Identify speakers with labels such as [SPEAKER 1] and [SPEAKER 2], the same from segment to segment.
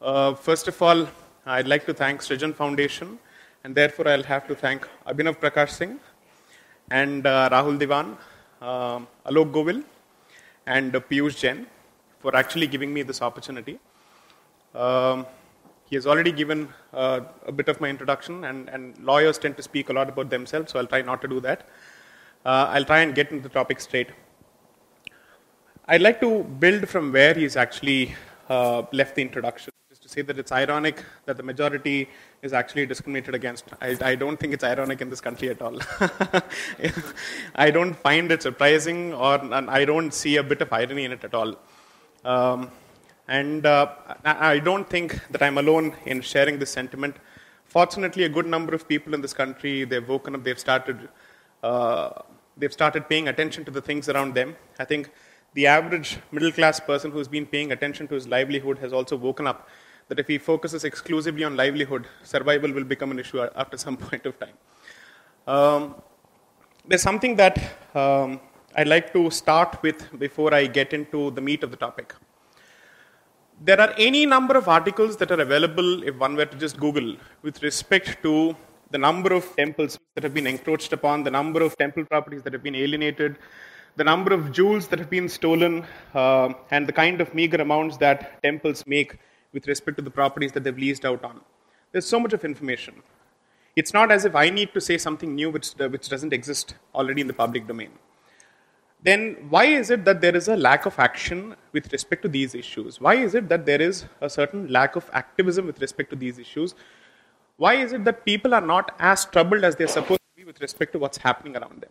[SPEAKER 1] Uh, first of all, I'd like to thank Srijan Foundation, and therefore I'll have to thank Abhinav Prakash Singh and uh, Rahul Diwan, uh, Alok Govil, and uh, Piyush Jain for actually giving me this opportunity. Um, he has already given uh, a bit of my introduction, and, and, lawyers tend to speak a lot about themselves, so I'll try not to do that. Uh, I'll try and get into the topic straight. I'd like to build from where he's actually uh, left the introduction, say that it's ironic that the majority is actually discriminated against. I, I don't think it's ironic in this country at all. I don't find it surprising, or I don't see a bit of irony in it at all. Um, and uh, I don't think that I'm alone in sharing this sentiment. Fortunately, a good number of people in this country, they've woken up, they've started, uh, they've started paying attention to the things around them. I think the average middle class person who's been paying attention to his livelihood has also woken up that if he focuses exclusively on livelihood, survival will become an issue after some point of time. Um, there's something that um, I'd like to start with before I get into the meat of the topic there are any number of articles that are available if one were to just Google with respect to the number of temples that have been encroached upon, the number of temple properties that have been alienated, the number of jewels that have been stolen, uh, and the kind of meager amounts that temples make with respect to the properties that they've leased out on. There's so much of information. It's not as if I need to say something new which, which doesn't exist already in the public domain then why is it that there is a lack of action with respect to these issues? Why is it that there is a certain lack of activism with respect to these issues? Why is it that people are not as troubled as they're supposed to be with respect to what's happening around them?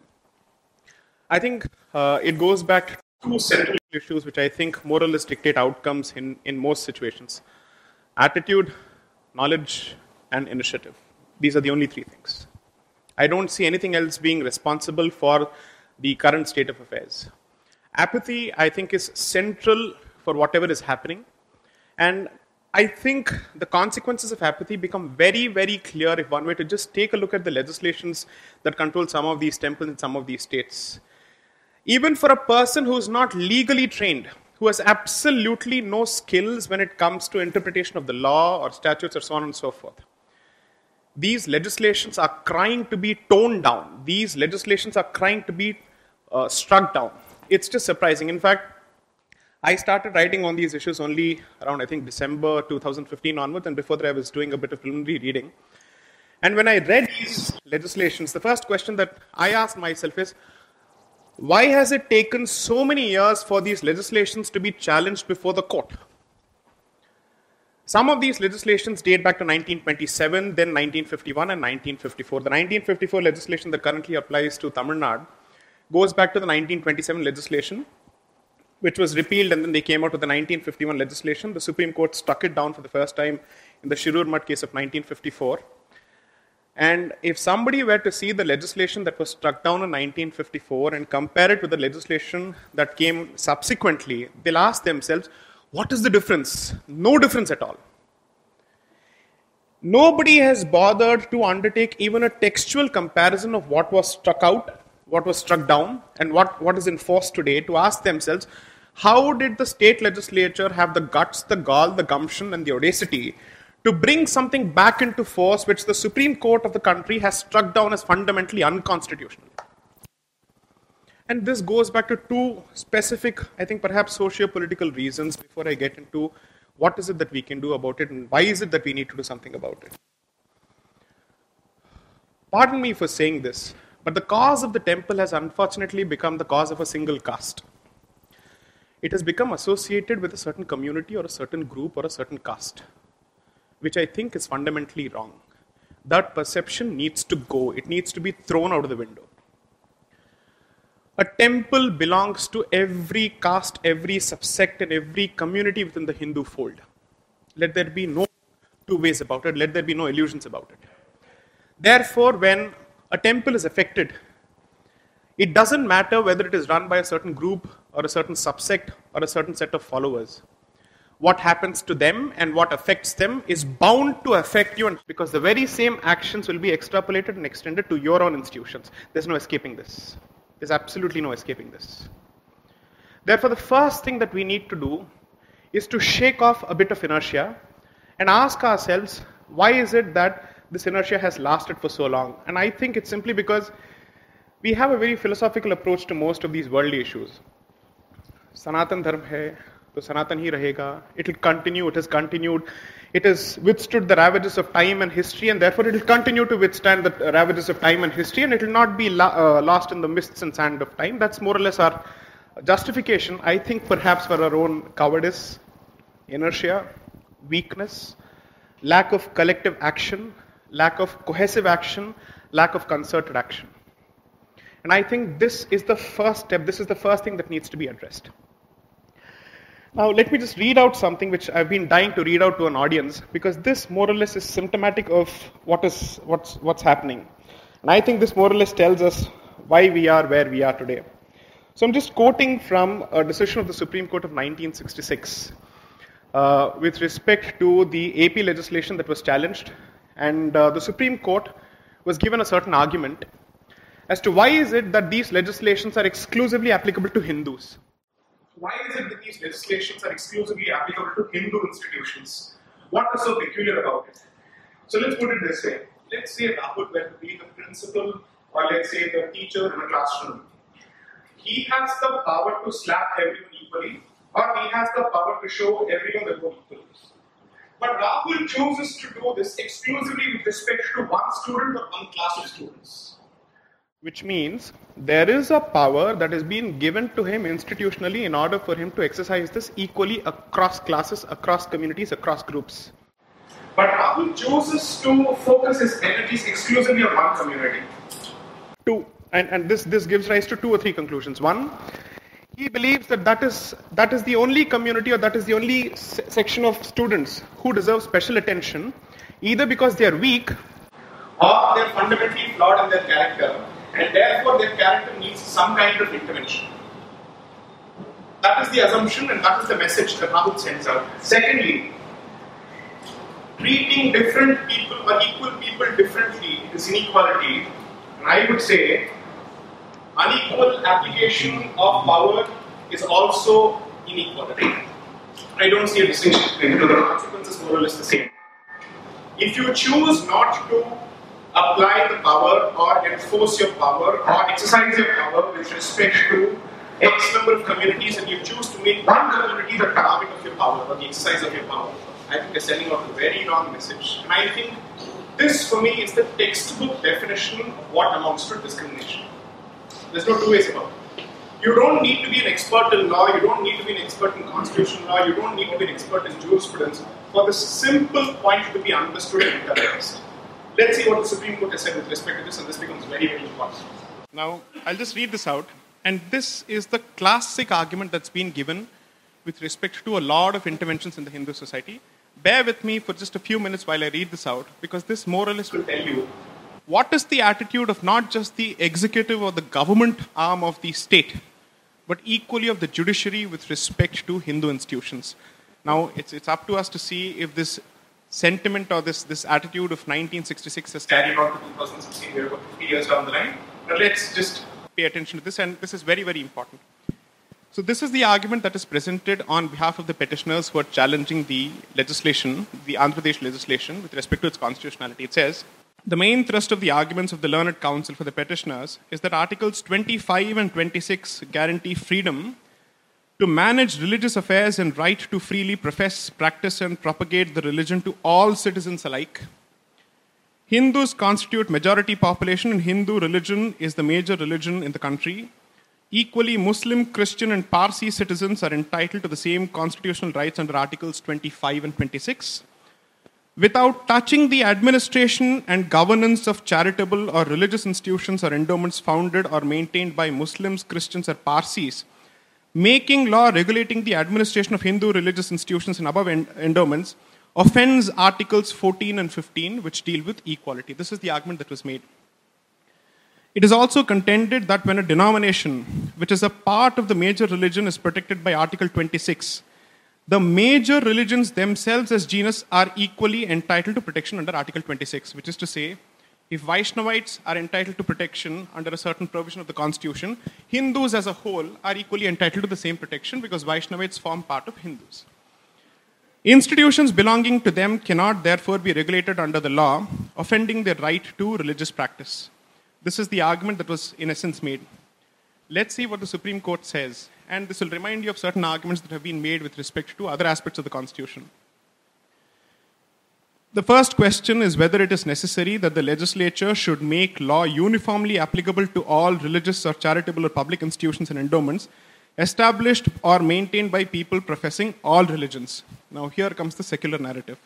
[SPEAKER 1] I think uh, it goes back central issues which I think more or less dictate outcomes in, in most situations attitude, knowledge, and initiative. These are the only three things. I don't see anything else being responsible for the current state of affairs. Apathy, I think, is central for whatever is happening. And I think the consequences of apathy become very, very clear if one were to just take a look at the legislations that control some of these temples in some of these states. Even for a person who is not legally trained, who has absolutely no skills when it comes to interpretation of the law or statutes or so on and so forth, these legislations are crying to be toned down. These legislations are crying to be uh, struck down. It's just surprising. In fact, I started writing on these issues only around, I think, December 2015 onwards, and before that, I was doing a bit of preliminary reading. And when I read these legislations, the first question that I asked myself is why has it taken so many years for these legislations to be challenged before the court? Some of these legislations date back to 1927, then 1951, and 1954. The 1954 legislation that currently applies to Tamil Nadu goes back to the 1927 legislation, which was repealed, and then they came out with the 1951 legislation. The Supreme Court struck it down for the first time in the Shirur Mutt case of 1954. And if somebody were to see the legislation that was struck down in 1954 and compare it with the legislation that came subsequently, they'll ask themselves, what is the difference? No difference at all. Nobody has bothered to undertake even a textual comparison of what was struck out what was struck down and what, what is enforced today to ask themselves how did the state legislature have the guts, the gall, the gumption, and the audacity to bring something back into force which the Supreme Court of the country has struck down as fundamentally unconstitutional? And this goes back to two specific, I think perhaps socio political reasons before I get into what is it that we can do about it and why is it that we need to do something about it. Pardon me for saying this, but the cause of the temple has unfortunately become the cause of a single caste. It has become associated with a certain community or a certain group or a certain caste, which I think is fundamentally wrong. That perception needs to go, it needs to be thrown out of the window. A temple belongs to every caste, every subsect, and every community within the Hindu fold. Let there be no two ways about it, let there be no illusions about it. Therefore, when a temple is affected, it doesn't matter whether it is run by a certain group or a certain subsect or a certain set of followers. What happens to them and what affects them is bound to affect you because the very same actions will be extrapolated and extended to your own institutions. There's no escaping this. There's absolutely no escaping this. Therefore, the first thing that we need to do is to shake off a bit of inertia and ask ourselves why is it that this inertia has lasted for so long? And I think it's simply because we have a very philosophical approach to most of these worldly issues. Sanatan Dharma hai, तो सनातन ही रहेगा it will continue it has continued it has withstood the ravages of time and history and therefore it will continue to withstand the ravages of time and history and it will not be uh, lost in the mists and sand of time that's more or less our justification i think perhaps for our own cowardice inertia weakness lack of collective action lack of cohesive action lack of concerted action and i think this is the first step this is the first thing that needs to be addressed now, let me just read out something which I've been dying to read out to an audience because this more or less is symptomatic of what is, what's, what's happening. And I think this more or less tells us why we are where we are today. So I'm just quoting from a decision of the Supreme Court of 1966 uh, with respect to the AP legislation that was challenged. And uh, the Supreme Court was given a certain argument as to why is it that these legislations are exclusively applicable to Hindus
[SPEAKER 2] why is it that these legislations are exclusively applicable to Hindu institutions? What is so peculiar about it? So let's put it this way. Let's say Rahul were to be the principal or let's say the teacher in a classroom. He has the power to slap everyone equally or he has the power to show everyone the good equally. But Rahul chooses to do this exclusively with respect to one student or one class of students
[SPEAKER 1] which means there is a power that is being given to him institutionally in order for him to exercise this equally across classes, across communities, across groups.
[SPEAKER 2] But Rahul chooses to focus his energies exclusively on one community.
[SPEAKER 1] Two, and, and this, this gives rise to two or three conclusions. One, he believes that that is, that is the only community or that is the only se- section of students who deserve special attention, either because they are weak
[SPEAKER 2] or they are fundamentally flawed in their character and therefore their character needs some kind of intervention. That is the assumption and that is the message that Rahul sends out. Secondly, treating different people or equal people differently is inequality. And I would say unequal application of power is also inequality. I don't see a distinction between the consequences more or less the same. If you choose not to apply the power or enforce your power or exercise your power with respect to X number of communities and you choose to make one community the target of your power or the exercise of your power, I think you're sending out a very wrong message. And I think this for me is the textbook definition of what amounts to discrimination. There's no two ways about it. You don't need to be an expert in law, you don't need to be an expert in constitutional law, you don't need to be an expert in jurisprudence for the simple point to be understood and internalized. Let's see what the Supreme Court has said with respect to this, and this becomes very, very important.
[SPEAKER 1] Now, I'll just read this out. And this is the classic argument that's been given with respect to a lot of interventions in the Hindu society. Bear with me for just a few minutes while I read this out, because this more or less will tell you what is the attitude of not just the executive or the government arm of the state, but equally of the judiciary with respect to Hindu institutions. Now, it's, it's up to us to see if this sentiment or this, this attitude of 1966 has carried on to 2016. We're about 50 years down the line. But let's just pay attention to this, and this is very, very important. So, this is the argument that is presented on behalf of the petitioners who are challenging the legislation, the Andhra Pradesh legislation, with respect to its constitutionality. It says The main thrust of the arguments of the learned counsel for the petitioners is that Articles 25 and 26 guarantee freedom to manage religious affairs and right to freely profess, practice, and propagate the religion to all citizens alike. Hindus constitute majority population, and Hindu religion is the major religion in the country. Equally, Muslim, Christian, and Parsi citizens are entitled to the same constitutional rights under Articles 25 and 26. Without touching the administration and governance of charitable or religious institutions or endowments founded or maintained by Muslims, Christians, or Parsis, making law regulating the administration of Hindu religious institutions and above endowments offends Articles 14 and 15, which deal with equality. This is the argument that was made. It is also contended that when a denomination, which is a part of the major religion, is protected by Article 26, the major religions themselves as genus are equally entitled to protection under Article 26, which is to say, if Vaishnavites are entitled to protection under a certain provision of the constitution, Hindus as a whole are equally entitled to the same protection because Vaishnavites form part of Hindus. Institutions belonging to them cannot therefore be regulated under the law, offending their right to religious practice. This is the argument that was, in essence, made. Let's see what the Supreme Court says, and this will remind you of certain arguments that have been made with respect to other aspects of the Constitution. The first question is whether it is necessary that the legislature should make law uniformly applicable to all religious or charitable or public institutions and endowments established or maintained by people professing all religions. Now, here comes the secular narrative.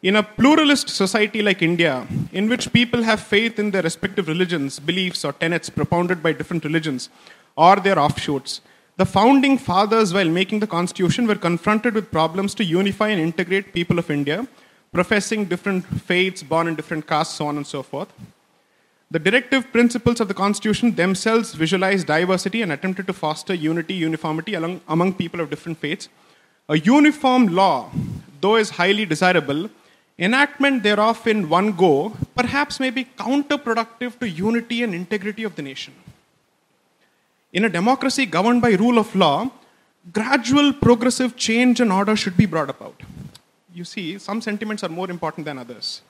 [SPEAKER 1] In a pluralist society like India, in which people have faith in their respective religions, beliefs, or tenets propounded by different religions or their offshoots, the founding fathers, while making the constitution, were confronted with problems to unify and integrate people of India professing different faiths, born in different castes, so on and so forth. The directive principles of the Constitution themselves visualize diversity and attempted to foster unity, uniformity among, among people of different faiths. A uniform law, though is highly desirable, enactment thereof in one go perhaps may be counterproductive to unity and integrity of the nation. In a democracy governed by rule of law, gradual progressive change and order should be brought about you see, some sentiments are more important than others.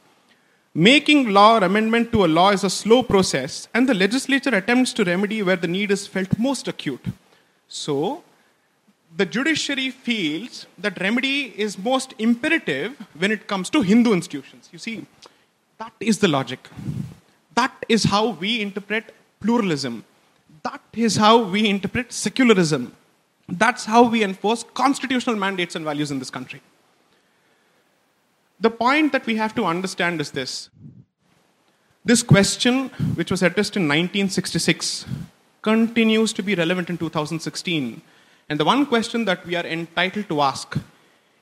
[SPEAKER 1] Making law or amendment to a law is a slow process, and the legislature attempts to remedy where the need is felt most acute. So, the judiciary feels that remedy is most imperative when it comes to Hindu institutions. You see, that is the logic. That is how we interpret pluralism. That is how we interpret secularism. That's how we enforce constitutional mandates and values in this country. The point that we have to understand is this this question, which was addressed in 1966, continues to be relevant in 2016. And the one question that we are entitled to ask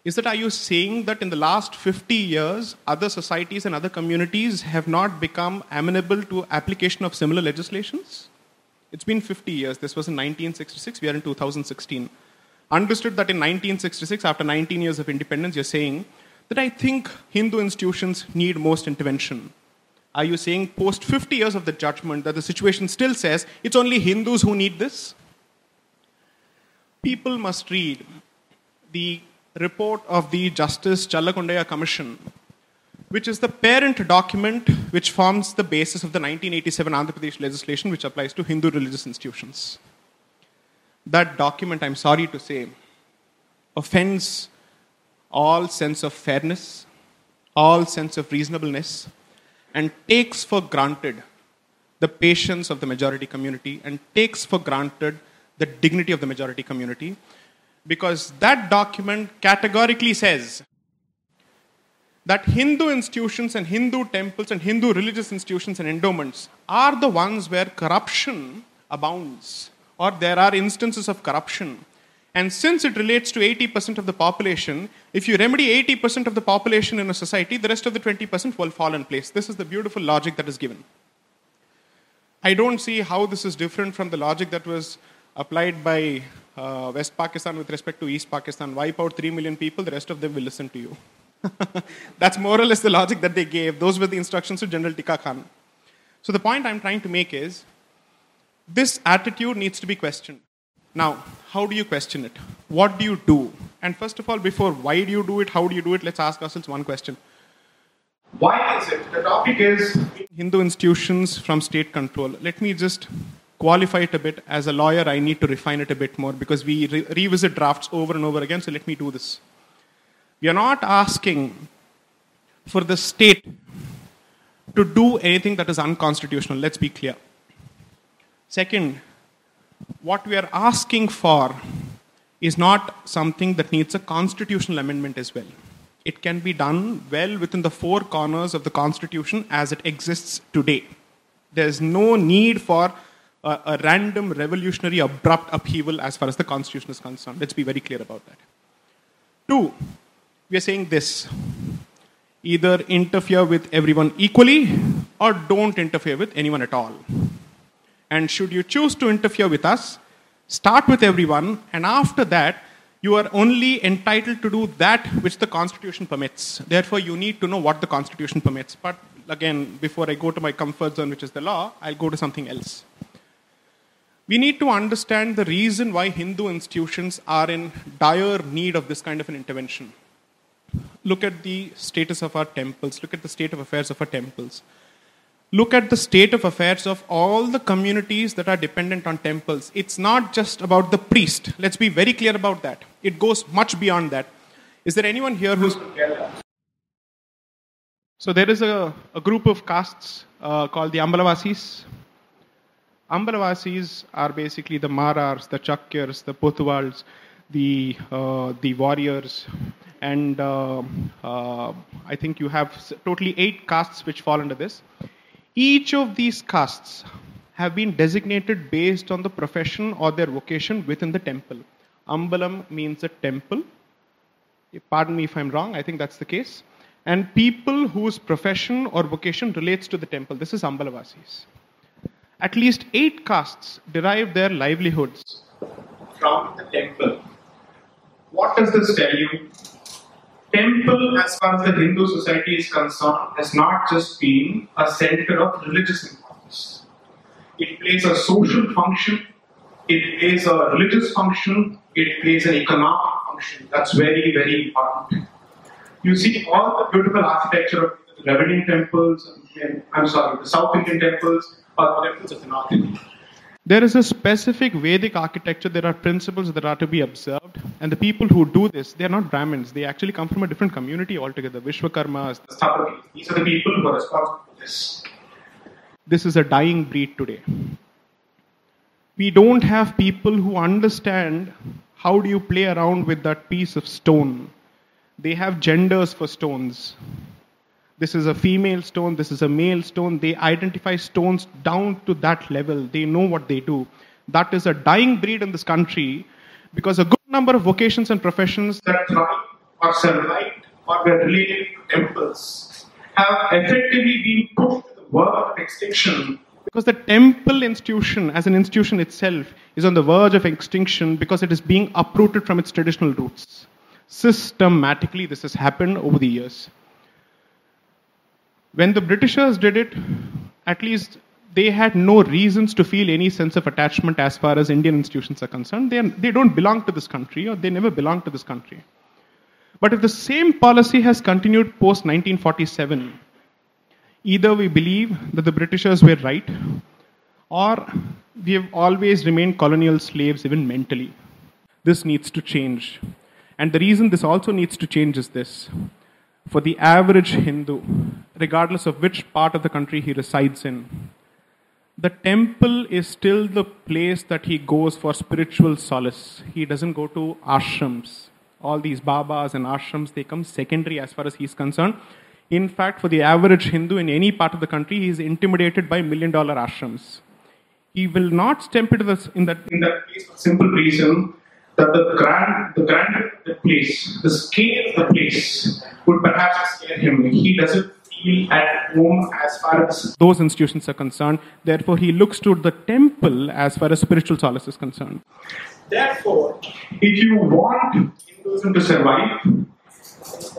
[SPEAKER 1] is that are you saying that in the last 50 years, other societies and other communities have not become amenable to application of similar legislations? It's been 50 years. This was in 1966. We are in 2016. Understood that in 1966, after 19 years of independence, you're saying that I think Hindu institutions need most intervention. Are you saying post 50 years of the judgment that the situation still says it's only Hindus who need this? People must read the report of the Justice Challa Kondaiah Commission, which is the parent document which forms the basis of the 1987 Andhra Pradesh legislation which applies to Hindu religious institutions. That document, I'm sorry to say, offends all sense of fairness, all sense of reasonableness, and takes for granted the patience of the majority community and takes for granted the dignity of the majority community because that document categorically says that Hindu institutions and Hindu temples and Hindu religious institutions and endowments are the ones where corruption abounds or there are instances of corruption and since it relates to 80% of the population, if you remedy 80% of the population in a society, the rest of the 20% will fall in place. This is the beautiful logic that is given. I don't see how this is different from the logic that was applied by uh, West Pakistan with respect to East Pakistan. Wipe out 3 million people, the rest of them will listen to you. That's more or less the logic that they gave. Those were the instructions to General Tikka Khan. So the point I'm trying to make is this attitude needs to be questioned. Now, how do you question it? What do you do? And first of all, before why do you do it, how do you do it, let's ask ourselves one question.
[SPEAKER 2] Why is it? The topic is
[SPEAKER 1] Hindu institutions from state control. Let me just qualify it a bit. As a lawyer, I need to refine it a bit more because we re- revisit drafts over and over again, so let me do this. We are not asking for the state to do anything that is unconstitutional. Let's be clear. Second, what we are asking for is not something that needs a constitutional amendment as well. It can be done well within the four corners of the Constitution as it exists today. There's no need for a, a, random, revolutionary, abrupt upheaval as far as the Constitution is concerned. Let's be very clear about that. Two, we are saying this either interfere with everyone equally or don't interfere with anyone at all. And should you choose to interfere with us, start with everyone, and after that, you are only entitled to do that which the Constitution permits. Therefore, you need to know what the Constitution permits. But again, before I go to my comfort zone, which is the law, I'll go to something else. We need to understand the reason why Hindu institutions are in dire need of this kind of an intervention. look at the status of our temples, look at the state of affairs of our temples. Look at the state of affairs of all the communities that are dependent on temples. It's not just about the priest. Let's be very clear about that. It goes much beyond that. Is there anyone here who's so there is a, a group of castes uh, called the Ambalavasis. Ambalavasis are basically the Marars, the Chakyars, the Pothuvals, the, uh, the Warriers, and uh, uh, I think you have totally eight castes which fall under this. Each of these castes have been designated based on the profession or their vocation within the temple. Ambalam means a temple. Eh, pardon me if I'm wrong, I think that's the case and people whose profession or vocation relates to the temple. This is Ambalavasis. At least eight castes derive their livelihoods
[SPEAKER 2] from the temple. What does this tell you? Temple, as far as the Hindu society is concerned, has not just been a center of religious importance. It plays a social function, it plays a religious function, it plays an economic function. That's very, very important you see all the beautiful architecture of the Dravidian temples, and, I'm sorry, the South Indian temples, or the temples of the North India.
[SPEAKER 1] There is a specific Vedic architecture. There are principles that are to be observed. And the people who do this, they are not Brahmins. They actually come from a different community altogether. Vishwakarmas.
[SPEAKER 2] These are the people who are responsible for this.
[SPEAKER 1] This is a dying breed today. We don't have people who understand how do you play around with that piece of stone they have genders for stones. This is a female stone, this is a male stone. They identify stones down to that level. They know what they do. That is a dying breed in this country because a good number of vocations and professions
[SPEAKER 2] that thrive or survived or were related to temples have effectively been pushed to the verge of extinction
[SPEAKER 1] because the temple institution as an institution itself is on the verge of extinction because it is being uprooted from its traditional roots. Systematically, this has happened over the years. When the Britishers did it, at least they had no reasons to feel any sense of attachment as far as Indian institutions are concerned. They, are, they don't belong to this country or they never belonged to this country. But if the same policy has continued post 1947, either we believe that the Britishers were right or we have always remained colonial slaves, even mentally. This needs to change. And the reason this also needs to change is this. For the average Hindu, regardless of which part of the country he resides in, the temple is still the place that he goes for spiritual solace. He doesn't go to ashrams. All these babas and ashrams, they come secondary as far as he's concerned. In fact, for the average Hindu in any part of the country, he is intimidated by million dollar ashrams. He will not step into this in that
[SPEAKER 2] in that case for simple reason that the grand, the grandeur of the place, the scale of the place would perhaps scare him. He doesn't at home as far as
[SPEAKER 1] those institutions are concerned. Therefore, he looks to the temple as far as spiritual solace is concerned.
[SPEAKER 2] Therefore, if you want Hinduism to survive,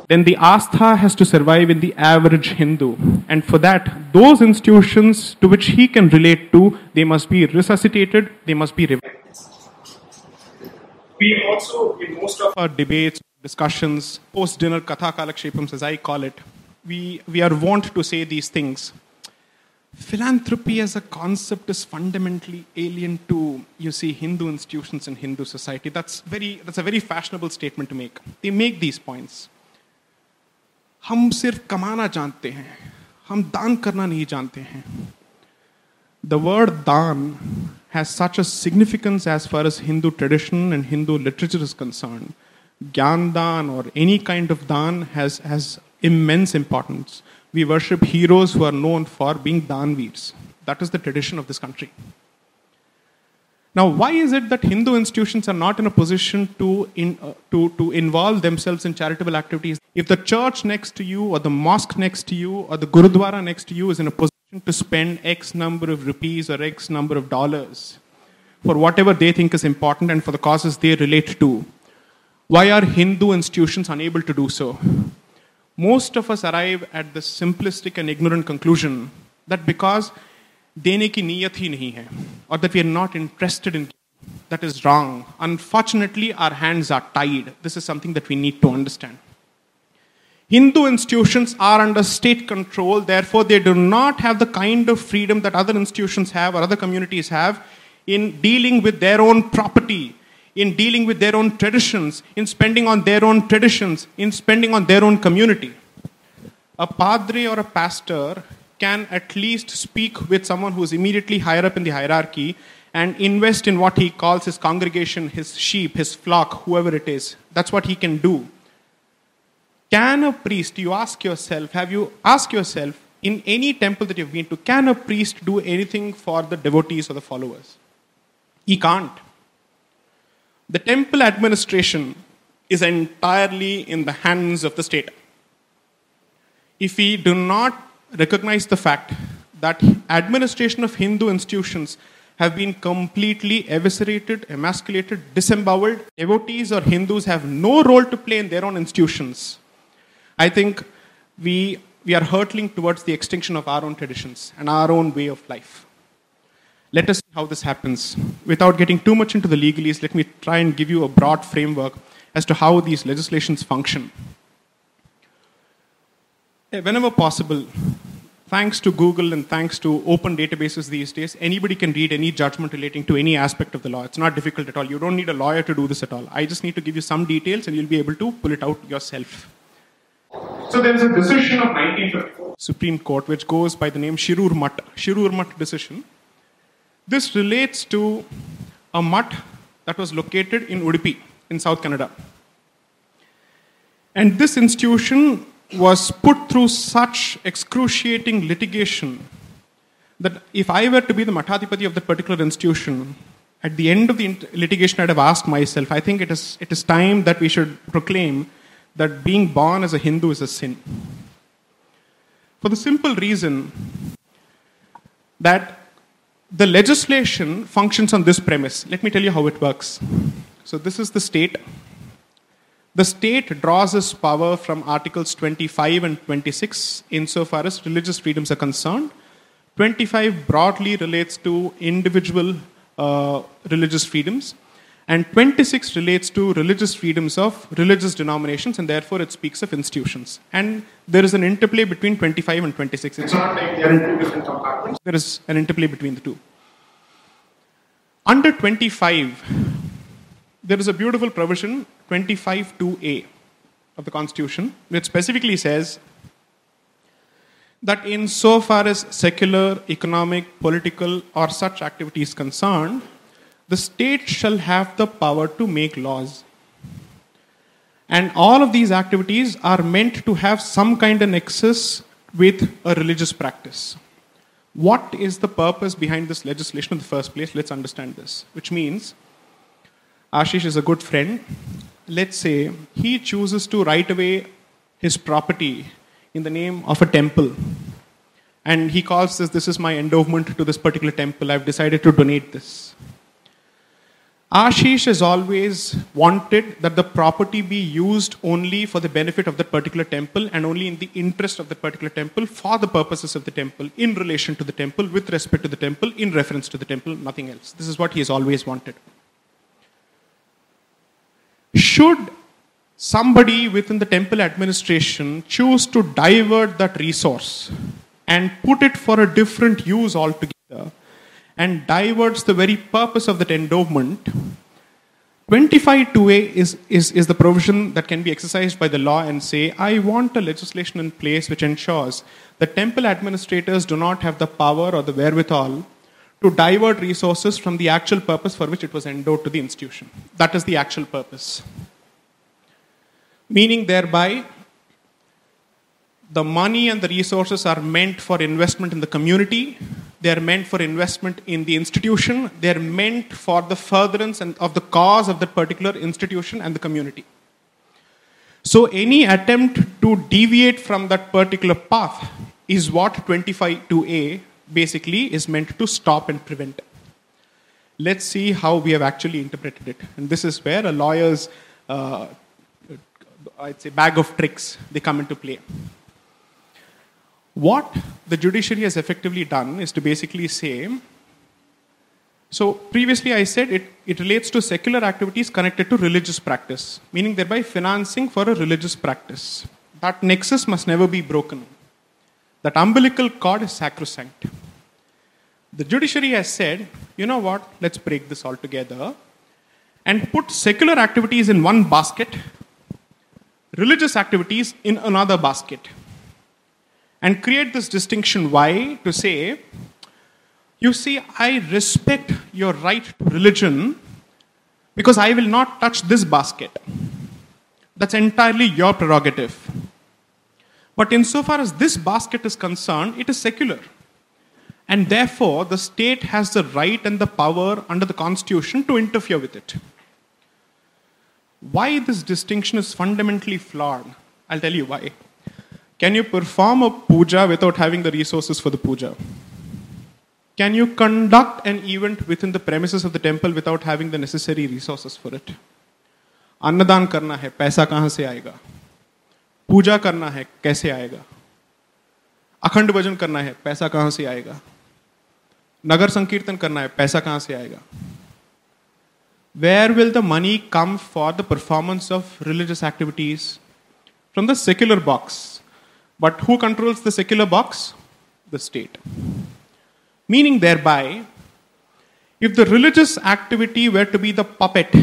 [SPEAKER 1] then the astha has to survive in the average Hindu. And for that, those institutions to which he can relate to, they must be resuscitated, they must be revived
[SPEAKER 2] we also, in most of
[SPEAKER 1] our debates, discussions, post dinner katha kalakshepams, as I call it, we, we are wont to say these things. Philanthropy as a concept is fundamentally alien to, you see, Hindu institutions and Hindu society. That's, very, that's a very fashionable statement to make. They make these points. हम सिर्फ कमाना जानते हैं हम दान करना नहीं जानते हैं द वर्ड दान has such a significance as far as Hindu tradition and Hindu literature is concerned. Gyandan or any kind of dan has, has immense importance. We worship heroes who are known for being danveers. That is the tradition of this country. Now, why is it that Hindu institutions are not in a position to, in, uh, to, to involve themselves in charitable activities? If the church next to you, or the mosque next to you, or the Gurudwara next to you is in a position to spend X number of rupees or X number of dollars for whatever they think is important and for the causes they relate to. Why are Hindu institutions unable to do so? Most of us arrive at the simplistic and ignorant conclusion that because देने की नीयत ही नहीं है or that we are not interested in that is wrong. Unfortunately, our hands are tied. This is something that we need to understand. Hindu institutions are under state control, therefore, they do not have the kind of freedom that other institutions have or other communities have in dealing with their own property, in dealing with their own traditions, in spending on their own traditions, in spending on their own community. A padre or a pastor can at least speak with someone who is immediately higher up in the hierarchy and invest in what he calls his congregation, his sheep, his flock, whoever it is. That's what he can do. Can a priest, you ask yourself, have you asked yourself, in any temple that you've been to, can a priest do anything for the devotees or the followers? He can't. The temple administration is entirely in the hands of the state. If we do not recognize the fact that administration of Hindu institutions have been completely eviscerated, emasculated, disemboweled. Devotees or Hindus have no role to play in their own institutions. I think we, we are hurtling towards the extinction of our own traditions and our own way of life. Let us see how this happens. Without getting too much into the legalese, let me try and give you a broad framework as to how these legislations function. Eh, whenever possible, thanks to Google and thanks to open databases these days, anybody can read any judgment relating to any aspect of the law. It's not difficult at all. You don't need a lawyer to do this at all. I just need to give you some details and you'll be able to pull it out yourself.
[SPEAKER 2] So there is a decision of 1954.
[SPEAKER 1] Supreme Court, which goes by the name Shirur Mutt. Shirur Mutt decision. This relates to a mutt that was located in Udupi in South Canara. And this institution was put through such excruciating litigation that if I were to be the Mathadipati of that particular institution, at the end of the litigation, I'd have asked myself, I think it is, it is time that we should proclaim that being born as a Hindu is a sin. For the simple reason that the legislation functions on this premise. Let me tell you how it works. So, this is the state the state draws its power from Articles 25 and 26 insofar as religious freedoms are concerned. 25 broadly relates to individual uh, religious freedoms, and 26 relates to religious freedoms of religious denominations, and therefore it speaks of institutions. And there is an interplay between 25 and 26.
[SPEAKER 2] It's not like they're in two different compartments.
[SPEAKER 1] There is an interplay between the two. Under 25, there is a beautiful provision twenty-five 25.2a of the Constitution, which specifically says that in so far as secular, economic, political, or such activities concerned, the state shall have the power to make laws. And all of these activities are meant to have some kind of nexus with a religious practice. What is the purpose behind this legislation in the first place? Let's understand this. Which means Ashish is a good friend let's say he chooses to write away his property in the name of a temple and he calls this this is my endowment to this particular temple i've decided to donate this ashish has always wanted that the property be used only for the benefit of that particular temple and only in the interest of that particular temple for the purposes of the temple in relation to the temple with respect to the temple in reference to the temple nothing else. This is what he has always wanted. Should somebody within the temple administration choose to divert that resource and put it for a different use altogether and diverts the very purpose of that endowment, 25.2a is, is, is the provision that can be exercised by the law and say, I want a legislation in place which ensures that temple administrators do not have the power or the wherewithal to divert resources from the actual purpose for which it was endowed to the institution. That is the actual purpose. Meaning, thereby, the money and the resources are meant for investment in the community, they are meant for investment in the institution, they are meant for the furtherance and of the cause of that particular institution and the community. So, any attempt to deviate from that particular path is what 25.2a basically is meant to stop and prevent. Let's see how we have actually interpreted it. And this is where a lawyer's, uh, I'd say, bag of tricks, they come into play. What the judiciary has effectively done is to basically say, so previously I said it, it relates to secular activities connected to religious practice, meaning thereby financing for a religious practice. that nexus must never be broken. That umbilical cord is sacrosanct. The judiciary has said, you know what, let's break this all together and put secular activities in one basket, religious activities in another basket. And create this distinction. Why? To say, you see, I respect your right to religion because I will not touch this basket. That's entirely your prerogative. But insofar as this basket is concerned, it is secular. And therefore, the state has the right and the power under the constitution to interfere with it. Why this distinction is fundamentally flawed? I'll tell you why. Can you perform a puja without having the resources for the puja? Can you conduct an event within the premises of the temple without having the necessary resources for it? अन्नदान करना है पैसा कहां से आएगा पूजा करना है कैसे आएगा अखंड भजन करना है पैसा कहां से आएगा नगर संकीर्तन करना है पैसा कहां से आएगा where will the money come for the performance of religious activities? From the secular box. but who controls the secular box? The state. Meaning, thereby, if the religious activity were to be the puppet,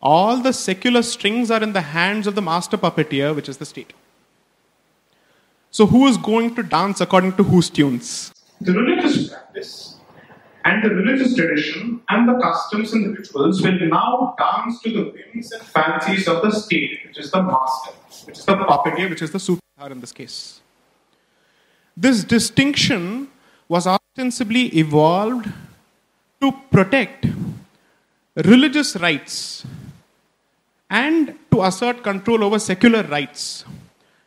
[SPEAKER 1] all the secular strings are in the hands of the master puppeteer, which is the state. So, who is going to dance according to whose tunes?
[SPEAKER 2] The religious practice and the religious tradition and the customs and the rituals will now dance to the whims and fancies of the state, which is the master, which is the puppeteer,
[SPEAKER 1] which is the sutradhar in this case. This distinction was ostensibly evolved to protect religious rights and to assert control over secular rights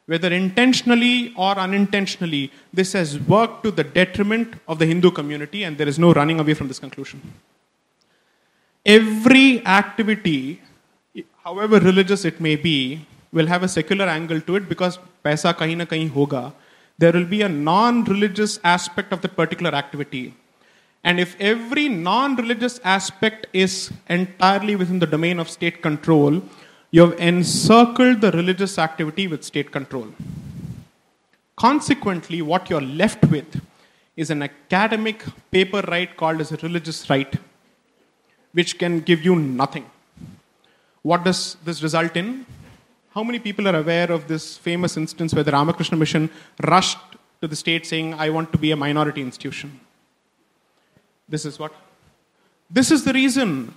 [SPEAKER 1] whether intentionally or unintentionally, this has worked to the detriment of the Hindu community, and there is no running away from this conclusion. Every activity, however religious it may be, will have a secular angle to it because paisa kahin na kahin hoga. There will be a non religious aspect of that particular activity. And if every non religious aspect is entirely within the domain of state control, you have encircled the religious activity with state control. Consequently, what you're left with is an academic paper right called as a religious right, which can give you nothing. What does this result in? How many people are aware of this famous instance where the Ramakrishna Mission rushed to the state saying, I want to be a minority institution? This is what? This is the reason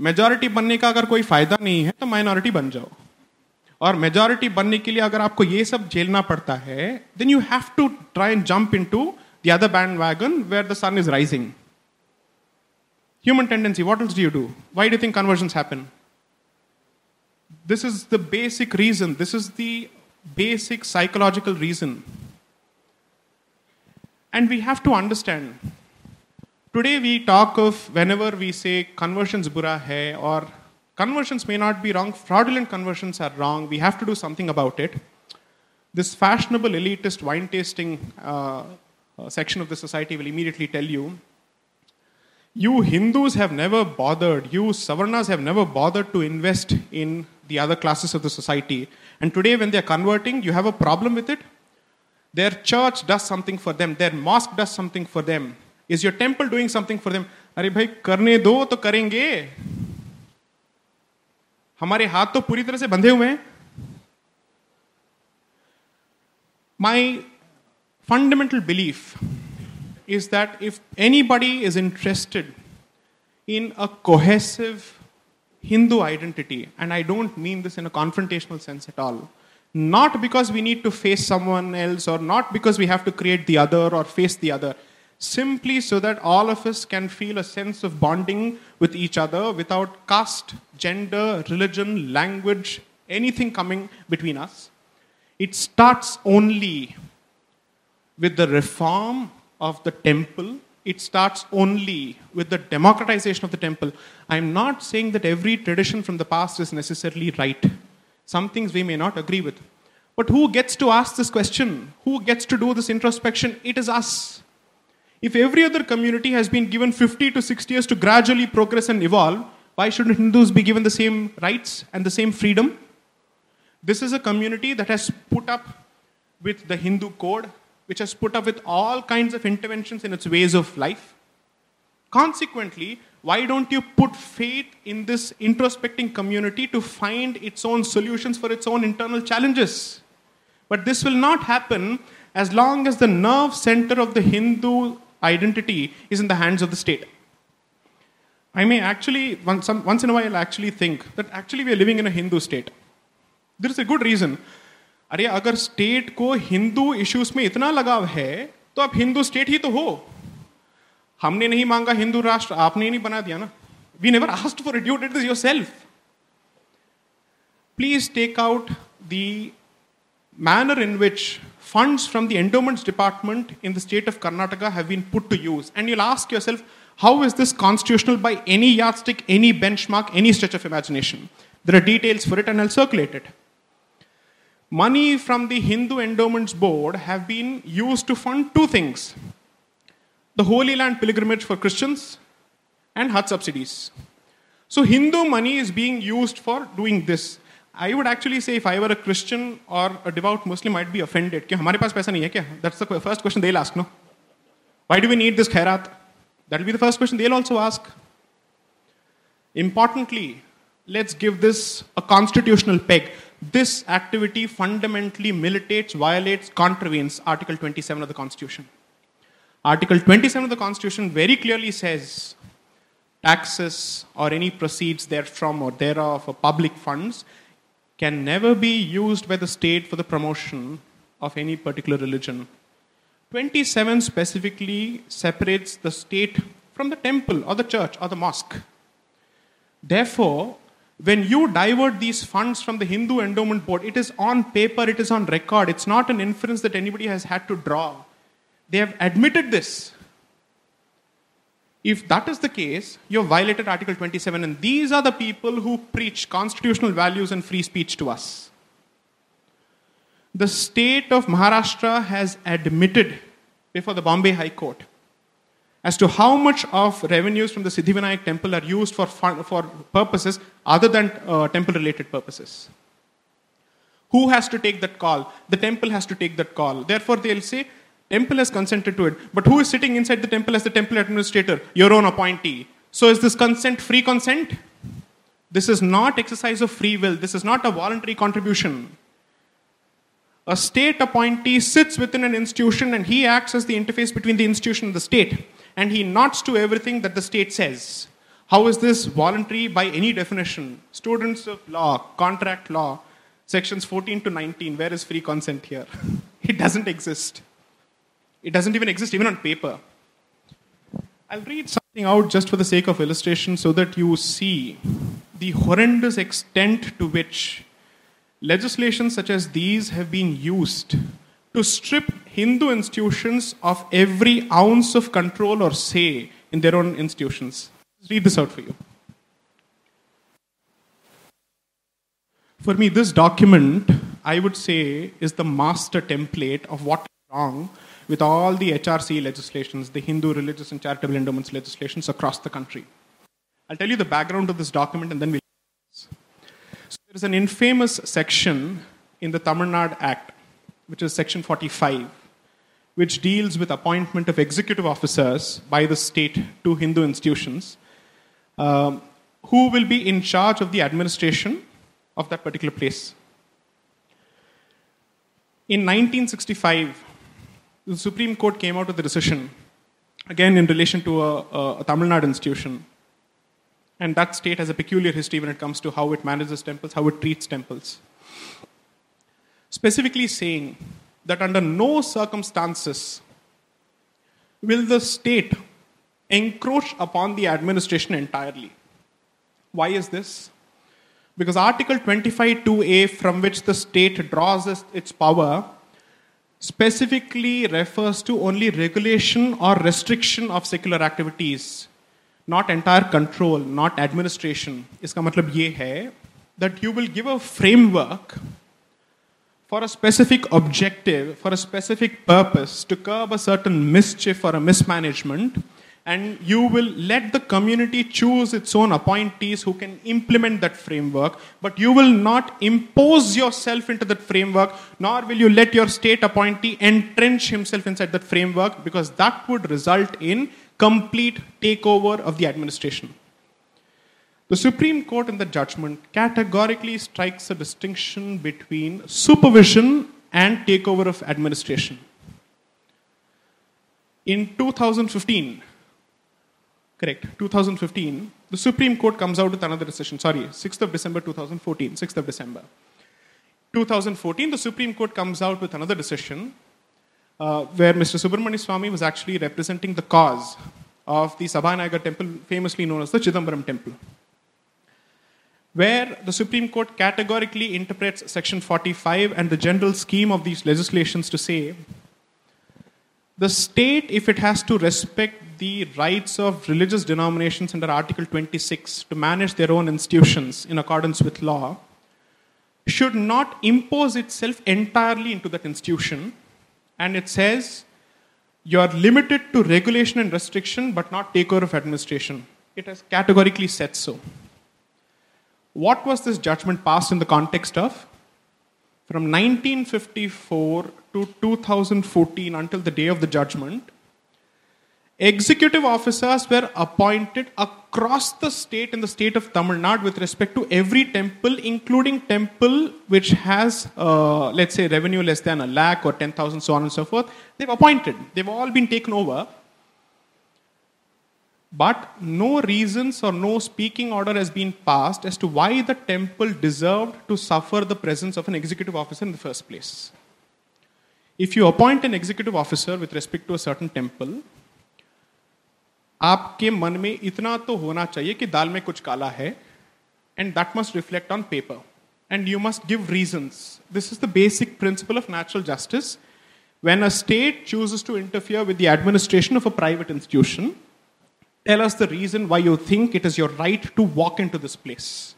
[SPEAKER 1] majority बनने का अगर कोई फायदा नहीं है तो minority बन जाओ और मेजॉरिटी बनने के लिए अगर आपको ये सब झेलना पड़ता है then you have to try and jump in to the other band wagon where the sun is rising human tendency what else do you do why do you think conversions happen this is the basic reason this is the basic psychological reason and we have to understand Today we talk of whenever we say conversions bura hai or conversions may not be wrong, fraudulent conversions are wrong, we have to do something about it. This fashionable elitist wine tasting uh, uh, section of the society will immediately tell you you Hindus have never bothered, you Savarnas have never bothered to invest in the other classes of the society. And today, when they're converting, you have a problem with it. Their church does something for them, their mosque does something for them. Is your temple doing something for them अरे भाई करने दो तो करेंगे हमारे हाथ तो पूरी तरह से बंधे हुए हैं माई fundamental belief is that if anybody is interested in a cohesive Hindu identity, and I don't mean this in a confrontational sense at all, not because we need to face someone else or not because we have to create the other or face the other, simply so that all of us can feel a sense of bonding with each other without caste, gender, religion, language, anything coming between us. It starts only with the reform of the temple. It starts only with the democratization of the temple. I'm not saying that every tradition from the past is necessarily right. Some things we may not agree with. But who gets to ask this question? Who gets to do this introspection? It is us. If every other community has been given 50 to 60 years to gradually progress and evolve, why shouldn't Hindus be given the same rights and the same freedom? This is a community that has put up with the Hindu code, which has put up with all kinds of interventions in its ways of life. Consequently, why don't you put faith in this introspecting community to find its own solutions for its own internal challenges? But this will not happen as long as the nerve center of the Hindu identity is in the hands of the state. I may actually, once, once in a while, actually think that actually we are living in a Hindu state. There is a good reason. अरे अगर state को Hindu issues में इतना लगाव है तो आप Hindu state ही तो हो। हमने नहीं मांगा हिंदू राष्ट्र, आपने नहीं बना दिया ना। We never asked for it it is yourself please take out the manner in which funds from the endowments department in the state of Karnataka have been put to use and you last yourself how is this constitutional by any yardstick any benchmark any stretch of imagination there are details for it and all circulated money from the Hindu Endowments Board have been used to fund two things the Holy Land pilgrimage for Christians and Haj subsidies. So, Hindu money is being used for doing this. I would actually say if I were a Christian or a devout Muslim, I'd be offended. कि हमारे पास पैसा नहीं है क्या? That's the first question they'll ask, no? Why do we need this khairat? That'll be the first question they'll also ask. Importantly, let's give this a constitutional peg. This activity fundamentally militates, violates, contravenes Article 27 of the Constitution. Article 27 of the Constitution very clearly says taxes or any proceeds therefrom or thereof or public funds can never be used by the state for the promotion of any particular religion. 27 specifically separates the state from the temple or the church or the mosque. Therefore, when you divert these funds from the Hindu Endowment Board, it is on paper, it is on record, it's not an inference that anybody has had to draw. They have admitted this. If that is the case, you have violated Article 27, and these are the people who preach constitutional values and free speech to us. The state of Maharashtra has admitted before the Bombay High Court as to how much of revenues from the Siddhivinayak temple are used for, for purposes other than uh, temple related purposes. Who has to take that call? The temple has to take that call. Therefore, they'll say, temple has consented to it. But who is sitting inside the temple as the temple administrator? Your own appointee. So is this consent free consent? This is not exercise of free will. This is not a voluntary contribution. A state appointee sits within an institution and he acts as the interface between the institution and the state. And he nods to everything that the state says. How is this voluntary by any definition? Students of law, contract law, sections 14 to 19, where is free consent here? It doesn't exist. It doesn't even exist even on paper. I'll read something out just for the sake of illustration so that you see the horrendous extent to which legislations such as these have been used to strip Hindu institutions of every ounce of control or say in their own institutions. Let's read this out for you. For me, this document, I would say, is the master template of what is wrong with all the HRC legislations, the Hindu religious and charitable endowments legislations across the country. I'll tell you the background of this document and then we'll. So there is an infamous section in the Tamil Nadu Act, which is section 45, which deals with appointment of executive officers by the state to Hindu institutions, um, who will be in charge of the administration of that particular place. In 1965, the Supreme Court came out with a decision, again in relation to a, a, a Tamil Nadu institution. And that state has a peculiar history when it comes to how it manages temples, how it treats temples specifically saying that under no circumstances will the state encroach upon the administration entirely. Why is this? Because Article 25.2a, from which the state draws its power, specifically refers to only regulation or restriction of secular activities, not entire control, not administration. Iska matlab ye hai that you will give a framework for a specific objective, for a specific purpose, to curb a certain mischief or a mismanagement, and you will let the community choose its own appointees who can implement that framework, but you will not impose yourself into that framework, nor will you let your state appointee entrench himself inside that framework, because that would result in complete takeover of the administration. The Supreme Court in the judgment categorically strikes a distinction between supervision and takeover of administration. In 2015, correct, 2015, the Supreme Court comes out with another decision. Sorry, 6th of December 2014, 6th of December. 2014, the Supreme Court comes out with another decision uh, where Mr. Subramanian Swamy was actually representing the cause of the Sabhanayagar temple, famously known as the Chidambaram temple, where the Supreme Court categorically interprets Section 45 and the general scheme of these legislations to say the state, if it has to respect the rights of religious denominations under Article 26 to manage their own institutions in accordance with law, should not impose itself entirely into that institution. And it says you are limited to regulation and restriction, but not takeover of administration. It has categorically said so. What was this judgment passed in the context of? From 1954 to 2014, until the day of the judgment, executive officers were appointed across the state in the state of Tamil Nadu with respect to every temple, including temple which has, uh, let's say, revenue less than a lakh or 10,000, so on and so forth. They've appointed. They've all been taken over But no reasons or no speaking order has been passed as to why the temple deserved to suffer the presence of an executive officer in the first place. If you appoint an executive officer with respect to a certain temple, आपके मन में इतना तो होना चाहिए कि दाल में कुछ काला है and that must reflect on paper and you must give reasons this is the basic principle of natural justice when a state chooses to interfere with the administration of a private institution, tell us the reason why you think it is your right to walk into this place.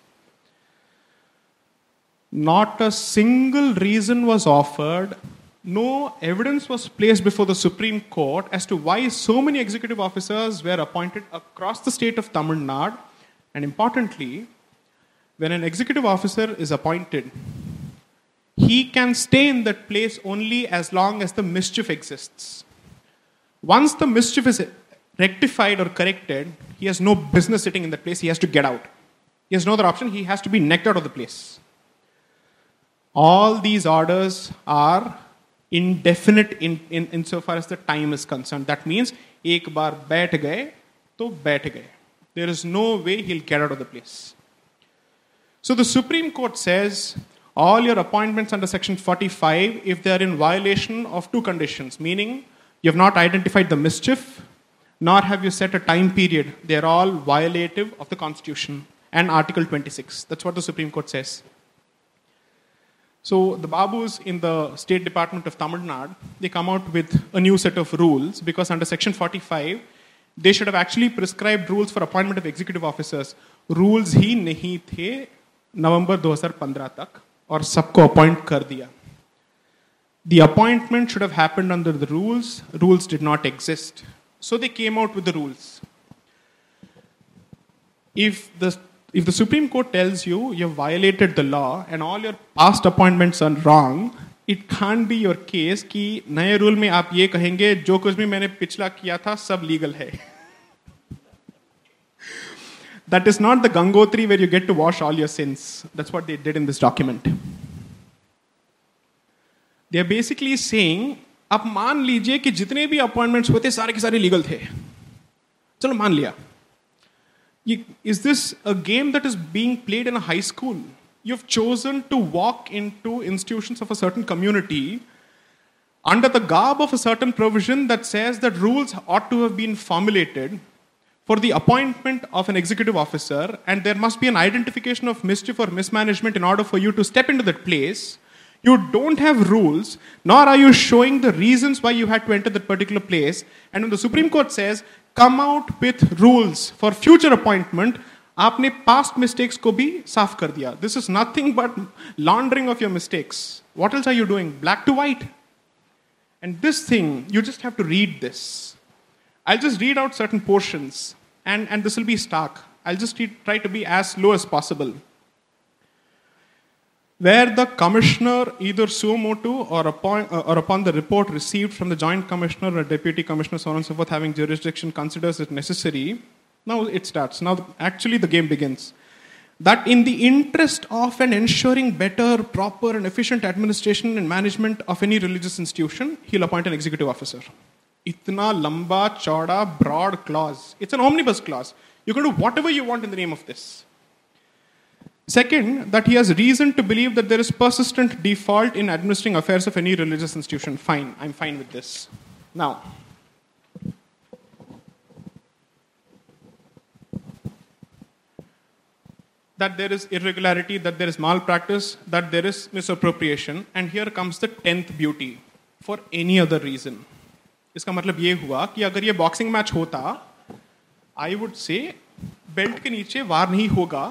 [SPEAKER 1] Not a single reason was offered no evidence was placed before the Supreme Court as to why so many executive officers were appointed across the state of Tamil Nadu. And importantly, when an executive officer is appointed, he can stay in that place only as long as the mischief exists. Once the mischief is rectified or corrected, he has no business sitting in that place. He has to get out. He has no other option. He has to be necked out of the place. All these orders are indefinite in, in, insofar as the time is concerned. That means, ek bar baith gaye, to baith gaye. There is no way he'll get out of the place. So the Supreme Court says all your appointments under Section 45, if they are in violation of two conditions, meaning you have not identified the mischief nor have you set a time period, they are all violative of the Constitution and Article 26. That's what the Supreme Court says. So the Babus in the State Department of Tamil Nadu, they come out with a new set of rules because under Section 45, they should have actually prescribed rules for appointment of executive officers. Rules ही नहीं थे नवंबर 2015 तक और सबको appoint कर दिया. The appointment should have happened under the rules. Rules did not exist. So they came out with the rules. If the if the Supreme Court tells you you've violated the law and all your past appointments are wrong, it can't be your case कि नए rule में आप ये कहेंगे जो कुछ भी मैंने पिछला किया था सब लीगल है That is not the Gangotri where you get to wash all your sins. That's what they did in this document. They are basically saying आप मान लीजिए कि जितने भी अपॉइंटमेंट्स होते, सारे के सारे लीगल थे। चलो मान लिया। ये is this a game that is being played in high school you have chosen to walk into institution of a certain community under the garb of a certain provision that says that rules ought to have been formulated for the appointment of an executive officer and there must be an identification of misty for mismanagement in order for you to step into that place You don't have rules, nor are you showing the reasons why you had to enter that particular place. And when the Supreme Court says come out with rules for future appointment आपने past mistakes को भी साफ कर दिया this is nothing but laundering of your mistakes what else are you doing black to white and this thing you just have to read this I'll just read out certain portions, and, and this will be stark. I'll just try to be as low as possible. Where the commissioner, either suo motu or upon, uh, or upon the report received from the joint commissioner or deputy commissioner, so on and so forth, having jurisdiction, considers it necessary. Now it starts. Now, actually, the game begins that in the interest of and ensuring better, proper, and efficient administration and management of any religious institution, he'll appoint an executive officer. Itna lamba, chauda, broad clause. It's an omnibus clause. You can do whatever you want in the name of this. Second, that he has reason to believe that there is persistent default in administering affairs of any religious institution. Fine, I'm fine with this. Now, that there is irregularity, that there is malpractice, that there is misappropriation, and here comes the tenth beauty for any other reason. इसका मतलब ये हुआ कि अगर ये boxing match होता I would say belt के नीचे वार नहीं होगा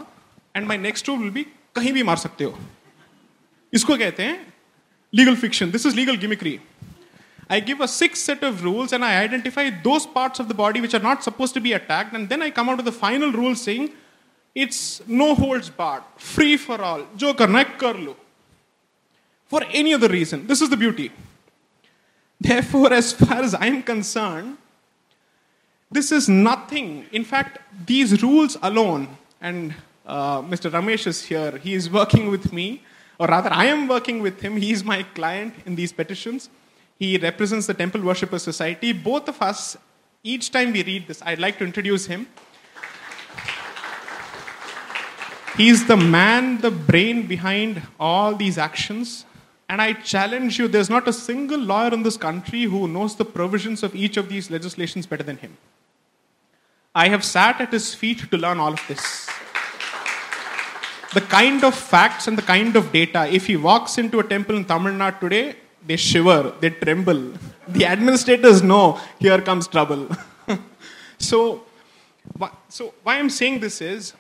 [SPEAKER 1] and my next rule will भी कहीं भी मार सकते हो। इसको कहते हैं legal fiction this is legal gimmickry I give a six set of rules and I identify those parts of the body which are not suppose to be attacked and then I come out the final rule saying it's no holds barred free for all जो करना है, कर लो। For any other reason this is the beauty therefore, as far as i am concerned, this is nothing. In fact these rules alone and uh, Mr. Ramesh is here, he is working with me, or rather, I am working with him. He is my client in these petitions. He represents the Temple Worshipper Society. Both of us, each time we read this, I'd like to introduce him. He's the man, the brain behind all these actions. And I challenge you, there's not a single lawyer in this country who knows the provisions of each of these legislations better than him. I have sat at his feet to learn all of this. The kind of facts and the kind of data, if he walks into a temple in Tamil Nadu today, they shiver, they tremble. The administrators know here comes trouble. so, so, why I'm saying this is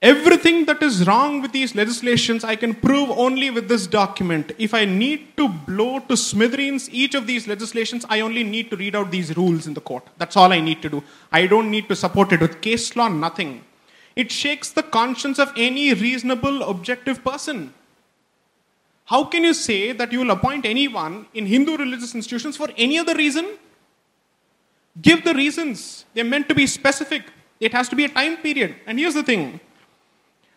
[SPEAKER 1] Everything that is wrong with these legislations, I can prove only with this document. If I need to blow to smithereens each of these legislations, I only need to read out these rules in the court. That's all I need to do. I don't need to support it with case law, nothing. It shakes the conscience of any reasonable, objective person. How can you say that you will appoint anyone in Hindu religious institutions for any other reason? Give the reasons. They're meant to be specific. It has to be a time period. And here's the thing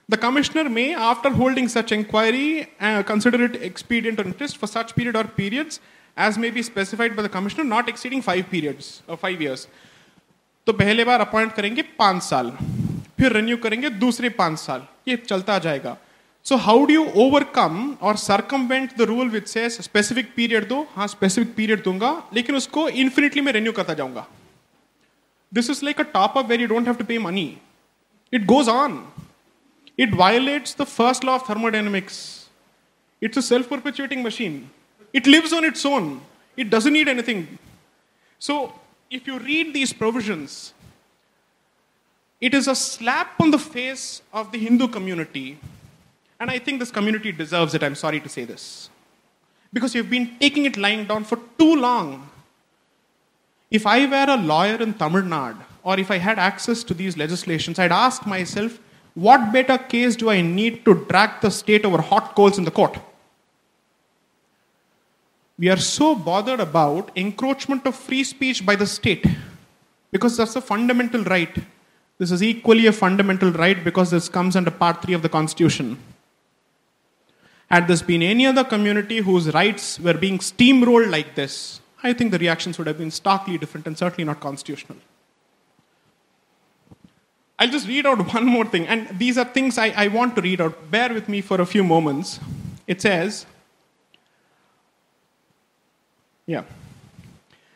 [SPEAKER 1] the commissioner may, after holding such inquiry, uh, consider it expedient or interest for such period or periods as may be specified by the commissioner, not exceeding five periods or five years. तो पहले बार appoint करेंगे पांच साल फिर renew करेंगे दूसरे पाँच साल। ये चलता जाएगा। So how do you overcome और circumvent the rule with say specific period though? हाँ स्पेसिफिक पीरियड दूँगा, लेकिन उसको इन्फिनिटली मैं रिन्यू करता जाऊँगा। This is like a top up where you don't have to pay money it goes on it violates the first law of thermodynamics it's a self perpetuating machine it lives on its own it doesn't need anything so if you read these provision it is a slap on the face of the Hindu community. And I think this community deserves it, I'm sorry to say this. Because you've been taking it lying down for too long. If I were a lawyer in Tamil Nadu, or if I had access to these legislations, I'd ask myself, what better case do I need to drag the state over hot coals in the court? We are so bothered about encroachment of free speech by the state because that's a fundamental right. This is equally a fundamental right because this comes under Part 3 of the Constitution. Had this been any other community whose rights were being steamrolled like this, I think the reactions would have been starkly different and certainly not constitutional. I'll just read out one more thing. And these are things I, I want to read out. Bear with me for a few moments. It says, yeah.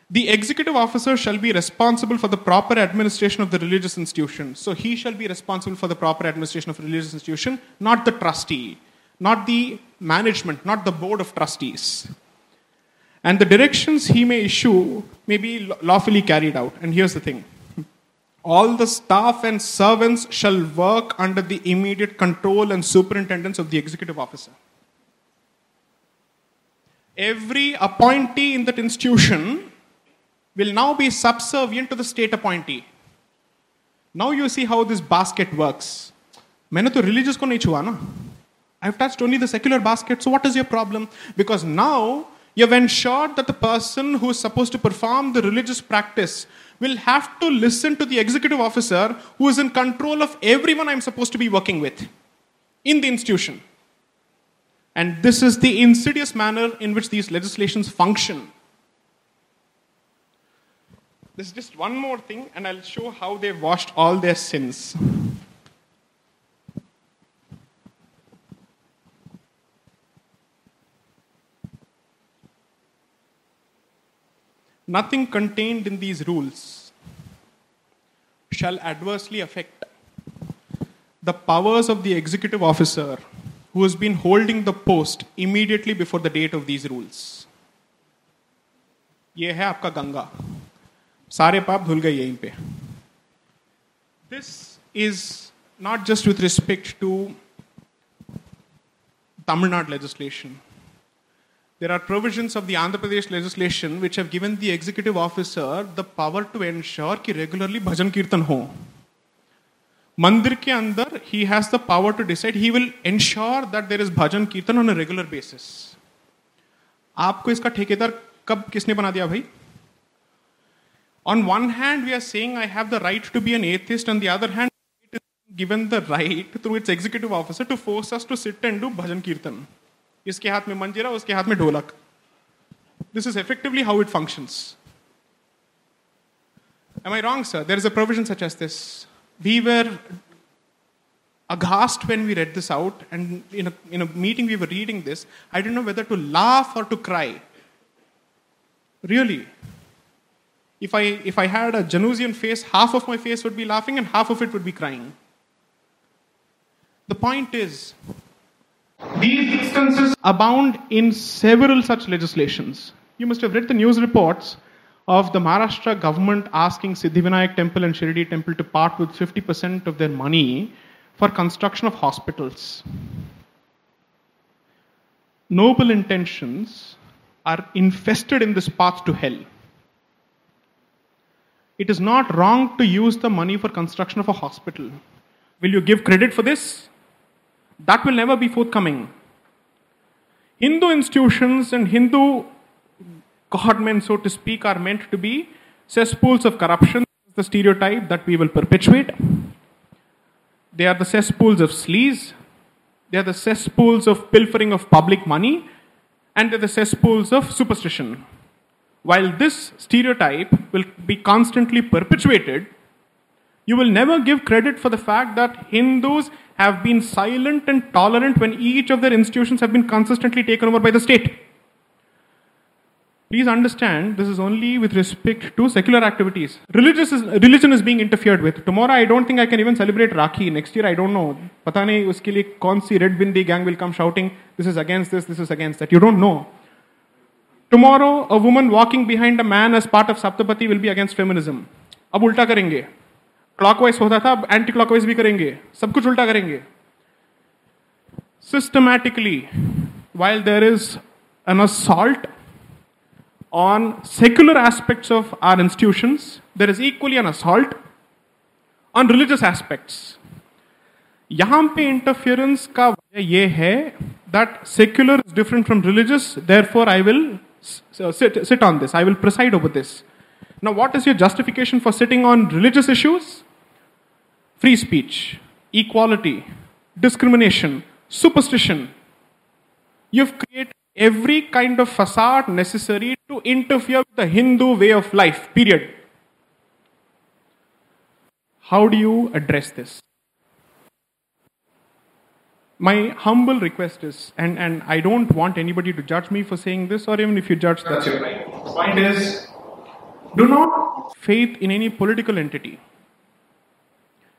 [SPEAKER 1] The executive officer shall be responsible for the proper administration of the religious institution. So he shall be responsible for the proper administration of religious institution, not the trustee, not the management, not the board of trustees. And the directions he may issue may be lawfully carried out. And here's the thing all the staff and servants shall work under the immediate control and superintendence of the executive officer. Every appointee in that institution will now be subservient to the state appointee. Now you see how this basket works. मैंने तो religious को नहीं छुआ ना. I've touched only the secular basket. So what is your problem? Because now you've ensured that the person who is supposed to perform the religious practice will have to listen to the executive officer who is in control of everyone I'm supposed to be working with in the institution. And this is the insidious manner in which these legislations function. There's just one more thing, and I'll show how they've washed all their sins. Nothing contained in these rules shall adversely affect the powers of the executive officer who has been holding the post immediately before the date of these rules. ये है आपका गंगा सारे पाप धुल गए यहीं पे। This is not just with respect to Tamil Nadu legislation there are provision of the Andhra Pradesh legislation which have given the executive officer the power to ensure कि रेगुलरली भजन कीर्तन हो मंदिर के अंदर ही has the power to decide he will ensure that there is bhajan kirtan on a regular basis आपको इसका ठेकेदार कब किसने बना दिया भाई? on one hand, we are saying I have the right to be an atheist, on the other hand, it is given the right through its executive officer to force us to sit and do bhajan kirtan. इसके हाथ में मंजीरा उसके हाथ में ढोलक This is effectively how it functions. Am I wrong, sir? There is a provision such as this. We were aghast when we read this out, and in a, in a meeting we were reading this. I didn't know whether to laugh or to cry. Really. If I, if I had a Janusian face, half of my face would be laughing and half of it would be crying. The point is, these instances abound in several such legislations. You must have read the news reports of the Maharashtra government asking Siddhivinayak temple and Shirdi temple to part with 50% of their money for construction of hospitals. Noble intentions are infested in this path to hell. It is not wrong to use the money for construction of a hospital. Will you give credit for this? That will never be forthcoming. Hindu institutions and Hindu godmen, so to speak, are meant to be cesspools of corruption, the stereotype that we will perpetuate. They are the cesspools of sleaze, they are the cesspools of pilfering of public money, and they're the cesspools of superstition while this stereotype will be constantly perpetuated, you will never give credit for the fact that Hindus have been silent and tolerant when each of their institutions have been consistently taken over by the state. Please understand, this is only with respect to secular activities. Religious is, religion is being interfered with. Tomorrow, I don't think I can even celebrate Rakhi. Next year, I don't know. Pata Uskili, uske red bindi gang will come shouting, this is against this, this is against that. You don't know. Tomorrow, a woman walking behind a man as part of Saptapadi will be against feminism. अब उल्टा करेंगे clockwise होता था अब anti clockwise भी करेंगे सब कुछ उल्टा करेंगे systematically while there is an assault on secular aspects of our institutions, there is equally an assault on religious aspects. यहाँ पे इंटरफियरेंस का ये है that secular is different from religious therefore I uh, sit, sit on this. I will preside over this. Now, what is your justification for sitting on religious issues? Free speech, equality, discrimination, superstition. You've created every kind of facade necessary to interfere with the Hindu way of life, period. How do you address this? My humble request is, and, and I don't want anybody to judge me for saying this, or even if you judge, that's your right. Point is, do not faith in any political entity.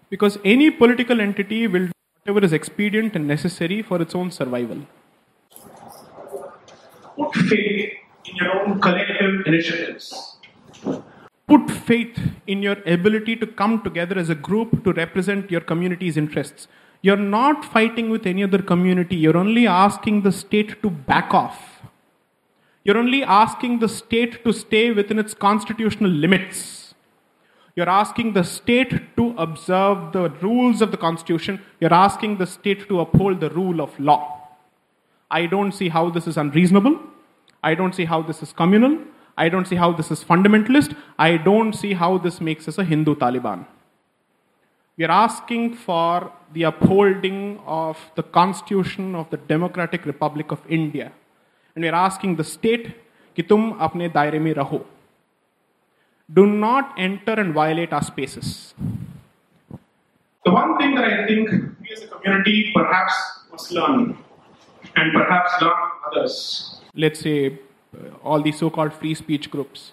[SPEAKER 1] Because any political entity will do whatever is expedient and necessary for its own survival.
[SPEAKER 2] Put faith in your own collective initiatives.
[SPEAKER 1] Put faith in your ability to come together as a group to represent your community's interests you're not fighting with any other community, you're only asking the state to back off. You're only asking the state to stay within its constitutional limits. You're asking the state to observe the rules of the constitution. You're asking the state to uphold the rule of law. I don't see how this is unreasonable. I don't see how this is communal. I don't see how this is fundamentalist. I don't see how this makes us a Hindu Taliban. We are asking for the upholding of the Constitution of the Democratic Republic of India. And we are asking the state कि तुम अपने दायरे में रहो. Do not enter and violate our spaces.
[SPEAKER 2] The one thing that I think we as a community perhaps must learn, and perhaps learn from others,
[SPEAKER 1] let's say uh, all these so-called free speech groups,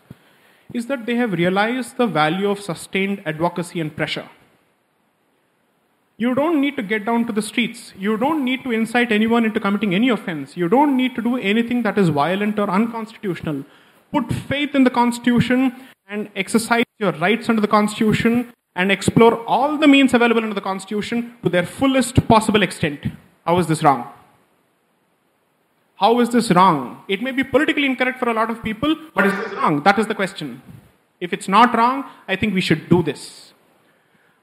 [SPEAKER 1] is that they have realized the value of sustained advocacy and pressure. You don't need to get down to the streets. You don't need to incite anyone into committing any offense. You don't need to do anything that is violent or unconstitutional. Put faith in the Constitution and exercise your rights under the Constitution and explore all the means available under the Constitution to their fullest possible extent. How is this wrong? How is this wrong? It may be politically incorrect for a lot of people, but is this wrong? That is the question. If it's not wrong, I think we should do this.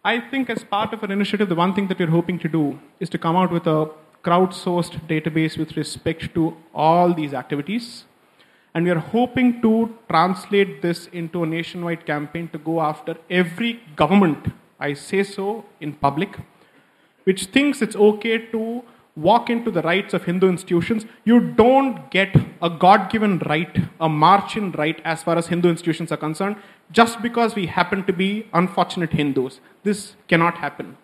[SPEAKER 1] I think, as part of an initiative, the one thing that we're hoping to do is to come out with a crowdsourced database with respect to all these activities. And we are hoping to translate this into a nationwide campaign to go after every government, I say so in public, which thinks it's okay to walk into the rights of Hindu institutions. You don't get a God given right, a march-in right as far as Hindu institutions are concerned, just because we happen to be unfortunate Hindus. This cannot happen.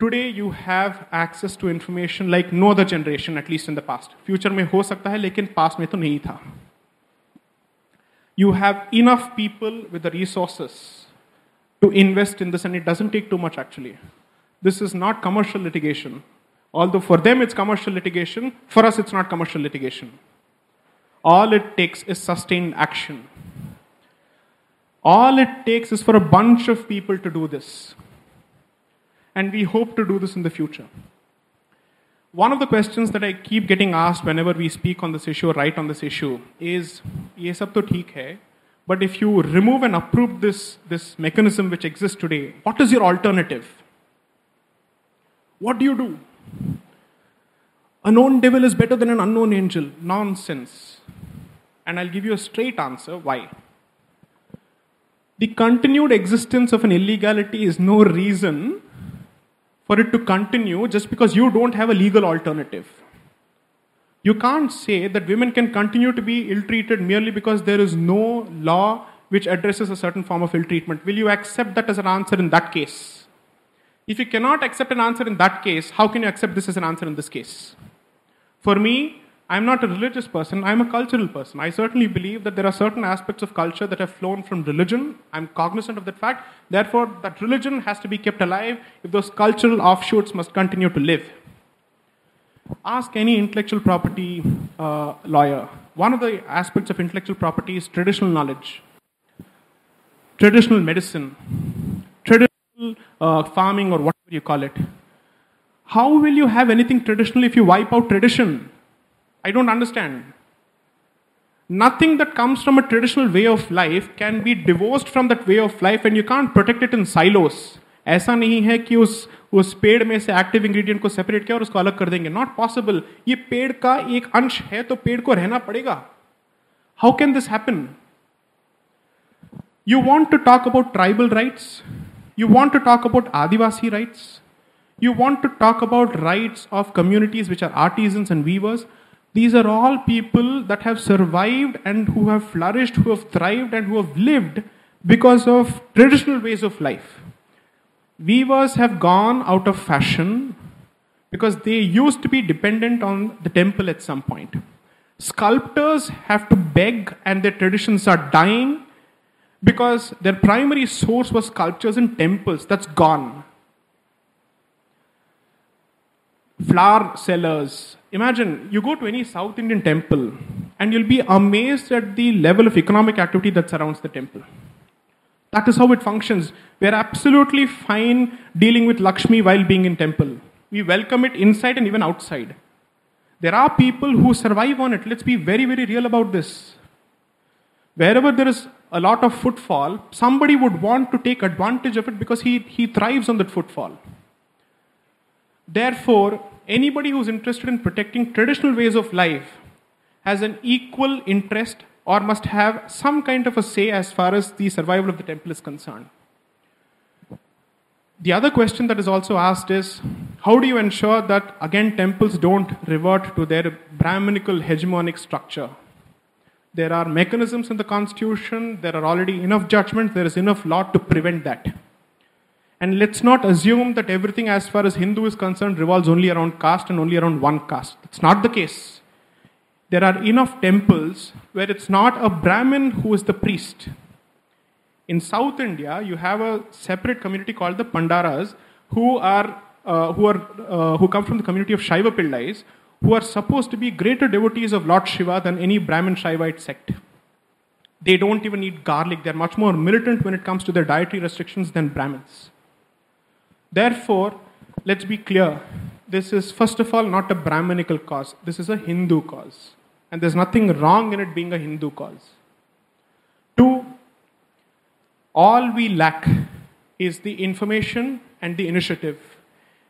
[SPEAKER 1] Today you have access to information like no other generation, at least in the past. Future में हो सकता है लेकिन past में तो नहीं था. You have enough people with the resources to invest in this, and it doesn't take too much actually. This is not commercial litigation. Although for them it's commercial litigation, for us it's not commercial litigation. All it takes is sustained action. All it takes is for a bunch of people to do this. And we hope to do this in the future. One of the questions that I keep getting asked whenever we speak on this issue or write on this issue is ये सब तो ठीक है, but if you remove and uproot this, this mechanism which exists today, what is your alternative? What do you do? A known devil is better than an unknown angel. Nonsense. And I'll give you a straight answer why. The continued existence of an illegality is no reason for it to continue just because you don't have a legal alternative. You can't say that women can continue to be ill treated merely because there is no law which addresses a certain form of ill treatment. Will you accept that as an answer in that case? If you cannot accept an answer in that case, how can you accept this as an answer in this case? For me, I'm not a religious person, I'm a cultural person. I certainly believe that there are certain aspects of culture that have flown from religion. I'm cognizant of that fact. Therefore, that religion has to be kept alive if those cultural offshoots must continue to live. Ask any intellectual property uh, lawyer. One of the aspects of intellectual property is traditional knowledge, traditional medicine, traditional uh, farming, or whatever you call it. How will you have anything traditional if you wipe out tradition? I don't understand. Nothing that comes from a traditional way of life can be divorced from that way of life and you can't protect it in silos. ऐसा नहीं है कि उस उस पेड़ में से active ingredient को सेपरेट किया और उसको अलग कर देंगे नॉट पॉसिबल ये पेड़ का एक अंश है तो पेड़ को रहना पड़ेगा how can this happen you want to talk about tribal rights you want to talk about adivasi rights you want to talk about rights of communities which are artisans and weavers these are all people that have survived and who have flourished, who have thrived, and who have lived because of traditional ways of life. Weavers have gone out of fashion because they used to be dependent on the temple at some point. Sculptors have to beg, and their traditions are dying because their primary source was sculptures in temples. That's gone. Flower sellers, Imagine you go to any South Indian temple and you'll be amazed at the level of economic activity that surrounds the temple. That is how it functions. We are absolutely fine dealing with Lakshmi while being in temple. We welcome it inside and even outside. There are people who survive on it. Let's be very, very real about this. Wherever there is a lot of footfall, somebody would want to take advantage of it because he, he thrives on that footfall. Therefore, anybody who's interested in protecting traditional ways of life has an equal interest or must have some kind of a say as far as the survival of the temple is concerned. The other question that is also asked is how do you ensure that, again, temples don't revert to their Brahminical hegemonic structure? There are mechanisms in the constitution, there are already enough judgments, there is enough law to prevent that. And let's not assume that everything, as far as Hindu is concerned, revolves only around caste and only around one caste. It's not the case. There are enough temples where it's not a Brahmin who is the priest. In South India, you have a separate community called the Pandaras, who are uh, who are uh, who come from the community of Shaiva Pillais, who are supposed to be greater devotees of Lord Shiva than any Brahmin Shaivite sect. They don't even eat garlic. They're much more militant when it comes to their dietary restrictions than Brahmins. Therefore, let's be clear this is, first of all, not a Brahmanical cause, this is a Hindu cause. And there's nothing wrong in it being a Hindu cause. Two, all we lack is the information and the initiative.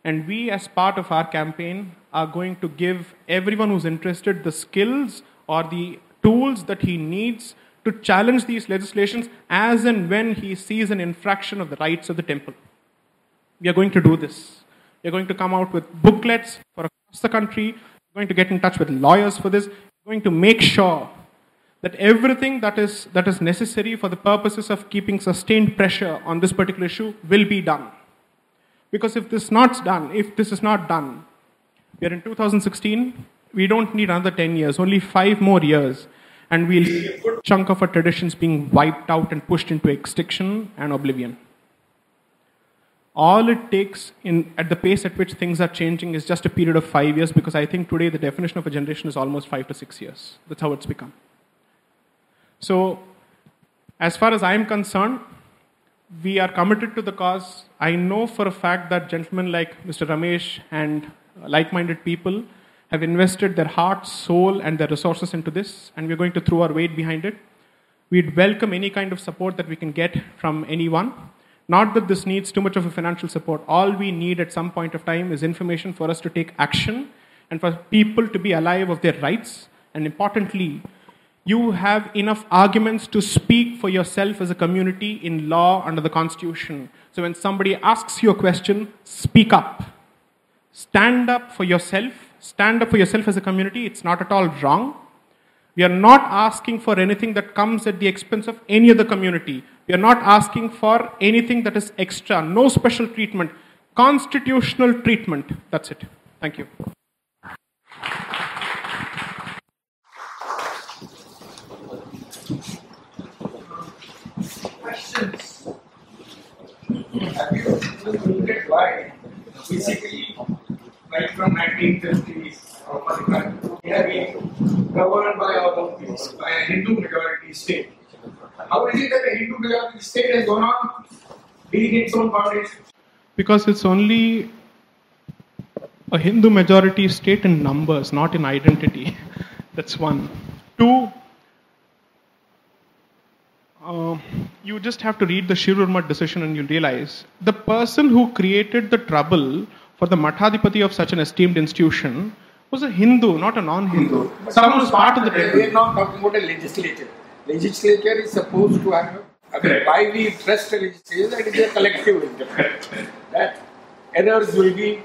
[SPEAKER 1] And we, as part of our campaign, are going to give everyone who's interested the skills or the tools that he needs to challenge these legislations as and when he sees an infraction of the rights of the temple. We are going to do this. We are going to come out with booklets for across the country. We're going to get in touch with lawyers for this. We're going to make sure that everything that is, that is necessary for the purposes of keeping sustained pressure on this particular issue will be done. Because if this not done, if this is not done, we are in 2016, we don't need another 10 years, only five more years, and we'll see a good chunk of our traditions being wiped out and pushed into extinction and oblivion all it takes in, at the pace at which things are changing is just a period of five years because I think today the definition of a generation is almost five to six years. That's how it's become. So, as far as I'm concerned, we are committed to the cause. I know for a fact that gentlemen like Mr. Ramesh and uh, like minded people have invested their heart, soul, and their resources into this, and we're going to throw our weight behind it. We'd welcome any kind of support that we can get from anyone. Not that this needs too much of a financial support. All we need at some point of time is information for us to take action and for people to be alive of their rights. And importantly, you have enough arguments to speak for yourself as a community in law under the Constitution. So when somebody asks you a question, speak up. Stand up for yourself. Stand up for yourself as a community. It's not at all wrong. We are not asking for anything that comes at the expense of any other community. We are not asking for anything that is extra, no special treatment, constitutional treatment. That's it. Thank you.
[SPEAKER 3] Questions? Have you looked at why basically right from 1950s or we have been governed by our own people, by a Hindu majority state? How is it that the Hindu majority state has gone on being its own foundation?
[SPEAKER 1] Because it's only a Hindu majority state in numbers, not in identity. That's one. Two, uh, you just have to read the Shirur decision and you'll realize the person who created the trouble for the Mathadipati of such an esteemed institution was a Hindu, not a non Hindu. Someone who's part of the.
[SPEAKER 3] We are not talking about a legislature. Legislature is supposed to have. I mean, why we trust a legislature that it is a collective interest. that errors will be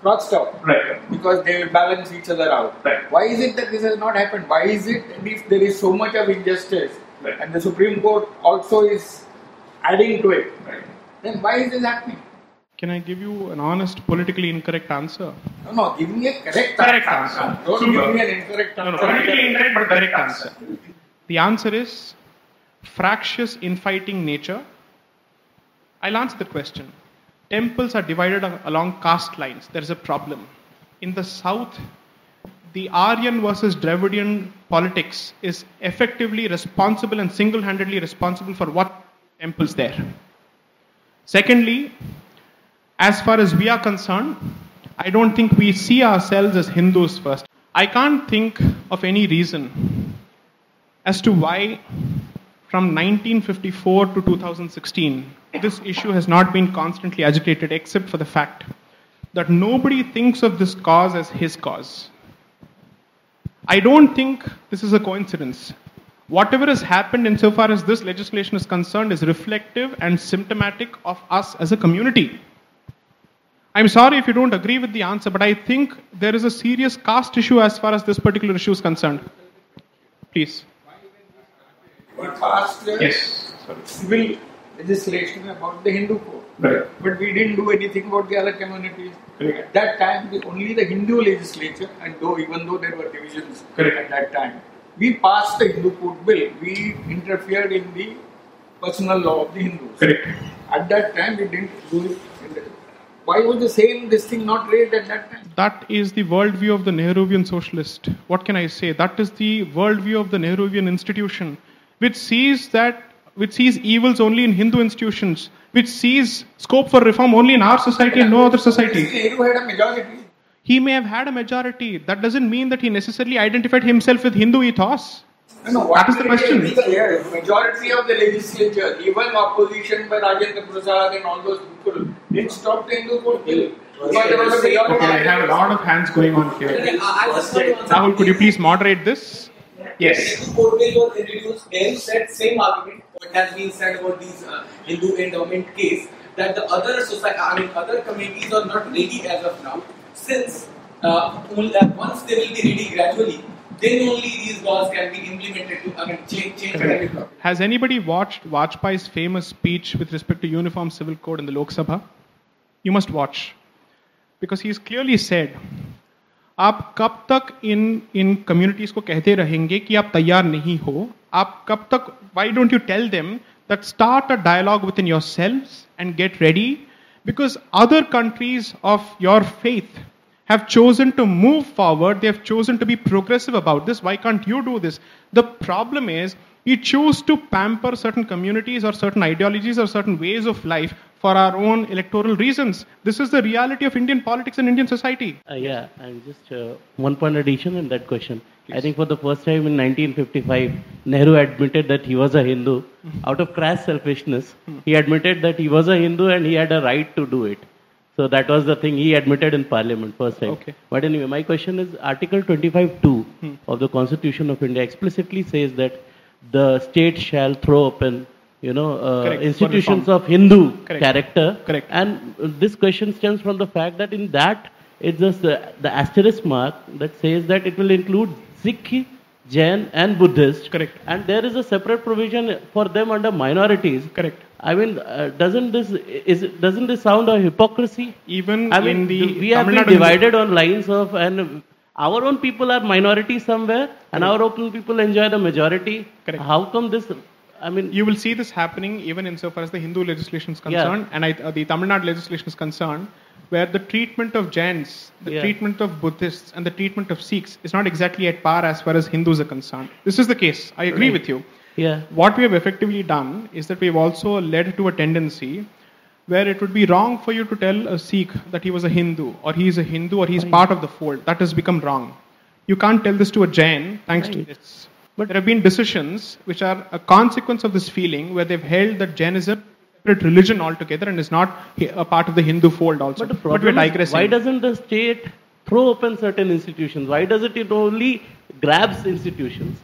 [SPEAKER 3] crossed out
[SPEAKER 4] Right.
[SPEAKER 3] because they will balance each other out.
[SPEAKER 4] Right.
[SPEAKER 3] Why is it that this has not happened? Why is it that if there is so much of injustice
[SPEAKER 4] Right.
[SPEAKER 3] and the Supreme Court also is adding to it,
[SPEAKER 4] Right.
[SPEAKER 3] then why is this happening?
[SPEAKER 1] Can I give you an honest, politically incorrect answer?
[SPEAKER 3] No, no, give me a correct,
[SPEAKER 1] Correct answer.
[SPEAKER 3] Don't
[SPEAKER 4] Super.
[SPEAKER 3] give me an incorrect
[SPEAKER 1] No, no,
[SPEAKER 3] answer.
[SPEAKER 1] politically incorrect, but correct answer. The answer is fractious, infighting nature. I'll answer the question. Temples are divided along caste lines. There is a problem. In the south, the Aryan versus Dravidian politics is effectively responsible and single handedly responsible for what temples there. Secondly, as far as we are concerned, I don't think we see ourselves as Hindus first. I can't think of any reason as to why from 1954 to 2016 this issue has not been constantly agitated except for the fact that nobody thinks of this cause as his cause. I don't think this is a coincidence. Whatever has happened insofar as this legislation is concerned is reflective and symptomatic of us as a community. I'm sorry if you don't agree with the answer, but I think there is a serious caste issue as far as this particular issue is concerned. Please.
[SPEAKER 3] We passed
[SPEAKER 1] Yes.
[SPEAKER 3] civil legislation about the Hindu code.
[SPEAKER 1] Right.
[SPEAKER 3] But we didn't do anything about the other communities. At that time, the, only the Hindu legislature, and though even though there were divisions
[SPEAKER 1] Correct.
[SPEAKER 3] at that time, we passed the Hindu code bill. We interfered in the personal law of the Hindus.
[SPEAKER 1] Correct.
[SPEAKER 3] At that time, we didn't do it. Why was the same this thing not raised at that time?
[SPEAKER 1] That is the worldview of the Nehruvian socialist. What can I say? That is the worldview of the Nehruvian institution, which sees that which sees evils only in Hindu institutions, which sees scope for reform only in our society and no other society.
[SPEAKER 3] Nehru had a majority.
[SPEAKER 1] He may have had a majority. That doesn't mean that he necessarily identified himself with Hindu ethos.
[SPEAKER 3] No, no,
[SPEAKER 1] That
[SPEAKER 3] what
[SPEAKER 1] is the question.
[SPEAKER 3] Yeah, majority of the legislature, even opposition by Rajendra Prasad and all those people, didn't stop the Hindu code bill. Because there was a majority.
[SPEAKER 1] Okay, I have a lot of hands going on here.
[SPEAKER 5] Okay, I I just want to answer.
[SPEAKER 1] Rahul, could you please moderate this? Yes.
[SPEAKER 5] Hindu code bill was introduced. Nehru said same argument. What has been said about these uh, Hindu endowment case that the other society, I mean, other communities are not ready as of now. Since uh, uh, once they will be ready gradually, then only these laws can be implemented to, I mean, change, change law.
[SPEAKER 1] Has anybody watched Vajpayee's famous speech with respect to uniform civil code in the Lok Sabha? You must watch. Because he's clearly said, आप कब तक इन इन communities को कहते रहेंगे कि आप तैयार नहीं हो? आप कब तक why don't you tell them that start a dialogue within yourself and get ready because other countries of your faith have chosen to move forward they chosen to be progressive about this why can't you do this the problem is you choose to pamper certain communities or certain ideologies or certain ways of life for our own electoral reasons. This is the reality of Indian politics and Indian society.
[SPEAKER 6] Uh, yeah, and just uh, one point addition in that question. I think for the first time in 1955, Nehru admitted that he was a Hindu. Out of crass selfishness, he admitted that he was a Hindu and he had a right to do it. So that was the thing he admitted in Parliament first time.
[SPEAKER 1] Okay.
[SPEAKER 6] But anyway, my question is Article 25.2 of the Constitution of India explicitly says that the state shall throw open, you know, uh, institutions of Hindu
[SPEAKER 1] Correct.
[SPEAKER 6] character.
[SPEAKER 1] Correct.
[SPEAKER 6] And uh, this question stems from the fact that in that it's just the, the asterisk mark that says that it will include Sikh, Jain, and Buddhist.
[SPEAKER 1] Correct.
[SPEAKER 6] And there is a separate provision for them under minorities.
[SPEAKER 1] Correct.
[SPEAKER 6] I mean, uh, doesn't this is doesn't this sound a hypocrisy?
[SPEAKER 1] Even
[SPEAKER 6] I mean,
[SPEAKER 1] in the
[SPEAKER 6] we have
[SPEAKER 1] Tamil
[SPEAKER 6] been divided on lines of, and our own people are minorities somewhere, and our own people enjoy the majority.
[SPEAKER 1] Correct.
[SPEAKER 6] How come this? I mean,
[SPEAKER 1] You will see this happening even insofar as the Hindu legislation is concerned, and I, uh, the Tamil Nadu legislation is concerned, where the treatment of Jains, the
[SPEAKER 6] Yeah.
[SPEAKER 1] treatment of Buddhists, and the treatment of Sikhs is not exactly at par as far as Hindus are concerned. This is the case. I agree with you.
[SPEAKER 6] yeah.
[SPEAKER 1] What we have effectively done is that we've also led to a tendency where it would be wrong for you to tell a Sikh that he was a Hindu, or he is a Hindu, or he is part of the fold. That has become wrong. You can't tell this to a Jain thanks to this. But there have been decisions which are a consequence of this feeling where they've held that Jainism is a separate religion altogether and is not a part of the Hindu fold also.
[SPEAKER 6] But the
[SPEAKER 1] we're digressing.
[SPEAKER 6] why doesn't the state throw open certain institutions? Why does it, it only grabs institutions?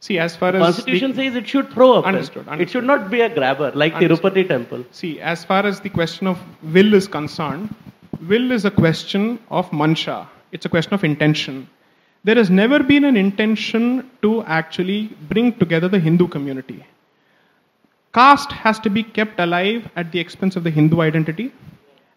[SPEAKER 1] See, as far as
[SPEAKER 6] Constitution
[SPEAKER 1] the,
[SPEAKER 6] says it should throw open.
[SPEAKER 1] Understood,
[SPEAKER 6] It should not be a grabber like
[SPEAKER 1] Understood.
[SPEAKER 6] Tirupati temple.
[SPEAKER 1] See, as far as the question of will is concerned, will is a question of mansha. It's a question of intention. There has never been an intention to actually bring together the Hindu community. Caste has to be kept alive at the expense of the Hindu identity,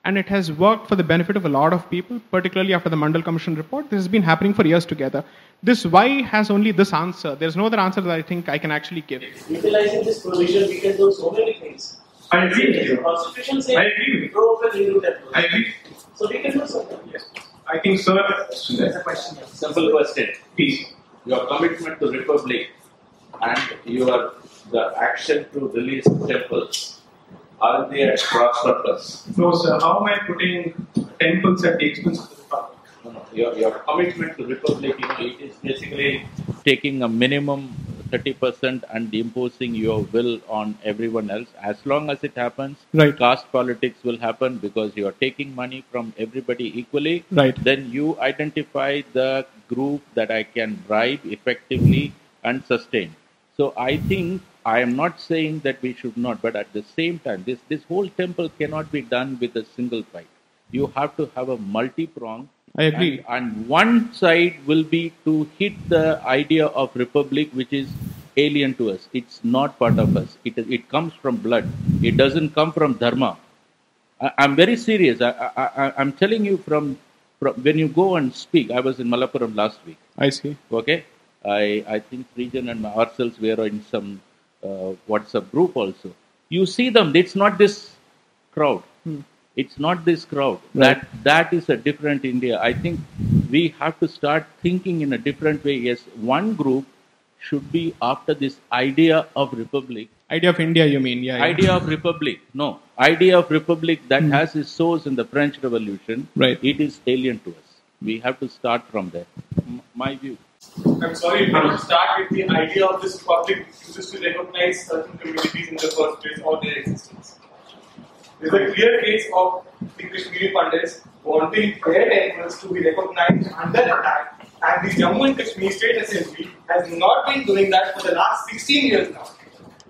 [SPEAKER 1] and it has worked for the benefit of a lot of people, particularly after the Mandal Commission report. This has been happening for years together. This why has only this answer. There's no other answer that I think I can actually give.
[SPEAKER 5] Utilizing this provision, we can do so many things.
[SPEAKER 7] I agree.
[SPEAKER 5] The Constitution says
[SPEAKER 7] I agree with you.
[SPEAKER 5] throw open Hindu temple.
[SPEAKER 7] I agree.
[SPEAKER 5] So we can do something.
[SPEAKER 7] Yes. I think, sir,
[SPEAKER 8] Simple question.
[SPEAKER 7] please.
[SPEAKER 8] Your commitment to republic and your the action to release temples are they at cross purpose?
[SPEAKER 7] No, sir. How am I putting
[SPEAKER 5] temples at the expense of the republic.
[SPEAKER 8] No, no. Your, your commitment to republic, you know, it is basically taking a minimum 30% and imposing your will on everyone else. As long as it happens,
[SPEAKER 1] Right.
[SPEAKER 8] caste politics will happen because you are taking money from everybody equally.
[SPEAKER 1] Right.
[SPEAKER 8] Then you identify the group that I can bribe effectively and sustain. So I think I am not saying that we should not, but at the same time, this, this whole temple cannot be done with a single fight. You have to have a multi prong.
[SPEAKER 1] I agree.
[SPEAKER 8] And, and one side will be to hit the idea of republic, which is alien to us. It's not part of us. It, it comes from blood. It doesn't come from dharma. I, I'm very serious. I, I, I, I'm telling you from, from when you go and speak. I was in Malappuram last week.
[SPEAKER 1] I see.
[SPEAKER 8] Okay, I I think region and ourselves were in some uh, WhatsApp group also. You see them. It's not this crowd. It's not this crowd. That that is a different India. I think we have to start thinking in a different way. Yes, one group should be after this idea of republic.
[SPEAKER 1] Idea of India, you mean? Yeah. yeah.
[SPEAKER 8] Idea of republic. No, idea of republic that hmm. has its source in the French Revolution.
[SPEAKER 1] Right.
[SPEAKER 8] It is alien to us. We have to start from there. M- my view.
[SPEAKER 5] I'm sorry, but to start with the idea of this republic which is to recognize certain communities in the first place or their existence. There's a clear case of the Kashmiri Pandits wanting their temples to be recognized under attack, and the Jammu and Kashmir State Assembly has not been doing that for the last 16 years now.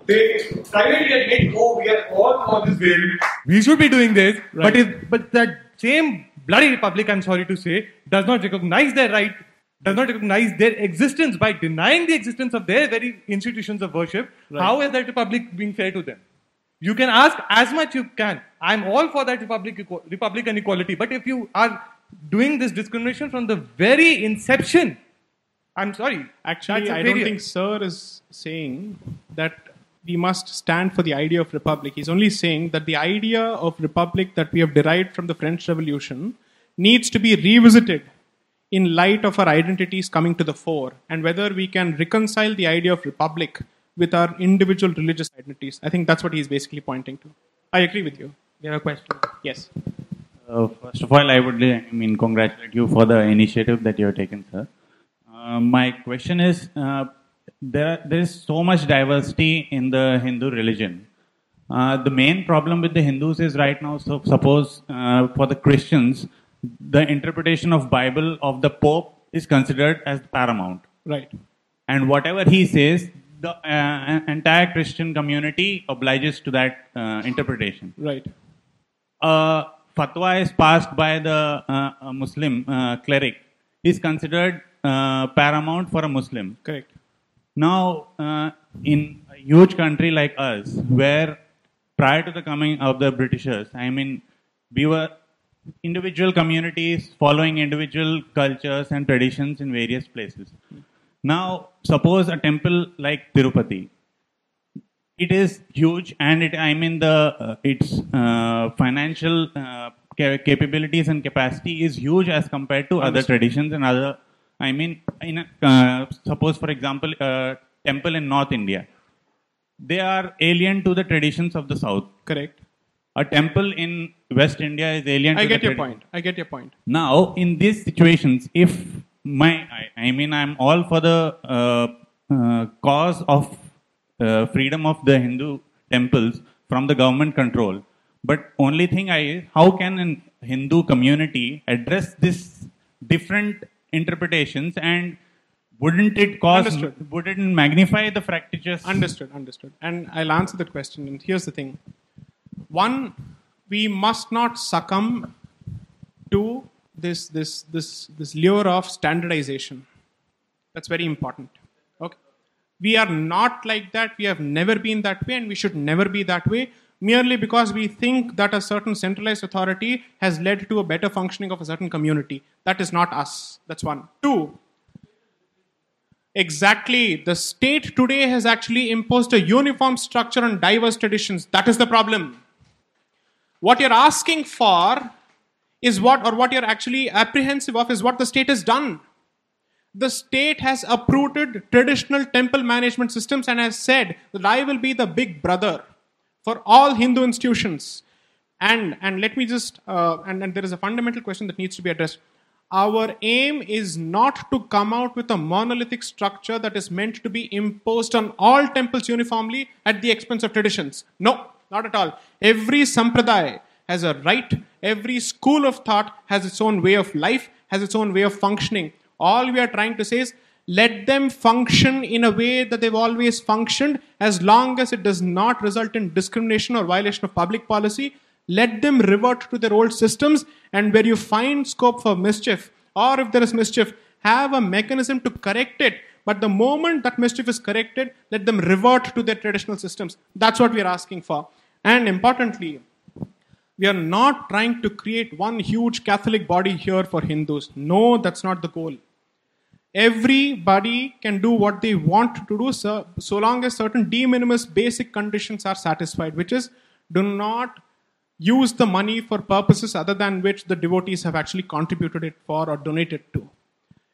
[SPEAKER 5] They privately admit, oh, we are all for this bill.
[SPEAKER 9] we should be doing this,
[SPEAKER 1] Right.
[SPEAKER 9] but if, but that same bloody republic, I'm sorry to say, does not recognize their right, does not recognize their existence by denying the existence of their very institutions of worship. How is that republic being fair to them? You can ask as much you can. I'm all for that republic, republican equality, but if you are doing this discrimination from the very inception, I'm sorry.
[SPEAKER 1] Actually, I don't think Sir is saying that we must stand for the idea of republic. He's only saying that the idea of republic that we have derived from the French Revolution needs to be revisited in light of our identities coming to the fore and whether we can reconcile the idea of republic with our individual religious identities. I think that's what he's basically pointing to. I agree with you.
[SPEAKER 9] You have a question.
[SPEAKER 1] Yes.
[SPEAKER 10] Uh, first of all, I would I mean congratulate you for the initiative that you have taken, sir. Uh, my question is, uh, there there is so much diversity in the Hindu religion. Uh, the main problem with the Hindus is right now. So suppose uh, for the Christians, the interpretation of Bible of the Pope is considered as paramount,
[SPEAKER 1] Right.
[SPEAKER 10] and whatever he says, the uh, entire Christian community obliges to that uh, interpretation
[SPEAKER 1] Right.
[SPEAKER 10] a fatwa is passed by the uh, Muslim uh, cleric is considered uh, paramount for a Muslim.
[SPEAKER 1] Correct.
[SPEAKER 10] Now, uh, in a huge country like us, where prior to the coming of the Britishers, I mean, we were individual communities following individual cultures and traditions in various places. Now, suppose a temple like Tirupati, it is huge and it i mean the uh, its uh, financial uh, ca- capabilities and capacity is huge as compared to other traditions and other i mean in a, uh, suppose for example a temple in north india they are alien to the traditions of the south
[SPEAKER 1] Correct.
[SPEAKER 10] a temple in west india is alien
[SPEAKER 1] I
[SPEAKER 10] to
[SPEAKER 1] get your point. I get your point.
[SPEAKER 10] now, in these situations, if my, I, I mean, I'm all for the uh, uh, cause of uh, freedom of the Hindu temples from the government control, but only thing I, how can a Hindu community address this different interpretations and wouldn't it cause,
[SPEAKER 1] Understood.
[SPEAKER 10] would it magnify the fractures?
[SPEAKER 1] Understood, understood. And I'll answer that question. And here's the thing one, we must not succumb to this, this, this, this lure of standardization. That's very important. Okay. We are not like that. We have never been that way, and we should never be that way merely because we think that a certain centralized authority has led to a better functioning of a certain community. That is not us. That's one. Two, Exactly. The state today has actually imposed a uniform structure on diverse traditions. That is the problem. What you're asking for is what, or what you're actually apprehensive of, is what the state has done. The state has uprooted traditional temple management systems and has said that I will be the big brother for all Hindu institutions. And, and let me just, uh, and, and there is a fundamental question that needs to be addressed. Our aim is not to come out with a monolithic structure that is meant to be imposed on all temples uniformly at the expense of traditions. No, not at all. Every sampradaya has a right, every school of thought has its own way of life, has its own way of functioning. All we are trying to say is let them function in a way that they've always functioned. As long as it does not result in discrimination or violation of public policy let them revert to their old systems. And where you find scope for mischief or if there is mischief have a mechanism to correct it. But the moment that mischief is corrected let them revert to their traditional systems. That's what we are asking for. And importantly we are not trying to create one huge catholic body here for hindus no that's not the goal everybody can do what they want to do so, so long as certain de minimis basic conditions are satisfied which is do not use the money for purposes other than which the devotees have actually contributed it for or donated to.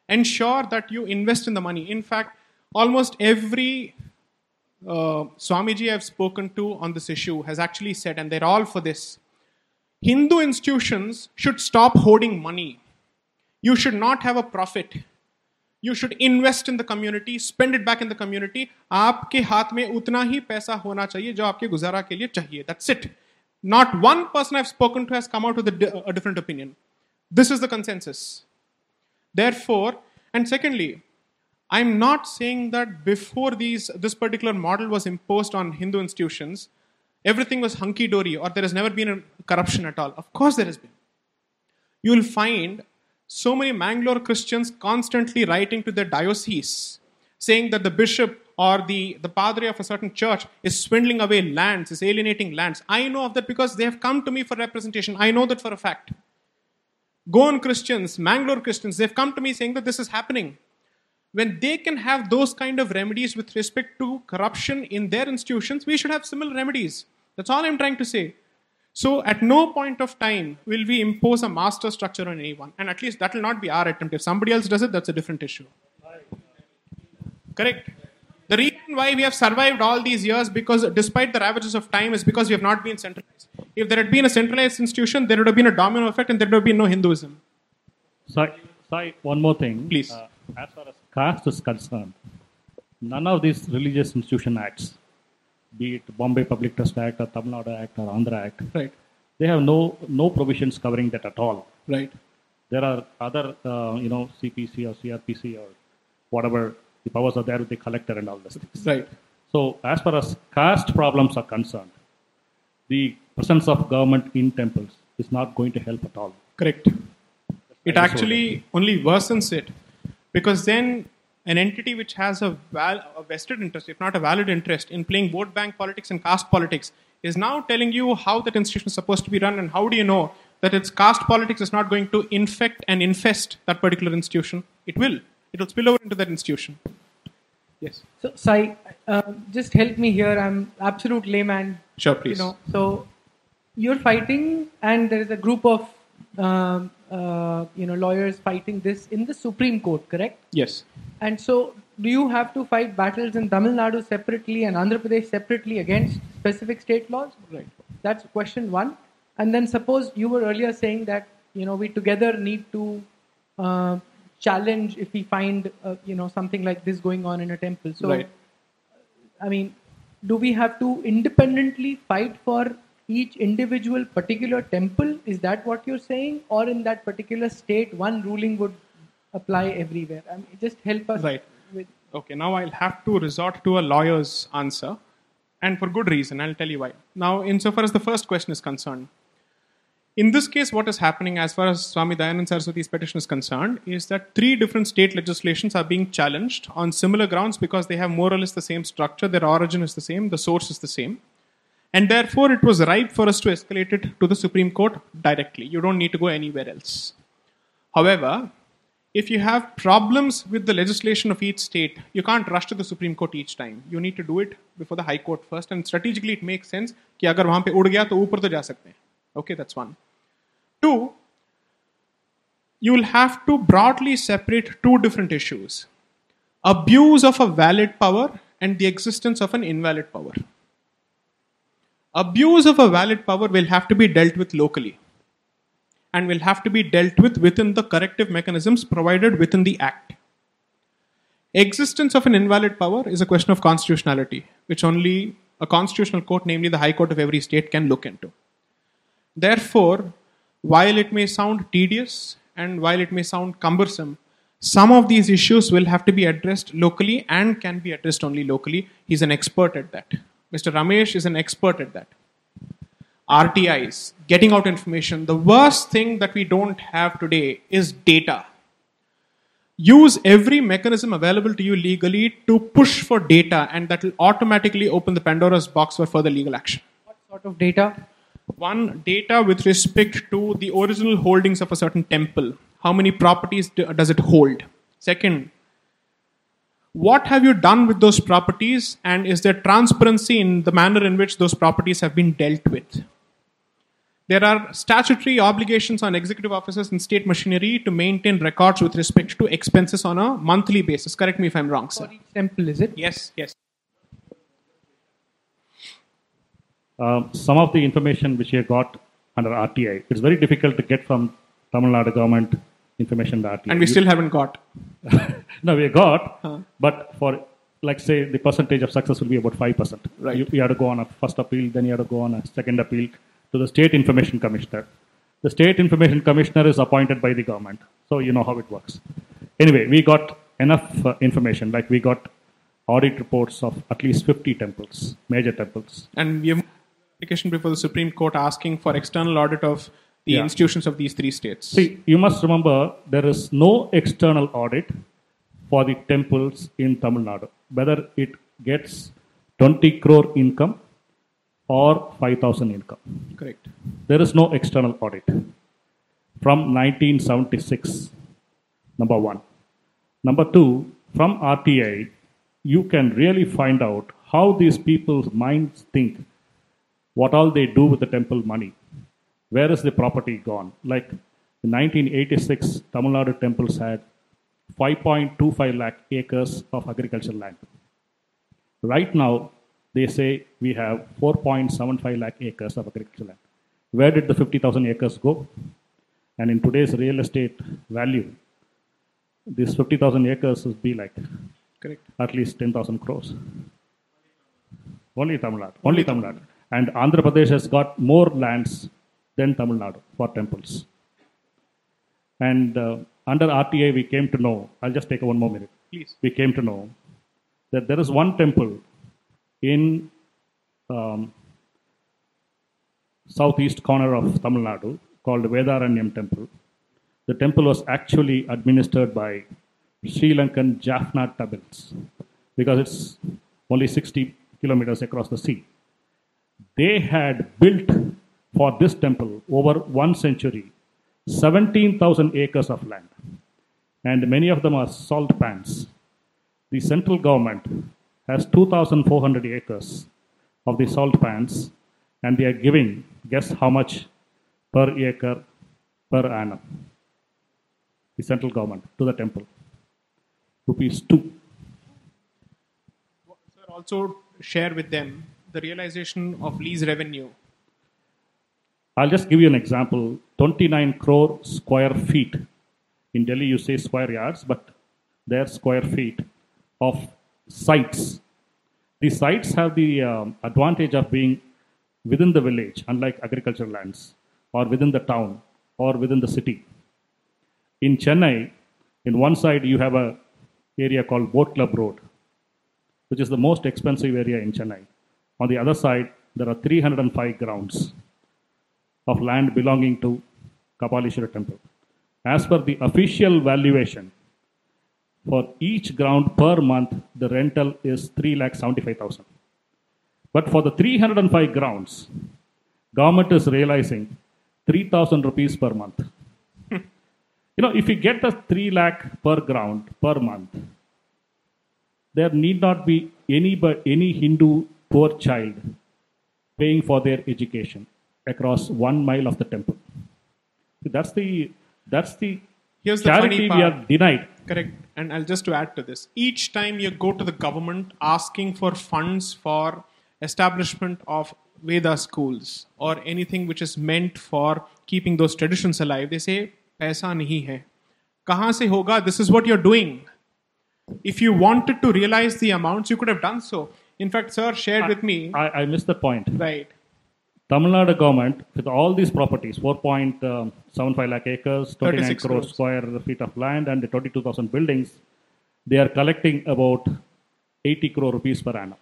[SPEAKER 1] Ensure that you invest in the money. In fact, almost every uh, Swamiji I've spoken to on this issue has actually said, and they're all for this Hindu institutions should stop hoarding money. You should not have a profit. You should invest in the community, spend it back in the community. आपके हाथ में उतना ही पैसा होना चाहिए जो आपके गुजारा के लिए चाहिए. That's it. Not one person I've spoken to has come out with a, a different opinion. This is the consensus. Therefore, and secondly, I'm not saying that before these, this particular model was imposed on Hindu institutions, everything was hunky dory or there has never been a corruption at all. Of course, there has been. You will find so many Mangalore Christians constantly writing to their diocese saying that the bishop or the, the padre of a certain church is swindling away lands, is alienating lands. I know of that because they have come to me for representation. I know that for a fact. Goan Christians, Mangalore Christians, they've come to me saying that this is happening. When they can have those kind of remedies with respect to corruption in their institutions, we should have similar remedies. That's all I'm trying to say. So, at no point of time will we impose a master structure on anyone. And at least that will not be our attempt. If somebody else does it, that's a different issue. Correct? The reason why we have survived all these years, because despite the ravages of time, is because we have not been centralized. If there had been a centralized institution, there would have been a domino effect and there would have been no Hinduism.
[SPEAKER 11] Sorry, sorry one more thing.
[SPEAKER 1] Please.
[SPEAKER 11] Uh, as far as caste is concerned, none of these religious institution acts, be it Bombay Public Trust Act or Tamil Nadu Act or Andhra Act,
[SPEAKER 1] right.
[SPEAKER 11] they have no, no provisions covering that at all.
[SPEAKER 1] Right.
[SPEAKER 11] There are other, uh, you know, CPC or CRPC or whatever the powers are there with the collector and all this things.
[SPEAKER 1] Right.
[SPEAKER 11] So, as far as caste problems are concerned, the presence of government in temples is not going to help at all.
[SPEAKER 1] Correct. It actually only worsens it because then an entity which has a, val- a vested interest, if not a valid interest, in playing vote bank politics and caste politics, is now telling you how that institution is supposed to be run, and how do you know that its caste politics is not going to infect and infest that particular institution? It will. It will spill over into that institution. Yes.
[SPEAKER 12] So, Sai, uh, just help me here. I'm absolute layman.
[SPEAKER 1] Sure, please.
[SPEAKER 12] You know, so you're fighting, and there is a group of um, uh, you know lawyers fighting this in the Supreme Court, correct?
[SPEAKER 1] Yes.
[SPEAKER 12] And so, do you have to fight battles in Tamil Nadu separately and Andhra Pradesh separately against specific state laws?
[SPEAKER 1] Right.
[SPEAKER 12] That's question one. And then suppose you were earlier saying that you know we together need to uh, challenge if we find uh, you know something like this going on in a temple. So,
[SPEAKER 1] Right.
[SPEAKER 12] I mean, do we have to independently fight for each individual particular temple? Is that what you're saying, or in that particular state, one ruling would apply everywhere? I mean, just help us.
[SPEAKER 1] Right.
[SPEAKER 12] With,
[SPEAKER 1] Okay, now I'll have to resort to a lawyer's answer, and for good reason. I'll tell you why. Now, insofar as the first question is concerned, in this case, what is happening as far as Swami Dayanand Saraswati's petition is concerned is that three different state legislations are being challenged on similar grounds because they have more or less the same structure, their origin is the same, the source is the same. And therefore, it was ripe for us to escalate it to the Supreme Court directly. You don't need to go anywhere else. However, if you have problems with the legislation of each state, you can't rush to the Supreme Court each time. You need to do it before the High Court first, and strategically it makes sense कि अगर वहां पे उड़ गया तो ऊपर तो जा सकते हैं. Okay, that's one. Two, you will have to broadly separate two different issues: abuse of a valid power and the existence of an invalid power. abuse of a valid power will have to be dealt with locally and will have to be dealt with within the corrective mechanisms provided within the Act. Existence of an invalid power is a question of constitutionality, which only a constitutional court, namely the High Court of every state, can look into. Therefore, while it may sound tedious and while it may sound cumbersome, some of these issues will have to be addressed locally and can be addressed only locally. He's an expert at that. Mr. Ramesh is an expert at that. RTIs, getting out information. The worst thing that we don't have today is data. Use every mechanism available to you legally to push for data, and that will automatically open the Pandora's box for further legal action.
[SPEAKER 12] What sort of data?
[SPEAKER 1] One, data with respect to the original holdings of a certain temple. How many properties does it hold? Second, what have you done with those properties, and is there transparency in the manner in which those properties have been dealt with? There are statutory obligations on executive officers and state machinery to maintain records with respect to expenses on a monthly basis. Correct me if I'm wrong, sir.
[SPEAKER 12] Temple, is it?
[SPEAKER 1] Yes, yes.
[SPEAKER 11] Um, some of the information which we have got under RTI, it's very difficult to get from Tamil Nadu government information that
[SPEAKER 1] And we still haven't got.
[SPEAKER 11] no, we got,
[SPEAKER 1] Huh.
[SPEAKER 11] but for like say the percentage of success will be about five percent.
[SPEAKER 1] Right.
[SPEAKER 11] You, you have to go on a first appeal, then you have to go on a second appeal to the state information commissioner. The state information commissioner is appointed by the government, so you know how it works. Anyway, we got enough uh, information. Like we got audit reports of at least fifty temples, major temples.
[SPEAKER 1] And we have application before the Supreme Court asking for external audit of the
[SPEAKER 11] Yeah.
[SPEAKER 1] institutions of these three states.
[SPEAKER 11] See, you must remember there is no external audit for the temples in Tamil Nadu, whether it gets 20 crore income or 5,000 income.
[SPEAKER 1] Correct.
[SPEAKER 11] There is no external audit from 1976, number one. Number two, from RTI, you can really find out how these people's minds think, what all they do with the temple money. Where is the property gone? Like in 1986, Tamil Nadu temples had 5.25 lakh acres of agricultural land. Right now, they say we have 4.75 lakh acres of agricultural land. Where did the 50,000 acres go? And in today's real estate value, this 50,000 acres would be like
[SPEAKER 1] Correct.
[SPEAKER 11] at least 10,000 crores. Only Tamil Nadu. Only Tamil Nadu. And Andhra Pradesh has got more lands than Tamil Nadu for temples. And uh, under RTI, we came to know, I'll just take one more minute.
[SPEAKER 1] Please.
[SPEAKER 11] We came to know that there is one temple in um, southeast corner of Tamil Nadu called Vedaranyam Temple. The temple was actually administered by Sri Lankan Jaffna Tamils because it's only 60 kilometers across the sea. They had built for this temple over one century 17,000 acres of land, and many of them are salt pans. The central government has 2,400 acres of the salt pans, and they are giving, guess how much per acre per annum? The central government to the temple. Rupees 2.
[SPEAKER 1] Sir, also share with them the realization of lease revenue.
[SPEAKER 11] I'll just give you an example 29 crore square feet. In Delhi, you say square yards, but they're square feet of sites. These sites have the um, advantage of being within the village, unlike agricultural lands, or within the town, or within the city. In Chennai, in one side, you have a area called Boat Club Road, which is the most expensive area in Chennai. On the other side, there are 305 grounds of land belonging to Kapalishwara temple. As per the official valuation, for each ground per month, the rental is 3,75,000. But for the 305 grounds, government is realizing 3,000 rupees per month. you know, if you get the 3 lakh per ground per month, there need not be any, any Hindu poor child paying for their education across one mile of the temple. That's the that's the
[SPEAKER 1] Here's the
[SPEAKER 11] charity
[SPEAKER 1] funny
[SPEAKER 11] we
[SPEAKER 1] part.
[SPEAKER 11] are denied.
[SPEAKER 1] Correct. And I'll just to add to this. Each time you go to the government asking for funds for establishment of Veda schools or anything which is meant for keeping those traditions alive, they say, पैसा नहीं है. कहाँ से होगा? This is what you're doing. If you wanted to realize the amounts, you could have done so. In fact, sir shared with me.
[SPEAKER 11] I, I missed the point.
[SPEAKER 1] Right.
[SPEAKER 11] Tamil Nadu government, with all these properties, 4.75 uh, lakh acres, 29 crore
[SPEAKER 1] crores.
[SPEAKER 11] square feet of land, and the 22,000 buildings, they are collecting about 80 crore rupees per annum.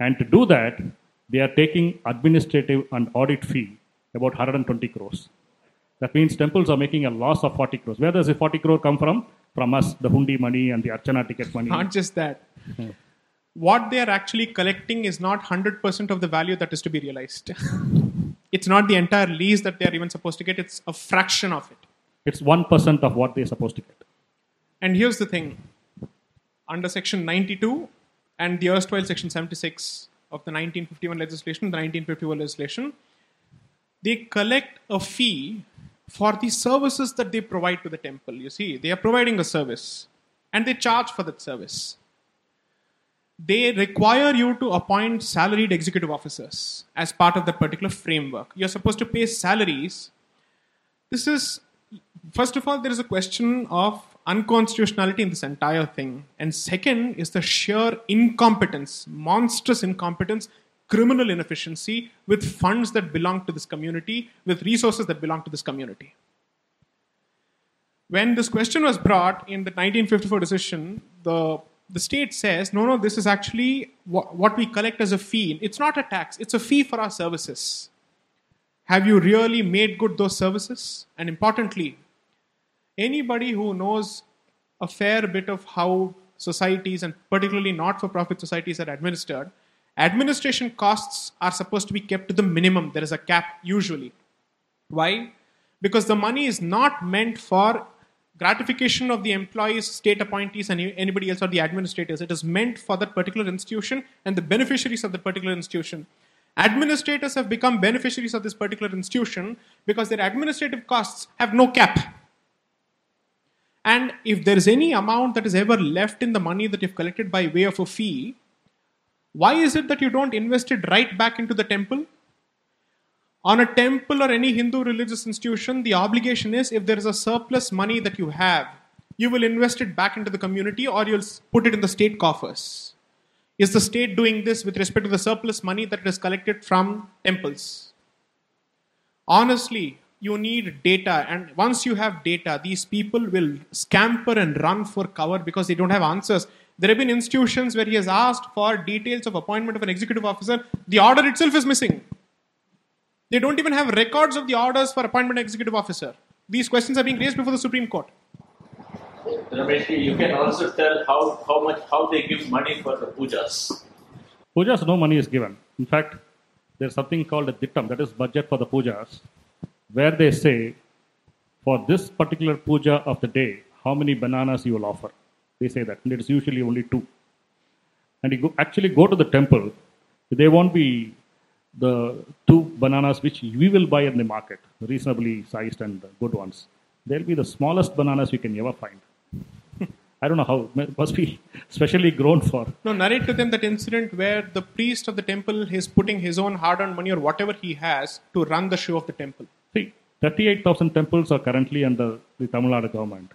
[SPEAKER 11] And to do that, they are taking administrative and audit fee about 120 crores. That means temples are making a loss of 40 crores. Where does the 40 crore come from? From us, the hundi money and the archana ticket money.
[SPEAKER 1] Not just that. What they are actually collecting is not 100% of the value that is to be realized. it's not the entire lease that they are even supposed to get, it's a fraction of it.
[SPEAKER 11] It's 1% of what they're supposed to get.
[SPEAKER 1] And here's the thing under section 92 and the erstwhile section 76 of the 1951 legislation, the 1951 legislation, they collect a fee for the services that they provide to the temple. You see, they are providing a service and they charge for that service. They require you to appoint salaried executive officers as part of that particular framework. You're supposed to pay salaries. This is, first of all, there is a question of unconstitutionality in this entire thing. And second is the sheer incompetence, monstrous incompetence, criminal inefficiency with funds that belong to this community, with resources that belong to this community. When this question was brought in the 1954 decision, the, the state says, no, no, this is actually what, what we collect as a fee. It's not a tax, it's a fee for our services. Have you really made good those services? And importantly, anybody who knows a fair bit of how societies and particularly not for profit societies are administered, administration costs are supposed to be kept to the minimum. There is a cap usually. Why? Because the money is not meant for gratification of the employees, state appointees, and anybody else or the administrators. It is meant for that particular institution and the beneficiaries of that particular institution. Administrators have become beneficiaries of this particular institution because their administrative costs have no cap. And if there is any amount that is ever left in the money that you've collected by way of a fee, why is it that you don't invest it right back into the temple? On a temple or any Hindu religious institution, the obligation is if there is a surplus money that you have, you will invest it back into the community or you'll put it in the state coffers. Is the state doing this with respect to the surplus money that is collected from temples? Honestly, you need data, and once you have data, these people will scamper and run for cover because they don't have answers. There have been institutions where he has asked for details of appointment of an executive officer. The order itself is missing. They don't even have records of the orders for appointment of executive officer. These questions are being raised before the Supreme Court.
[SPEAKER 8] Ramesh, you can also tell how, how much how they give money for the pujas.
[SPEAKER 11] Pujas, no money is given. In fact, there's something called a dittam, that is budget for the pujas, where they say, for this particular puja of the day, how many bananas you will offer. They say that, and it's usually only two. And you go, actually go to the temple, they won't be the two bananas which we will buy in the market, reasonably sized and good ones. They'll be the smallest bananas you can ever find. I don't know how, must be specially grown for.
[SPEAKER 1] No, narrate to them that incident where the priest of the temple is putting his own hard earned money or whatever he has to run the show of the temple.
[SPEAKER 11] See, 38,000 temples are currently under the Tamil Nadu government,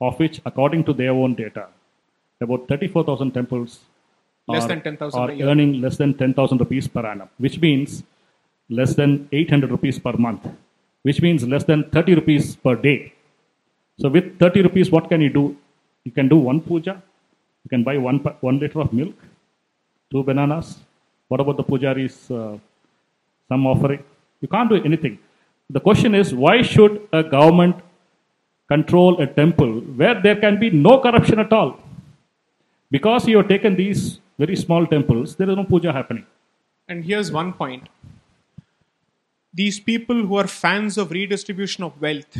[SPEAKER 11] of which, according to their own data, about 34,000 temples
[SPEAKER 1] Less
[SPEAKER 11] are,
[SPEAKER 1] than 10,000
[SPEAKER 11] are
[SPEAKER 1] a year.
[SPEAKER 11] earning less than 10,000 rupees per annum, which means less than 800 rupees per month, which means less than 30 rupees per day. So, with 30 rupees, what can you do? You can do one puja, you can buy one, one liter of milk, two bananas. What about the pujaris? Uh, some offering. You can't do anything. The question is why should a government control a temple where there can be no corruption at all? Because you have taken these very small temples, there is no puja happening.
[SPEAKER 1] And here's one point these people who are fans of redistribution of wealth,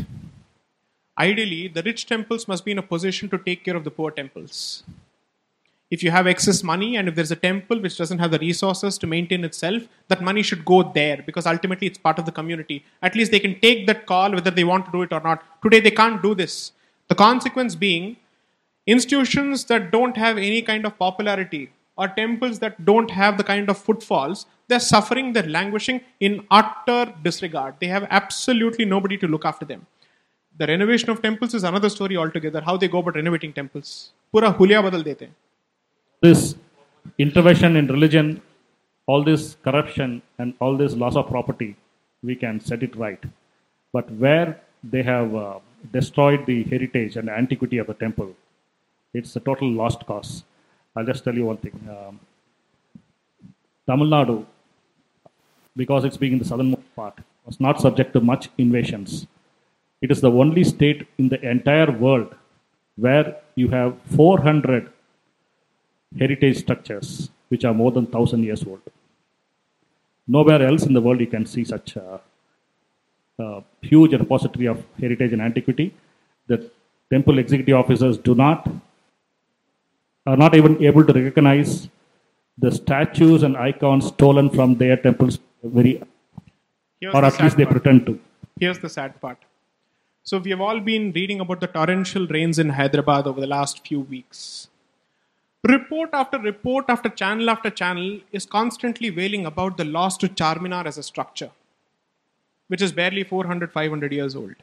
[SPEAKER 1] ideally, the rich temples must be in a position to take care of the poor temples. If you have excess money and if there's a temple which doesn't have the resources to maintain itself, that money should go there because ultimately it's part of the community. At least they can take that call whether they want to do it or not. Today they can't do this. The consequence being institutions that don't have any kind of popularity or temples that don't have the kind of footfalls, they're suffering, they're languishing in utter disregard. They have absolutely nobody to look after them. The renovation of temples is another story altogether. How they go about renovating temples. Pura huliya badal dete.
[SPEAKER 11] this intervention in religion, all this corruption and all this loss of property, we can set it right. But where they have uh, destroyed the heritage and antiquity of the temple, it's a total lost cause. I'll just tell you one thing. Um, Tamil Nadu, because it's being in the southern part, was not subject to much invasions. It is the only state in the entire world where you have 400 heritage structures which are more than 1000 years old. Nowhere else in the world you can see such a, a huge repository of heritage and antiquity. The temple executive officers do not are not even able to recognize the statues and icons stolen from their temples very
[SPEAKER 1] Here's
[SPEAKER 11] or at least they
[SPEAKER 1] part.
[SPEAKER 11] pretend to.
[SPEAKER 1] Here's the sad part. So we have all been reading about the torrential rains in Hyderabad over the last few weeks. Report after report after channel after channel is constantly wailing about the loss to Charminar as a structure, which is barely 400, 500 years old.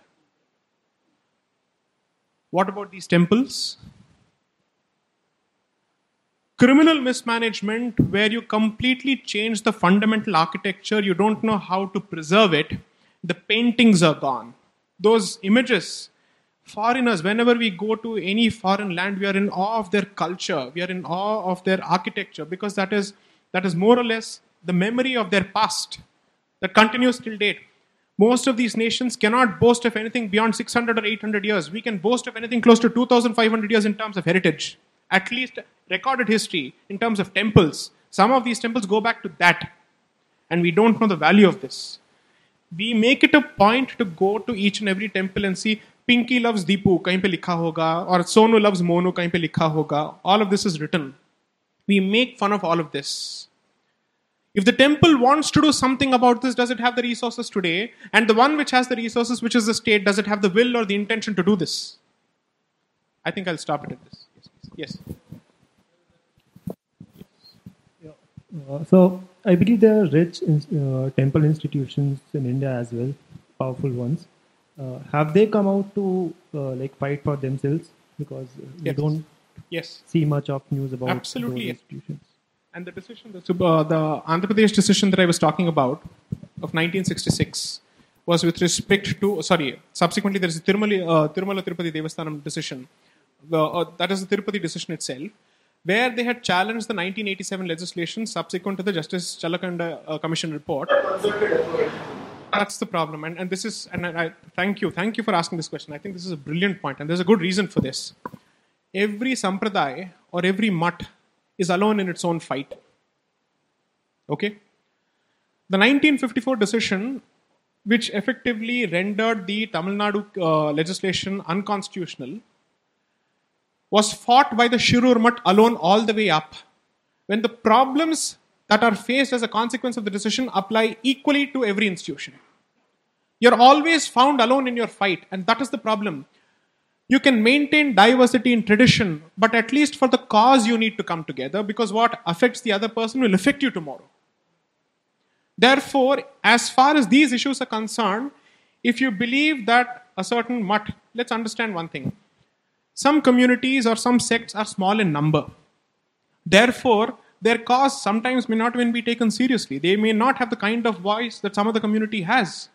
[SPEAKER 1] What about these temples? Criminal mismanagement, where you completely change the fundamental architecture, you don't know how to preserve it, the paintings are gone. Those images, foreigners, whenever we go to any foreign land, we are in awe of their culture, we are in awe of their architecture, because that is, that is more or less the memory of their past that continues till date. Most of these nations cannot boast of anything beyond 600 or 800 years. We can boast of anything close to 2,500 years in terms of heritage, at least recorded history in terms of temples. Some of these temples go back to that, and we don't know the value of this. We make it a point to go to each and every temple and see Pinky loves Deepu, kahin pe likha hoga, or Sonu loves Monu, kahin pe likha hoga. All of this is written. We make fun of all of this. If the temple wants to do something about this, does it have the resources today? And the one which has the resources, which is the state, does it have the will or the intention to do this? I think I'll stop it at this. Yes. yes.
[SPEAKER 13] Uh, so I believe there are rich uh, temple institutions in India as well, powerful ones. Uh, have they come out to uh, like fight for themselves? Because uh, we
[SPEAKER 1] Yes.
[SPEAKER 13] don't
[SPEAKER 1] Yes.
[SPEAKER 13] see much of news about
[SPEAKER 1] Absolutely,
[SPEAKER 13] institutions.
[SPEAKER 1] And the decision, the, uh, the Andhra Pradesh decision that I was talking about of 1966 was with respect to, sorry, subsequently there is a Tirumali, uh, Tirumala Tirupati Devasthanam decision. The, uh, that is the Tirupati decision itself, where they had challenged the 1987 legislation subsequent to the Justice Challa Kondaiah uh, Commission report. That's the problem. And, and this is, and I, I thank you, thank you for asking this question. I think this is a brilliant point, and there's a good reason for this. Every sampradaya or every mutt is alone in its own fight. Okay? The 1954 decision, which effectively rendered the Tamil Nadu uh, legislation unconstitutional, was fought by the Shirur Mutt alone all the way up. When the problems that are faced as a consequence of the decision apply equally to every institution. You're always found alone in your fight, and that is the problem. You can maintain diversity in tradition, but at least for the cause you need to come together because what affects the other person will affect you tomorrow. Therefore, as far as these issues are concerned, if you believe that a certain mutt, let's understand one thing. Some communities or some sects are small in number. Therefore, their cause sometimes may not even be taken seriously. They may not have the kind of voice that some other community has.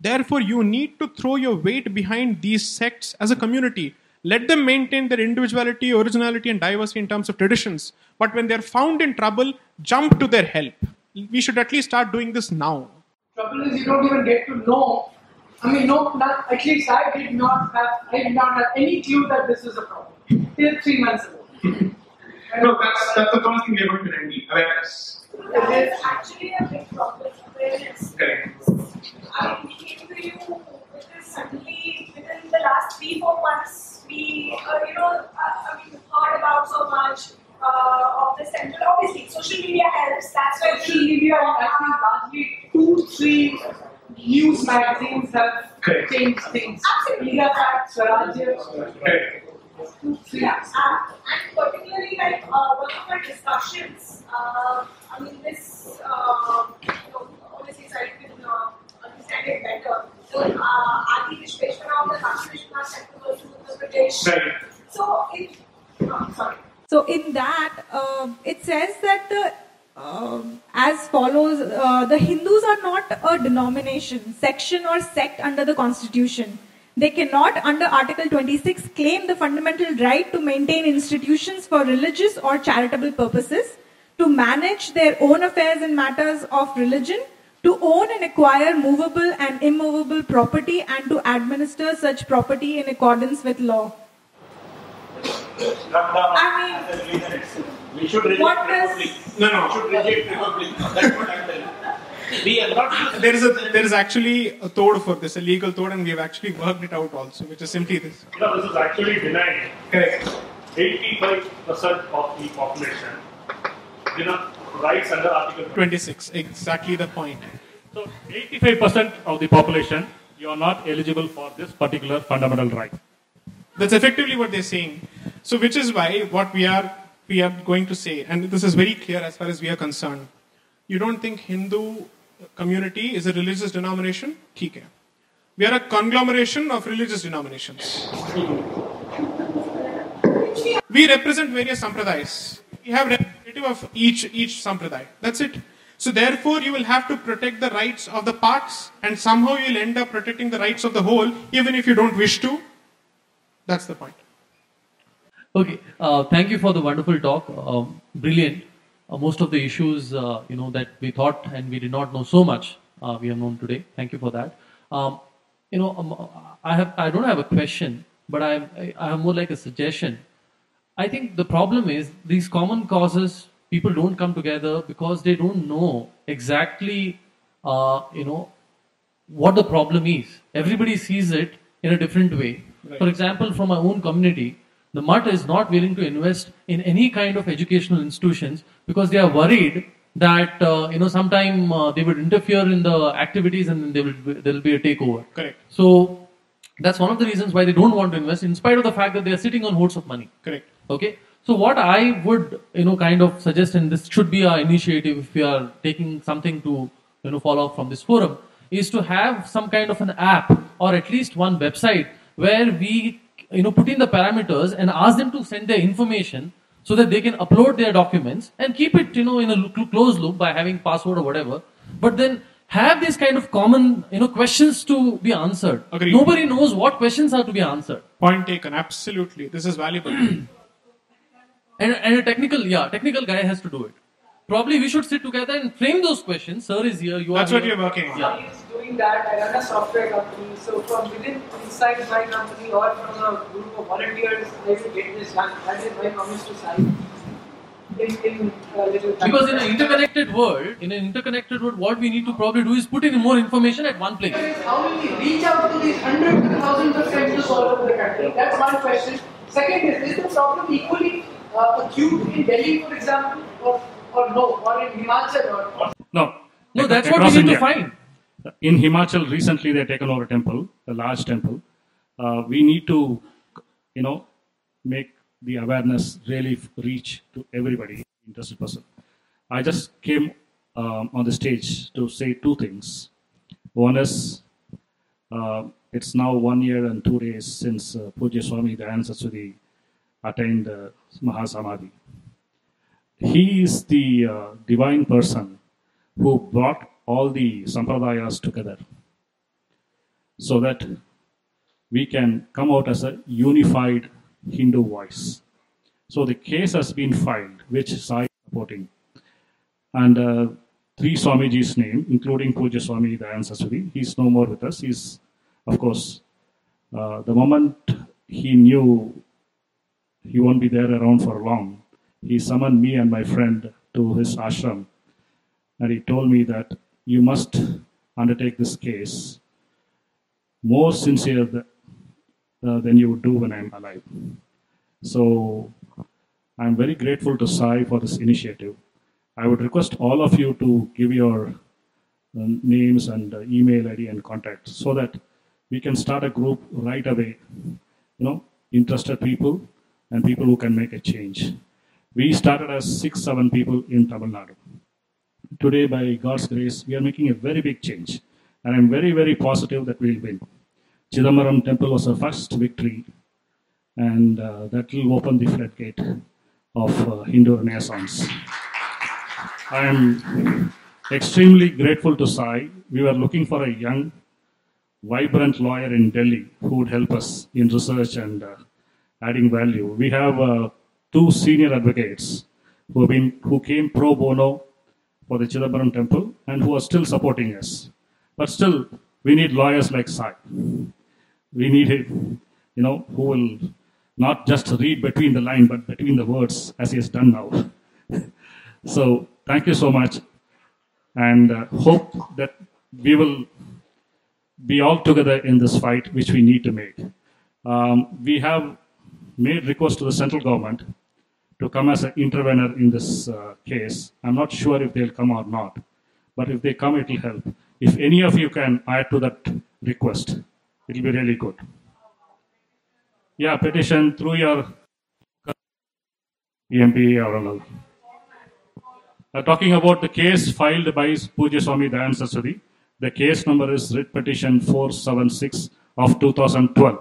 [SPEAKER 1] Therefore, you need to throw your weight behind these sects as a community. Let them maintain their individuality, originality, and diversity in terms of traditions. But when they're found in trouble, jump to their help. We should at least start doing this now.
[SPEAKER 14] Trouble is you don't even get to know. I mean, no, not, at least I did not have, I did not have any clue that this was a problem till three months ago.
[SPEAKER 15] No, that's, that's the first thing we're going to remedy awareness.
[SPEAKER 16] There's actually a big problem awareness.
[SPEAKER 15] Correct.
[SPEAKER 16] I came to you with this suddenly within the last three, four months. We, uh, you know, uh, I mean, heard about so much uh, of this center. Obviously, social media helps. That's why
[SPEAKER 14] Social media, I think largely two, three news magazines have
[SPEAKER 15] Correct.
[SPEAKER 14] changed things.
[SPEAKER 16] Absolutely.
[SPEAKER 14] India Facts, Swarajya.
[SPEAKER 15] Correct.
[SPEAKER 16] Yeah, uh, and particularly like uh, one of our discussions, uh, I mean this, uh, you know, obviously so I can uh, understand it better. So, uh, Adi Vishweshwara of the Kashi Vishwanath Center versus Uttar Pradesh.
[SPEAKER 2] Right.
[SPEAKER 16] So, in, oh, sorry.
[SPEAKER 17] So in that, uh, it says that the um as follows: uh, the Hindus are not a denomination, section, or sect under the constitution. They cannot, under Article 26, claim the fundamental right to maintain institutions for religious or charitable purposes, to manage their own affairs in matters of religion, to own and acquire movable and immovable property, and to administer such property in accordance with law. I mean,
[SPEAKER 8] We should reject
[SPEAKER 17] What does-
[SPEAKER 8] republic.
[SPEAKER 1] No, no.
[SPEAKER 8] We should reject republic. That's what I'm telling. We are not.
[SPEAKER 1] Ah, there is a there is actually a tode for this, a legal tode, and we have actually worked it out also, which is simply this.
[SPEAKER 11] No, this is actually denied.
[SPEAKER 1] Correct.
[SPEAKER 11] 85% of the population deny rights under Article
[SPEAKER 12] 26, exactly the point.
[SPEAKER 11] So 85% of the population, you are not eligible for this particular fundamental right.
[SPEAKER 12] That's effectively what they're saying. So, which is why what we are we are going to say, and this is very clear as far as we are concerned. You don't think Hindu community is a religious denomination? ठीक है. We are a conglomeration of religious denominations. We represent various sampradayas. We have representative of each each sampradaya. That's it. So therefore, you will have to protect the rights of the parts, and somehow you will end up protecting the rights of the whole, even if you don't wish to. That's the point.
[SPEAKER 18] Okay, uh, thank you for the wonderful talk. Um, brilliant. Uh, most of the issues, uh, you know, that we thought and we did not know so much, uh, we have known today. Thank you for that. Um, you know, um, I have, I don't have a question, but I, I I have more like a suggestion. I think the problem is these common causes. People don't come together because they don't know exactly, uh, you know, what the problem is. Everybody sees it in a different way.
[SPEAKER 12] Right.
[SPEAKER 18] For example, from my own community, the mutt is not willing to invest in any kind of educational institutions because they are worried that uh, you know sometime uh, they would interfere in the activities and then there will there will be a takeover.
[SPEAKER 12] Correct.
[SPEAKER 18] So that's one of the reasons why they don't want to invest, in spite of the fact that they are sitting on hordes of money.
[SPEAKER 12] Correct.
[SPEAKER 18] Okay. So what I would you know kind of suggest, and this should be our initiative if we are taking something to you know follow up from this forum, is to have some kind of an app or at least one website where we you know put in the parameters and ask them to send their information so that they can upload their documents and keep it you know in a lo- closed loop by having password or whatever. But then have these kind of common you know questions to be answered.
[SPEAKER 12] Agreed.
[SPEAKER 18] Nobody knows what questions are to be answered.
[SPEAKER 12] Point taken. Absolutely. This is valuable.
[SPEAKER 18] And, and a technical, yeah, technical guy has to do it. Probably we should sit together and frame those questions. Sir is here. You
[SPEAKER 12] That's
[SPEAKER 18] are
[SPEAKER 12] what
[SPEAKER 18] here.
[SPEAKER 12] you're working on.
[SPEAKER 18] Yeah.
[SPEAKER 14] is doing that. I run a software company. So from within inside my company or from a group of volunteers, I will get this done. That is my promise to sign. In, in a little.
[SPEAKER 18] Because in an interconnected world, in an interconnected world, what we need to probably do is put in more information at one place.
[SPEAKER 14] How will we reach out to these hundreds and thousands of centers all over the country? That's one question. Second is, is the problem equally uh, acute in Delhi, for example, or, or no, or in Himachal or
[SPEAKER 11] No.
[SPEAKER 18] No, that's what we
[SPEAKER 11] across
[SPEAKER 18] need to find.
[SPEAKER 11] In Himachal, recently they have taken over a temple, a large temple. Uh, we need to, you know, make the awareness really reach to everybody, interested person. I just came um, on the stage to say two things. One is, uh, it's now one year and two days since uh, Pujya Swami Dayananda Saraswati attained uh, Mahasamadhi. He is the uh, divine person who brought all the sampradayas together so that we can come out as a unified Hindu voice. So the case has been filed, which Sai is supporting. And uh, three Swamiji's name, including Pujya Swami Dayananda Saraswati, he's no more with us. He's, of course, uh, the moment he knew he won't be there around for long, he summoned me and my friend to his ashram and he told me that you must undertake this case more sincere th- uh, than you would do when I'm alive. So I'm very grateful to Sai for this initiative. I would request all of you to give your uh, names and uh, email ID and contact so that we can start a group right away. You know, interested people and people who can make a change. We started as six, seven people in Tamil Nadu. Today, by God's grace, we are making a very big change, and I'm very, very positive that we'll win. Chidambaram Temple was our first victory, and uh, that will open the floodgate of uh, Hindu Renaissance. I am extremely grateful to Sai. We were looking for a young, vibrant lawyer in Delhi who would help us in research and uh, adding value. We have uh, two senior advocates who been who came pro bono for the Chidambaram temple and who are still supporting us. But still, we need lawyers like Sai. We need him, you know, who will not just read between the line, but between the words, as he has done now. so, thank you so much, and uh, hope that we will be all together in this fight, which we need to make. Um, we have made request to the central government to come as an intervener in this uh, case. I'm not sure if they'll come or not, but if they come, it will help. If any of you can add to that request, it will be really good. Yeah, petition through your EMP or all. Uh, talking about the case filed by Pujya Swami Dayananda Saraswati, the case number is writ petition 476 of 2012.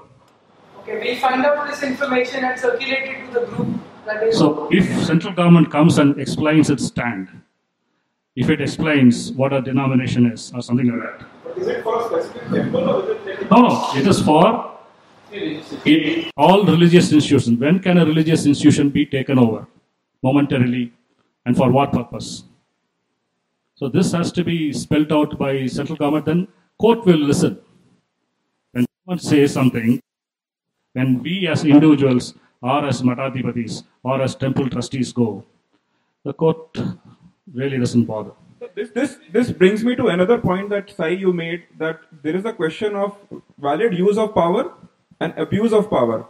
[SPEAKER 14] Okay, we'll find out this information and circulate it to the group.
[SPEAKER 11] So if central government comes and explains its stand, if it explains what a denomination is or something like that.
[SPEAKER 19] But is it for a specific temple or is it
[SPEAKER 11] No, no, it is for it, all religious institutions. When can a religious institution be taken over momentarily and for what purpose? So this has to be spelled out by central government, then court will listen. When someone says something, when we as individuals or as Matadhipatis or as temple trustees go, the court really doesn't bother.
[SPEAKER 20] This, this, this brings me to another point that Sai you made that there is a question of valid use of power and abuse of power.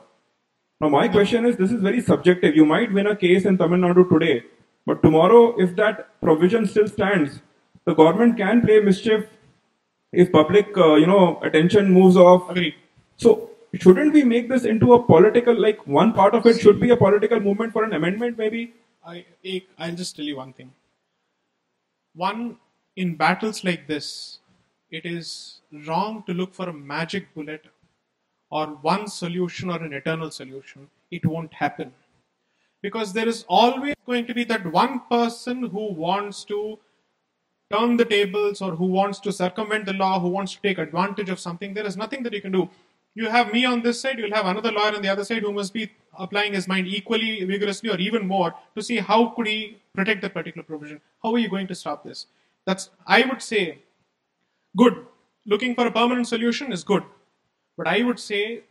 [SPEAKER 20] Now my question is this is very subjective. You might win a case in Tamil Nadu today, but tomorrow if that provision still stands, the government can play mischief if public uh, you know attention moves off.
[SPEAKER 1] Agreed.
[SPEAKER 20] So shouldn't we make this into a political like one part of it should be a political movement for an amendment maybe?
[SPEAKER 1] I, I'll just tell you one thing. One, in battles like this, it is wrong to look for a magic bullet or one solution or an eternal solution. It won't happen. Because there is always going to be that one person who wants to turn the tables or who wants to circumvent the law, who wants to take advantage of something. There is nothing that you can do. You have me on this side, you'll have another lawyer on the other side who must be applying his mind equally vigorously or even more to see how could he protect that particular provision. How are you going to stop this? That's I would say good. Looking for a permanent solution is good. But I would say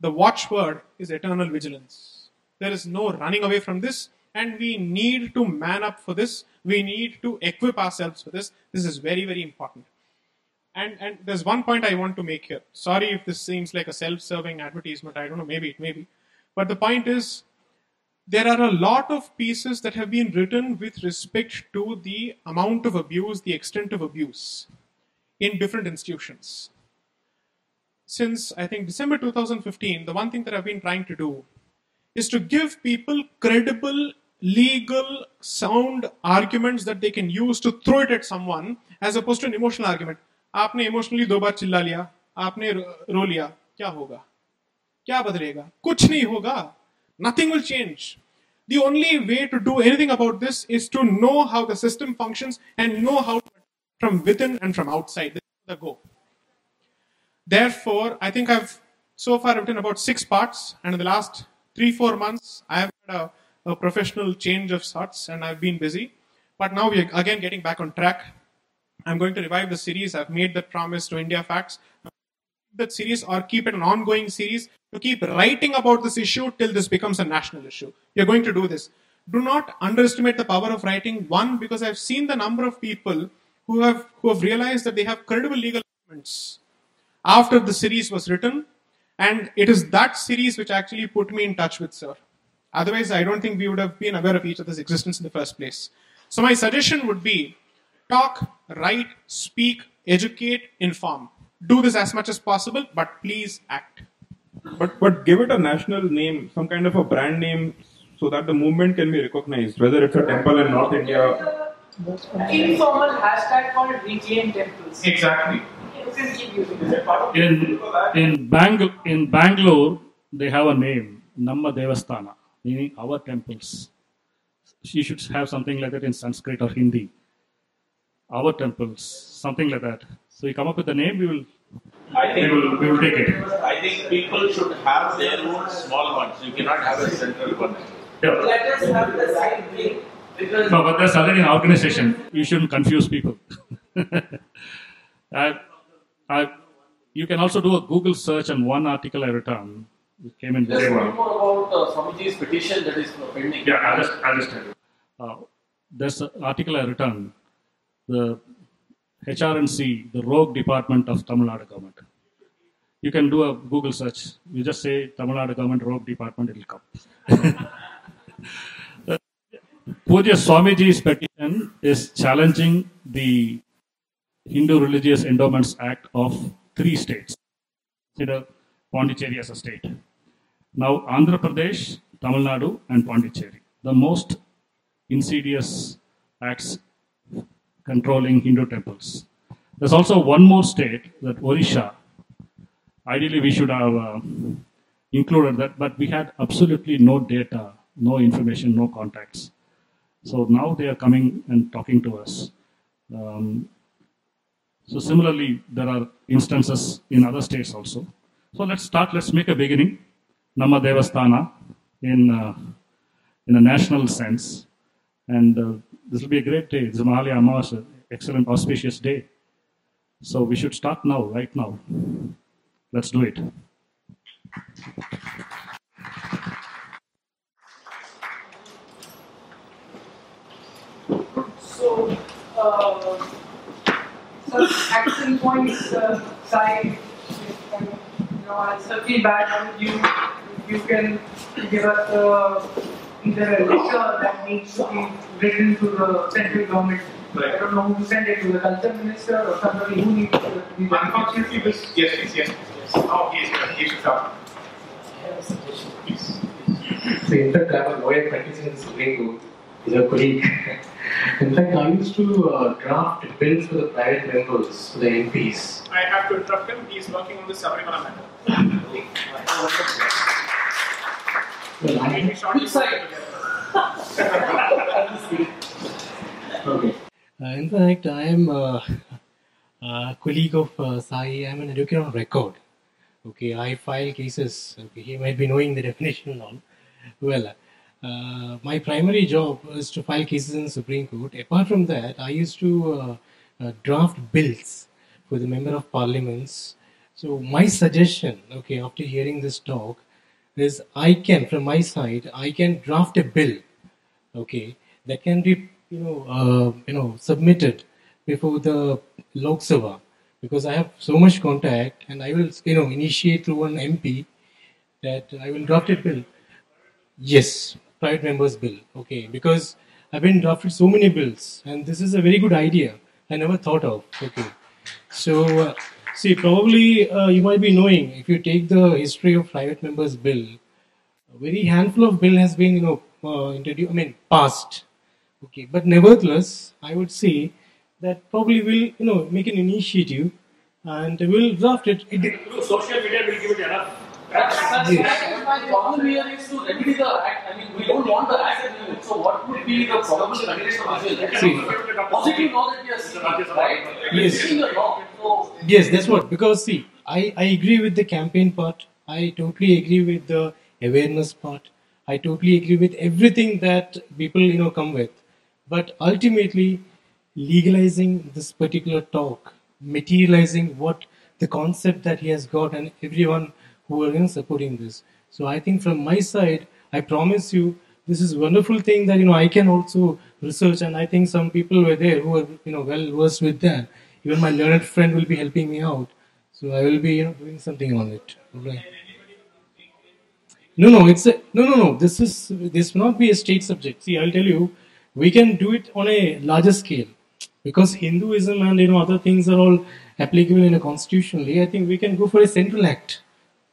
[SPEAKER 1] the watchword is eternal vigilance. There is no running away from this, and we need to man up for this. We need to equip ourselves for this. This is very, very important. And, and there's one point I want to make here. Sorry if this seems like a self serving advertisement. I don't know, maybe it may be. But the point is, there are a lot of pieces that have been written with respect to the amount of abuse, the extent of abuse in different institutions. Since I think December 2015, the one thing that I've been trying to do is to give people credible, legal, sound arguments that they can use to throw it at someone as opposed to an emotional argument. आपने emotionally दो बार चिल्ला लिया आपने रो रो लिया क्या होगा क्या बदलेगा कुछ नहीं होगा nothing will change the only way to do anything about this is to know how the system functions and know how from within and from outside this is the goal therefore i think i've so far written about six parts and in the last three four months i have had a, a professional change of sorts and i've been busy but now we're again getting back on track i'm going to revive the series i've made that promise to IndiaFacts that series or keep it an ongoing series to keep writing about this issue till this becomes a national issue. You're going to do this. Do not underestimate the power of writing. One, because I've seen the number of people who have who have realized that they have credible legal arguments after the series was written, and it is that series which actually put me in touch with Sir. Otherwise, I don't think we would have been aware of each other's existence in the first place. So my suggestion would be talk, write, speak, educate, inform. Do this as much as possible, but please act.
[SPEAKER 20] But but give it a national name, some kind of a brand name, so that the movement can be recognized. Whether it's a temple in North India.
[SPEAKER 14] Informal hashtag called reclaim temples.
[SPEAKER 2] Exactly.
[SPEAKER 14] You can keep using it.
[SPEAKER 11] In, in, Bang- in Bangalore, they have a name, Namma Devasthana, meaning our temples. She should have something like that in Sanskrit or Hindi. Our temples, something like that. So you come up with a name, we will,
[SPEAKER 8] I
[SPEAKER 11] we will, we will take it.
[SPEAKER 8] I think people should have their own small ones. You cannot have a central one.
[SPEAKER 14] Let us have the same thing. Because
[SPEAKER 11] No, but there's already an organization. You shouldn't confuse people. I, I, you can also do a Google search on one article I returned. It came in
[SPEAKER 18] Just
[SPEAKER 11] very
[SPEAKER 18] one
[SPEAKER 11] well.
[SPEAKER 18] more about uh, Swamiji's petition that is pending.
[SPEAKER 11] Yeah, I'll just, I'll just tell you. Uh, there's an article I returned. The HR&CE, the rogue department of Tamil Nadu government. You can do a Google search. You just say Tamil Nadu government rogue department, it'll come. Uh, Puja Swamiji's petition is challenging the Hindu Religious Endowments Act of three states. Consider Pondicherry as a state. Now, Andhra Pradesh, Tamil Nadu, and Pondicherry, the most insidious acts controlling Hindu temples. There's also one more state, that Odisha. Ideally, we should have uh, included that, but we had absolutely no data, no information, no contacts. So now they are coming and talking to us. Um, so similarly, there are instances in other states also. So let's start. Let's make a beginning. Namma Devasthana in uh, in a national sense, and uh, this will be a great day. This is Mahalaya Amavasya, excellent auspicious day. So we should start now, right now. Let's do it.
[SPEAKER 14] So, uh, such action points, uh, Sai, um, you know, I'll circle back with you. You can give us uh, either a letter that needs to be written to the central government. Right. I don't know who to send it to, the culture minister or somebody who needs to be
[SPEAKER 2] Unfortunately, this yes, yes, yes, yes. Oh, he is here. He should come.
[SPEAKER 21] So in fact, I have a lawyer practicing in the Supreme He's a colleague. in fact, I used to uh, draft bills for the private members, for the MPs.
[SPEAKER 2] I have to interrupt him. He is working on the Sabarimala matter.
[SPEAKER 21] Well, I
[SPEAKER 2] Maybe shortly
[SPEAKER 21] Okay. Uh, in fact, I am uh, a colleague of uh, Sai. I am an advocate on record. Okay, I file cases. Okay, he might be knowing the definition and all. Well, uh, my primary job was to file cases in the Supreme Court. Apart from that, I used to uh, uh, draft bills for the member of parliaments. So my suggestion, okay, after hearing this talk, is I can, from my side, I can draft a bill, okay, that can be, you know, uh, you know, submitted before the Lok Sabha, because I have so much contact, and I will, you know, initiate through an MP that I will draft a bill. Yes, private members bill, okay, because I've been drafted so many bills, and this is a very good idea. I never thought of. Okay, so uh, see, probably uh, you might be knowing if you take the history of private members bill, a very handful of bill has been you know uh, introduced. I mean passed. Okay, but nevertheless, I would say that probably will you know make an initiative and will draft it. it
[SPEAKER 11] Social media will give it enough.
[SPEAKER 18] That's, that's,
[SPEAKER 21] Yes.
[SPEAKER 18] that's my problem here is to remedy the act. I mean, we don't want the act anymore. So, what would be the probable condition of this?
[SPEAKER 21] See.
[SPEAKER 18] Positive law that we are seeing, right?
[SPEAKER 21] Yes.
[SPEAKER 18] We're seeing a law.
[SPEAKER 21] Yes, that's what. Because see, I, I agree with the campaign part. I totally agree with the awareness part. I totally agree with everything that people you know come with. But ultimately, legalizing this particular talk, materializing what the concept that he has got, and everyone who are know, supporting this. So I think from my side, I promise you, this is wonderful thing that you know I can also research, and I think some people were there who are you know well versed with that. Even my learned friend will be helping me out, so I will be you know doing something on it. Right. No, no, it's a, no, no, no. This is this will not be a state subject. See, I'll tell you, we can do it on a larger scale because Hinduism and you know other things are all applicable in a constitutionally. I think we can go for a central act.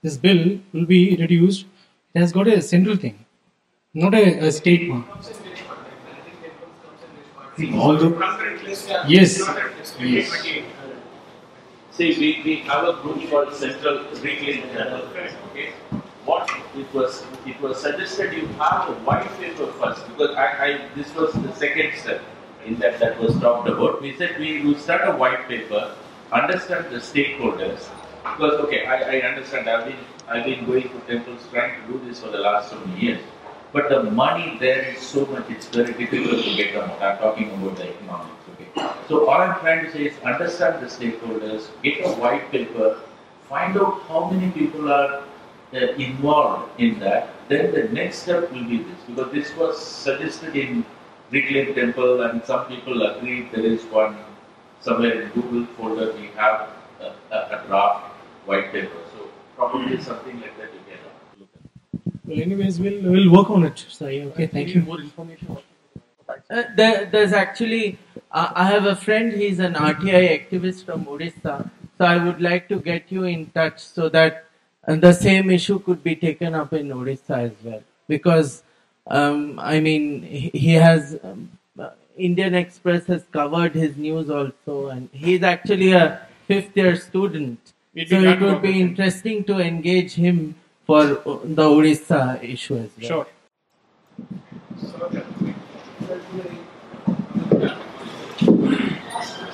[SPEAKER 21] this bill will be reduced, it has got a central thing, not a, a state one. Yes, yes.
[SPEAKER 8] See, we, we have a group called Central Reclaim Channel. Okay. What it was, it was suggested you have a white paper first because I, I this was the second step in that that was talked about. We said we will start a white paper, understand the stakeholders. Because okay, I, I understand. I've been I've been going to temples trying to do this for the last so many years. But the money there is so much, it's very difficult to get them. I'm talking about the economics. Okay. So all I'm trying to say is understand the stakeholders, get a white paper, find out how many people are uh, involved in that. Then the next step will be this, because this was suggested in Reclaim Temple, and some people agreed. There is one somewhere in Google folder we have a, a, a draft white paper. So probably something like that.
[SPEAKER 21] Well, anyways, we'll, we'll work on it. Sai. Okay, thank you.
[SPEAKER 18] More information.
[SPEAKER 22] Uh, there, there's actually, uh, I have a friend, he's an RTI activist from Odisha. So I would like to get you in touch so that uh, the same issue could be taken up in Odisha as well. Because, um, I mean, he, he has, um, uh, Indian Express has covered his news also, and he's actually a fifth year student.
[SPEAKER 12] We'd
[SPEAKER 22] So it would be interesting to engage him for uh, the Odisha issue as well.
[SPEAKER 12] Sure.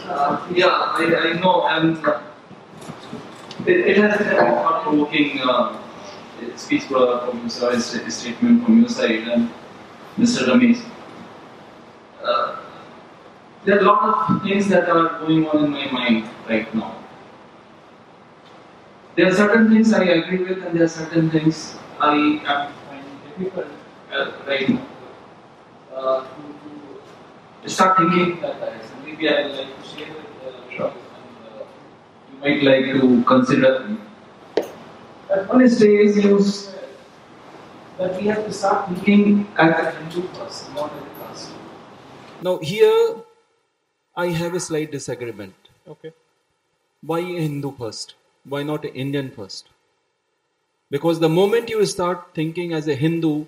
[SPEAKER 23] Uh, yeah, I, I know, and uh, it, it has been a thought provoking uh, speech for- from your side, st- statement from your side, and Mr. Ramesh. Uh, there are a lot of things that are going on in my mind right now. There are certain things I agree with, and there are certain things I am finding difficult uh, right now. Uh, to, to start thinking in that direction. Maybe I would like to share with uh, Shah, and uh, you might like to consider me. At one stage, you said that we have to start looking at the Hindu first, not at the caste.
[SPEAKER 24] Now, here I have a slight disagreement.
[SPEAKER 12] Okay.
[SPEAKER 24] Why a Hindu first? Why not an Indian first? Because the moment you start thinking as a Hindu,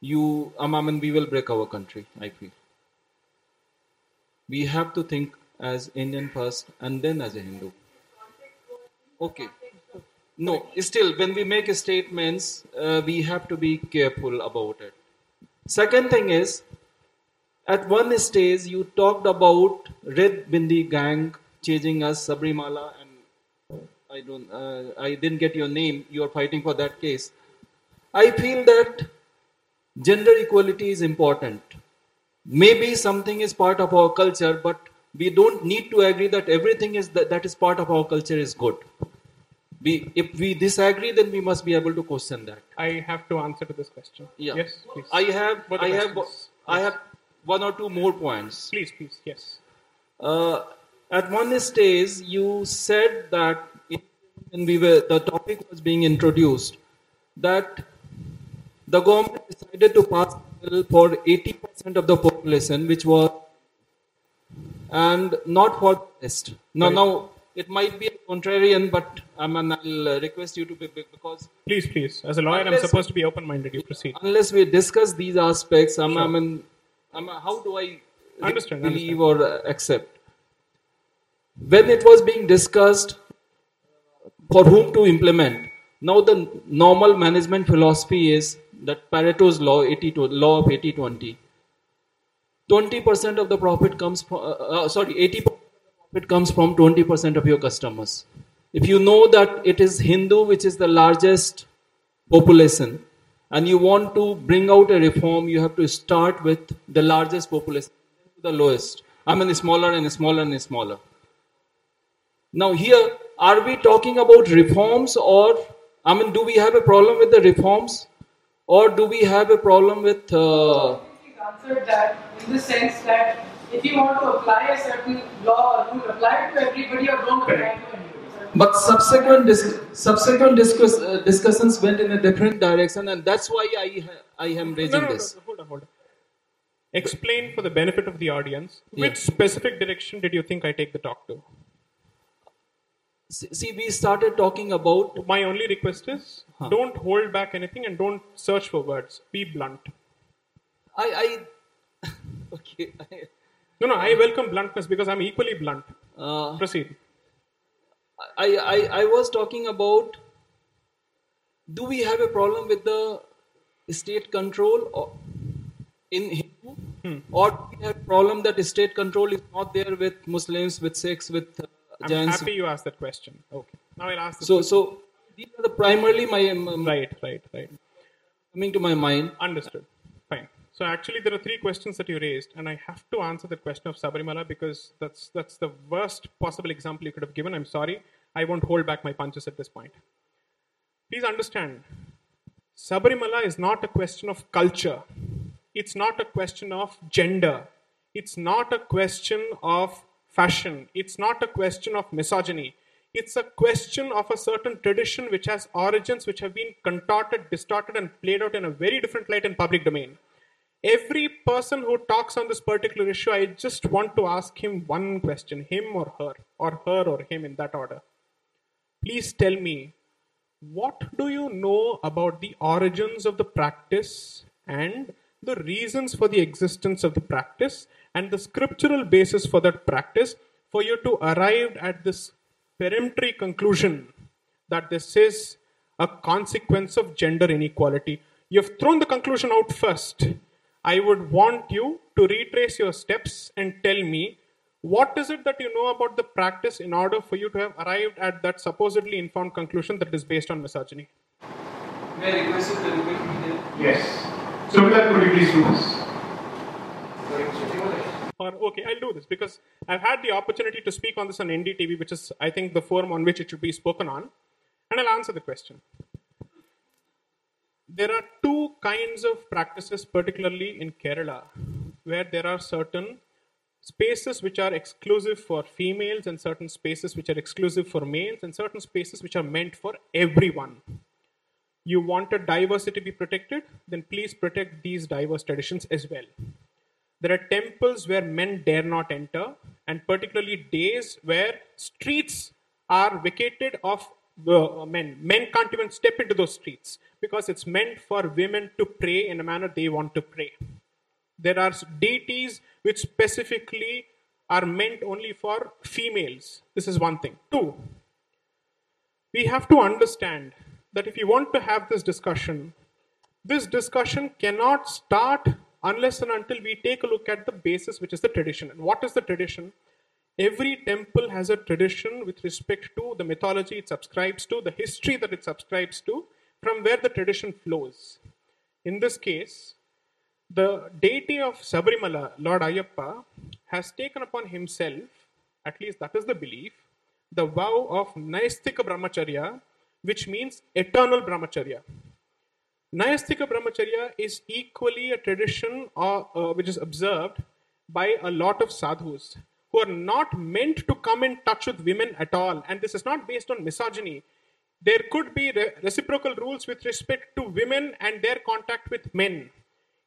[SPEAKER 24] you, um, I we will break our country, I feel. We have to think as Indian first and then as a Hindu. Okay. No, still, when we make statements, uh, we have to be careful about it. Second thing is, at one stage, you talked about Red Bindi gang chasing us, Sabarimala, I don't, uh, I didn't get your name. You are fighting for that case. I feel that gender equality is important. Maybe something is part of our culture, but we don't need to agree that everything is that, that is part of our culture is good. We, if we disagree, then we must be able to question that.
[SPEAKER 12] I have to answer to this question.
[SPEAKER 24] Yeah.
[SPEAKER 12] Yes, please.
[SPEAKER 24] I have, I have,
[SPEAKER 12] questions.
[SPEAKER 24] I have one or two more points.
[SPEAKER 12] Please, please, yes.
[SPEAKER 24] Uh, at one stage, you said that when we were the topic was being introduced, that the government decided to pass a bill for 80% of the population, which was and not for the rest. Now,
[SPEAKER 12] Right.
[SPEAKER 24] now it might be a contrarian, but I mean, I'll uh, request you to be big because
[SPEAKER 12] Please, please. As a lawyer, I'm supposed to be open minded. You proceed.
[SPEAKER 24] unless we discuss these aspects, I'm,
[SPEAKER 12] Sure.
[SPEAKER 24] I mean, I'm, how do I
[SPEAKER 12] Understand,
[SPEAKER 24] believe or uh, accept? When it was being discussed for whom to implement, now the normal management philosophy is that Pareto's law, 80 to, law of 80 20. 20% of the profit comes from, uh, uh, sorry, 80% of the profit comes from 20% of your customers. If you know that it is Hindu, which is the largest population, and you want to bring out a reform, you have to start with the largest population, the lowest. I mean, smaller and smaller and smaller. Now, here, are we talking about reforms, or I mean, do we have a problem with the reforms, or do we have a problem with? Uh,
[SPEAKER 25] answered that in the sense that if you want to apply a certain law or rule, apply it to everybody or don't apply it to anybody.
[SPEAKER 24] But subsequent dis- subsequent discuss- uh, discussions went in a different direction, and that's why I ha- I am raising
[SPEAKER 12] No, no, no,
[SPEAKER 24] this.
[SPEAKER 12] hold on, hold on. Explain for the benefit of the audience
[SPEAKER 24] Yeah.
[SPEAKER 12] which specific direction did you think I take the talk to?
[SPEAKER 24] See, we started talking about.
[SPEAKER 1] My only request is don't hold back anything and don't search for words. Be blunt.
[SPEAKER 24] I, I okay. I,
[SPEAKER 1] No, no, I welcome bluntness because I'm equally blunt.
[SPEAKER 24] Uh,
[SPEAKER 1] Proceed.
[SPEAKER 24] I, I, I was talking about do we have a problem with the state control or in Hindu
[SPEAKER 1] Hmm.
[SPEAKER 24] or do we have a problem that state control is not there with Muslims, with Sikhs, with uh,
[SPEAKER 1] I'm happy you asked that question. Okay. Now I'll ask
[SPEAKER 24] So,
[SPEAKER 1] question.
[SPEAKER 24] so these are the primarily my um,
[SPEAKER 1] right, right, right.
[SPEAKER 24] Coming to my mind.
[SPEAKER 1] Understood. Fine. So actually, there are three questions that you raised, and I have to answer the question of Sabarimala because that's that's the worst possible example you could have given. I'm sorry. I won't hold back my punches at this point. Please understand, Sabarimala is not a question of culture. It's not a question of gender. It's not a question of fashion. It's not a question of misogyny. It's a question of a certain tradition which has origins which have been contorted, distorted, and played out in a very different light in public domain. Every person who talks on this particular issue, I just want to ask him one question him or her, or her or him in that order. Please tell me, what do you know about the origins of the practice and the reasons for the existence of the practice and the scriptural basis for that practice for you to arrive at this peremptory conclusion that this is a consequence of gender inequality. You've thrown the conclusion out first. I would want you to retrace your steps and tell me what is it that you know about the practice in order for you to have arrived at that supposedly informed conclusion that is based on misogyny.
[SPEAKER 23] May I request you to repeat me the
[SPEAKER 2] Yes. So, with that, could you please do this?
[SPEAKER 1] Or okay, I'll do this because I've had the opportunity to speak on this on NDTV, which is I think the forum on which it should be spoken on, and I'll answer the question. There are two kinds of practices, particularly in Kerala, where there are certain spaces which are exclusive for females, and certain spaces which are exclusive for males, and certain spaces which are meant for everyone. You want a diversity to be protected, then please protect these diverse traditions as well. There are temples where men dare not enter, and particularly days where streets are vacated of uh, men. Men can't even step into those streets because it's meant for women to pray in a manner they want to pray. There are deities which specifically are meant only for females. This is one thing. Two, we have to understand that if you want to have this discussion, this discussion cannot start unless and until we take a look at the basis, which is the tradition. And what is the tradition? Every temple has a tradition with respect to the mythology it subscribes to, the history that it subscribes to, from where the tradition flows. In this case, the deity of Sabarimala, Lord Ayyappa, has taken upon himself, at least that is the belief, the vow of Naishtika Brahmacharya, which means eternal Brahmacharya. Naishtika Brahmacharya is equally a tradition uh, uh, which is observed by a lot of sadhus who are not meant to come in touch with women at all. And this is not based on misogyny. There could be re- reciprocal rules with respect to women and their contact with men.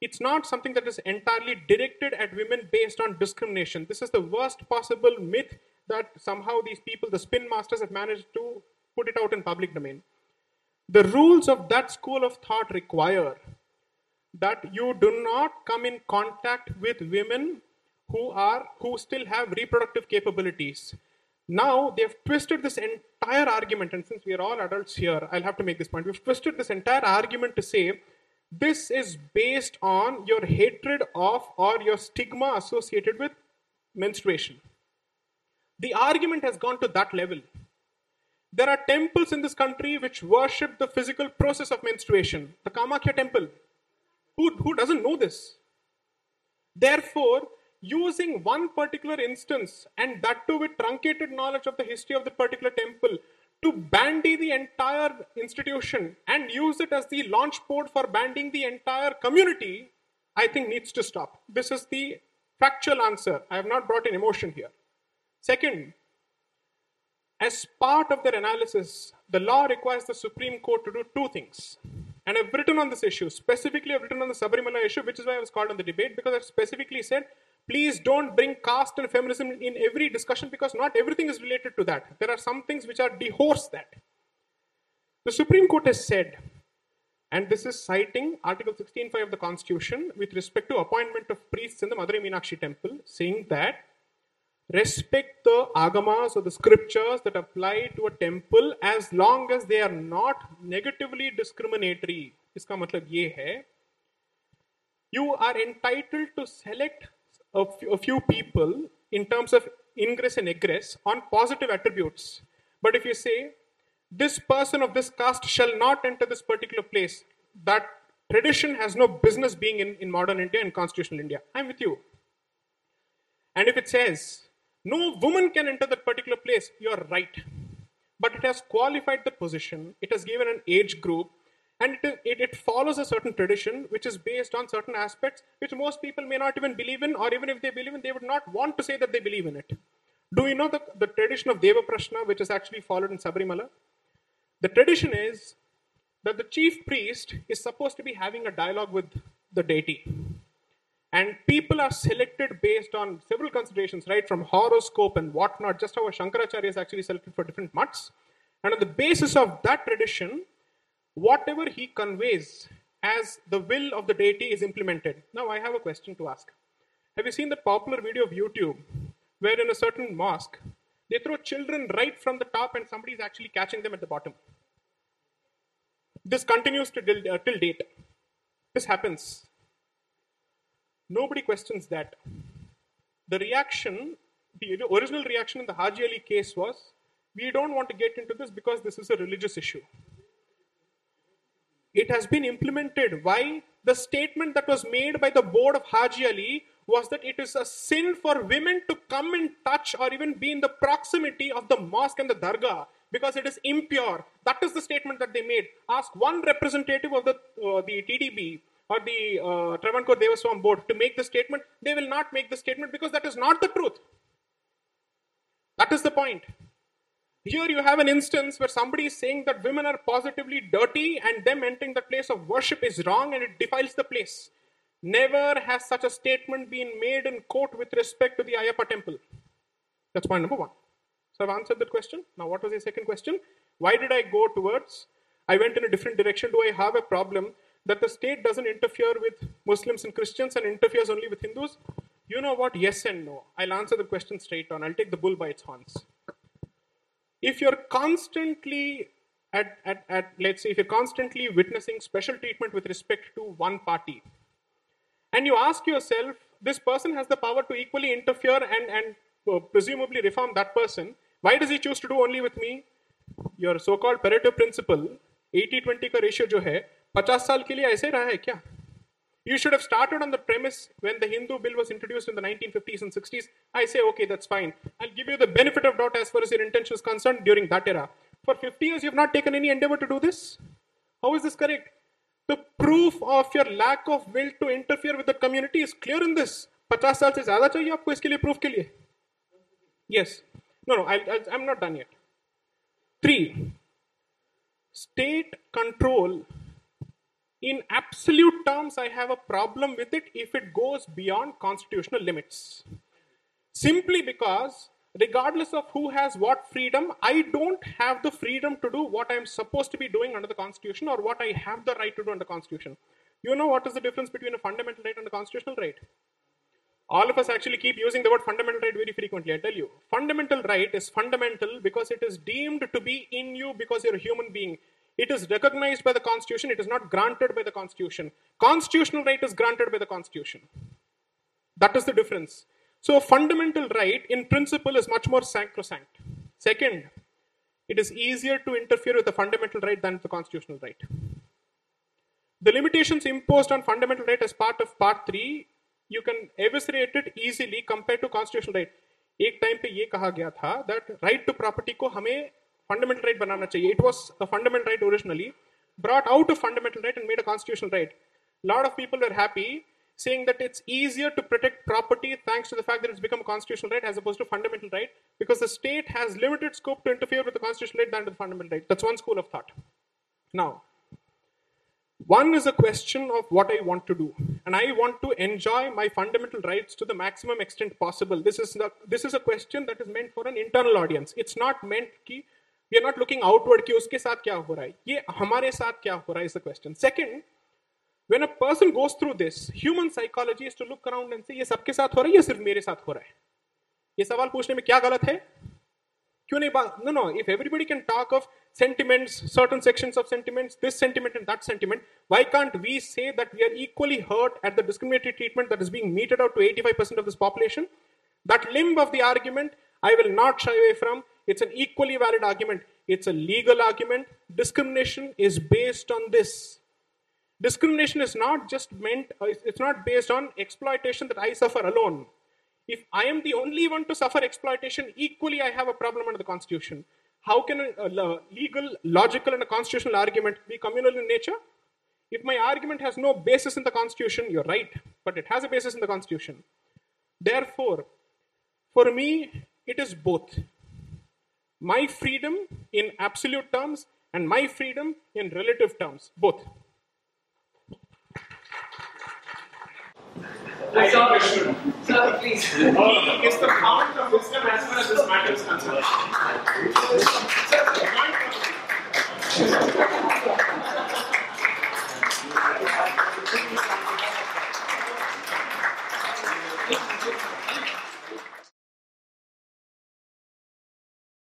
[SPEAKER 1] It's not something that is entirely directed at women based on discrimination. This is the worst possible myth that somehow these people, the spin masters, have managed to put it out in public domain. The rules of that school of thought require that you do not come in contact with women who are who still have reproductive capabilities. Now they've twisted this entire argument, and since we are all adults here, I'll have to make this point. We've twisted this entire argument to say this is based on your hatred of or your stigma associated with menstruation. The argument has gone to that level. There are temples in this country which worship the physical process of menstruation. The Kamakhya temple. Who, who doesn't know this? Therefore, using one particular instance, and that too with truncated knowledge of the history of the particular temple, to bandy the entire institution and use it as the launch port for banding the entire community, I think needs to stop. This is the factual answer. I have not brought in emotion here. Second, as part of their analysis, the law requires the Supreme Court to do two things. And I've written on this issue, specifically I've written on the Sabarimala issue, which is why I was called on the debate, because I've specifically said please don't bring caste and feminism in every discussion because not everything is related to that. There are some things which are dehors that. The Supreme Court has said, and this is citing Article 16.5 of the Constitution with respect to appointment of priests in the Madurai Meenakshi temple, saying that respect the agamas or the scriptures that apply to a temple as long as they are not negatively discriminatory. इसका मतलब ये है you are entitled to select a few, a few people in terms of ingress and egress on positive attributes. But if you say, this person of this caste shall not enter this particular place, that tradition has no business being in, in modern India and constitutional India. I'm with you. And if it says, no woman can enter that particular place, you're right. But it has qualified the position, it has given an age group, and it, it, it, follows a certain tradition which is based on certain aspects which most people may not even believe in, or even if they believe in, they would not want to say that they believe in it. Do you know the, the tradition of Deva Prashna, which is actually followed in Sabarimala? The tradition is that the chief priest is supposed to be having a dialogue with the deity. And people are selected based on several considerations, right? From horoscope and whatnot, just how a Shankaracharya is actually selected for different mutts. And on the basis of that tradition, whatever he conveys as the will of the deity is implemented. Now, I have a question to ask. Have you seen the popular video of YouTube where in a certain mosque they throw children right from the top and somebody is actually catching them at the bottom? This continues to uh, till date. This happens. Nobody questions that. The reaction, the original reaction in the Haji Ali case was we don't want to get into this because this is a religious issue it has been implemented. Why? The statement that was made by the board of Haji Ali was that it is a sin for women to come and touch or even be in the proximity of the mosque and the dargah because it is impure. That is the statement that they made. Ask one representative of the, uh, the TDB or the uh, Travancore Devaswom board to make the statement. They will not make the statement because that is not the truth. That is the point. Here you have an instance where somebody is saying that women are positively dirty and them entering the place of worship is wrong and it defiles the place. Never has such a statement been made in court with respect to the Ayyappa temple. That's point number one. So I've answered that question. Now, what was the second question? Why did I go towards? I went in a different direction. Do I have a problem that the state doesn't interfere with Muslims and Christians and interferes only with Hindus? You know what? Yes and no. I'll answer the question straight on. I'll take the bull by its horns if you're constantly at, at, at, let's say if you're constantly witnessing special treatment with respect to one party and you ask yourself this person has the power to equally interfere and, and uh, presumably reform that person why does he choose to do only with me your so-called pareto principle 80-20 का ratio जो है 50 साल के लिए ऐसे रहा है क्या you should have started on the premise when the Hindu bill was introduced in the 1950s and 60s. I say, okay, that's fine. I'll give you the benefit of doubt as far as your intention is concerned during that era. For 50 years, you have not taken any endeavor to do this? How is this correct? The proof of your lack of will to interfere with the community is clear in this. 50 साल से ज़्यादा चाहिए आपको इसके लिए proof के लिए? Yes. No, no, I, I, I'm not done yet. Three, state control in absolute terms, I have a problem with it if it goes beyond constitutional limits. Simply because, regardless of who has what freedom, I don't have the freedom to do what I'm supposed to be doing under the Constitution or what I have the right to do under the Constitution. You know what is the difference between a fundamental right and a constitutional right? All of us actually keep using the word fundamental right very frequently. I tell you, fundamental right is fundamental because it is deemed to be in you because you're a human being. It is recognized by the Constitution, it is not granted by the Constitution. Constitutional right is granted by the Constitution. That is the difference. So, a fundamental right in principle is much more sacrosanct. Second, it is easier to interfere with a fundamental right than the constitutional right. The limitations imposed on fundamental right as part of part 3, you can eviscerate it easily compared to constitutional right. एक time पे ये कहा गया था that right to property को हमें fundamental right banana chahiye. It was a fundamental right originally, brought out a fundamental right and made a constitutional right. A lot of people were happy saying that it's easier to protect property thanks to the fact that it's become a constitutional right as opposed to fundamental right because the state has limited scope to interfere with the constitutional right than the fundamental right. That's one school of thought. Now, One is a question of what I want to do, and I want to enjoy my fundamental rights to the maximum extent possible. This is the, this is a question that is meant for an internal audience. It's not meant कि we are not looking outward कि उसके साथ क्या हो रहा है। ये हमारे साथ क्या हो रहा है is question second when a person goes through this human psychology is to look around and say ये सबके साथ हो रहा है या सिर्फ़ मेरे साथ हो रहा है? ये सवाल पूछने में क्या गलत है? क्यों नहीं बात no no if everybody can talk of sentiments certain section of sentiments this sentiment and that sentiment why can't we say that we are equally hurt at the discriminatory treatment that is being meted out to 85% of this population that limb of the argument I will not shy away from it's an equally valid argument it's a legal argument discrimination is based on this discrimination is not just meant uh, it's not based on exploitation that i suffer alone if I am the only one to suffer exploitation, equally I have a problem under the Constitution. How can a legal, logical, and a constitutional argument be communal in nature? If my argument has no basis in the Constitution, you're right, but it has a basis in the Constitution. Therefore, for me, it is both. My freedom in absolute terms and my freedom in relative terms, both.
[SPEAKER 14] I have a question.
[SPEAKER 26] Sir, please.
[SPEAKER 14] He is the fount of wisdom as far as this matter is concerned.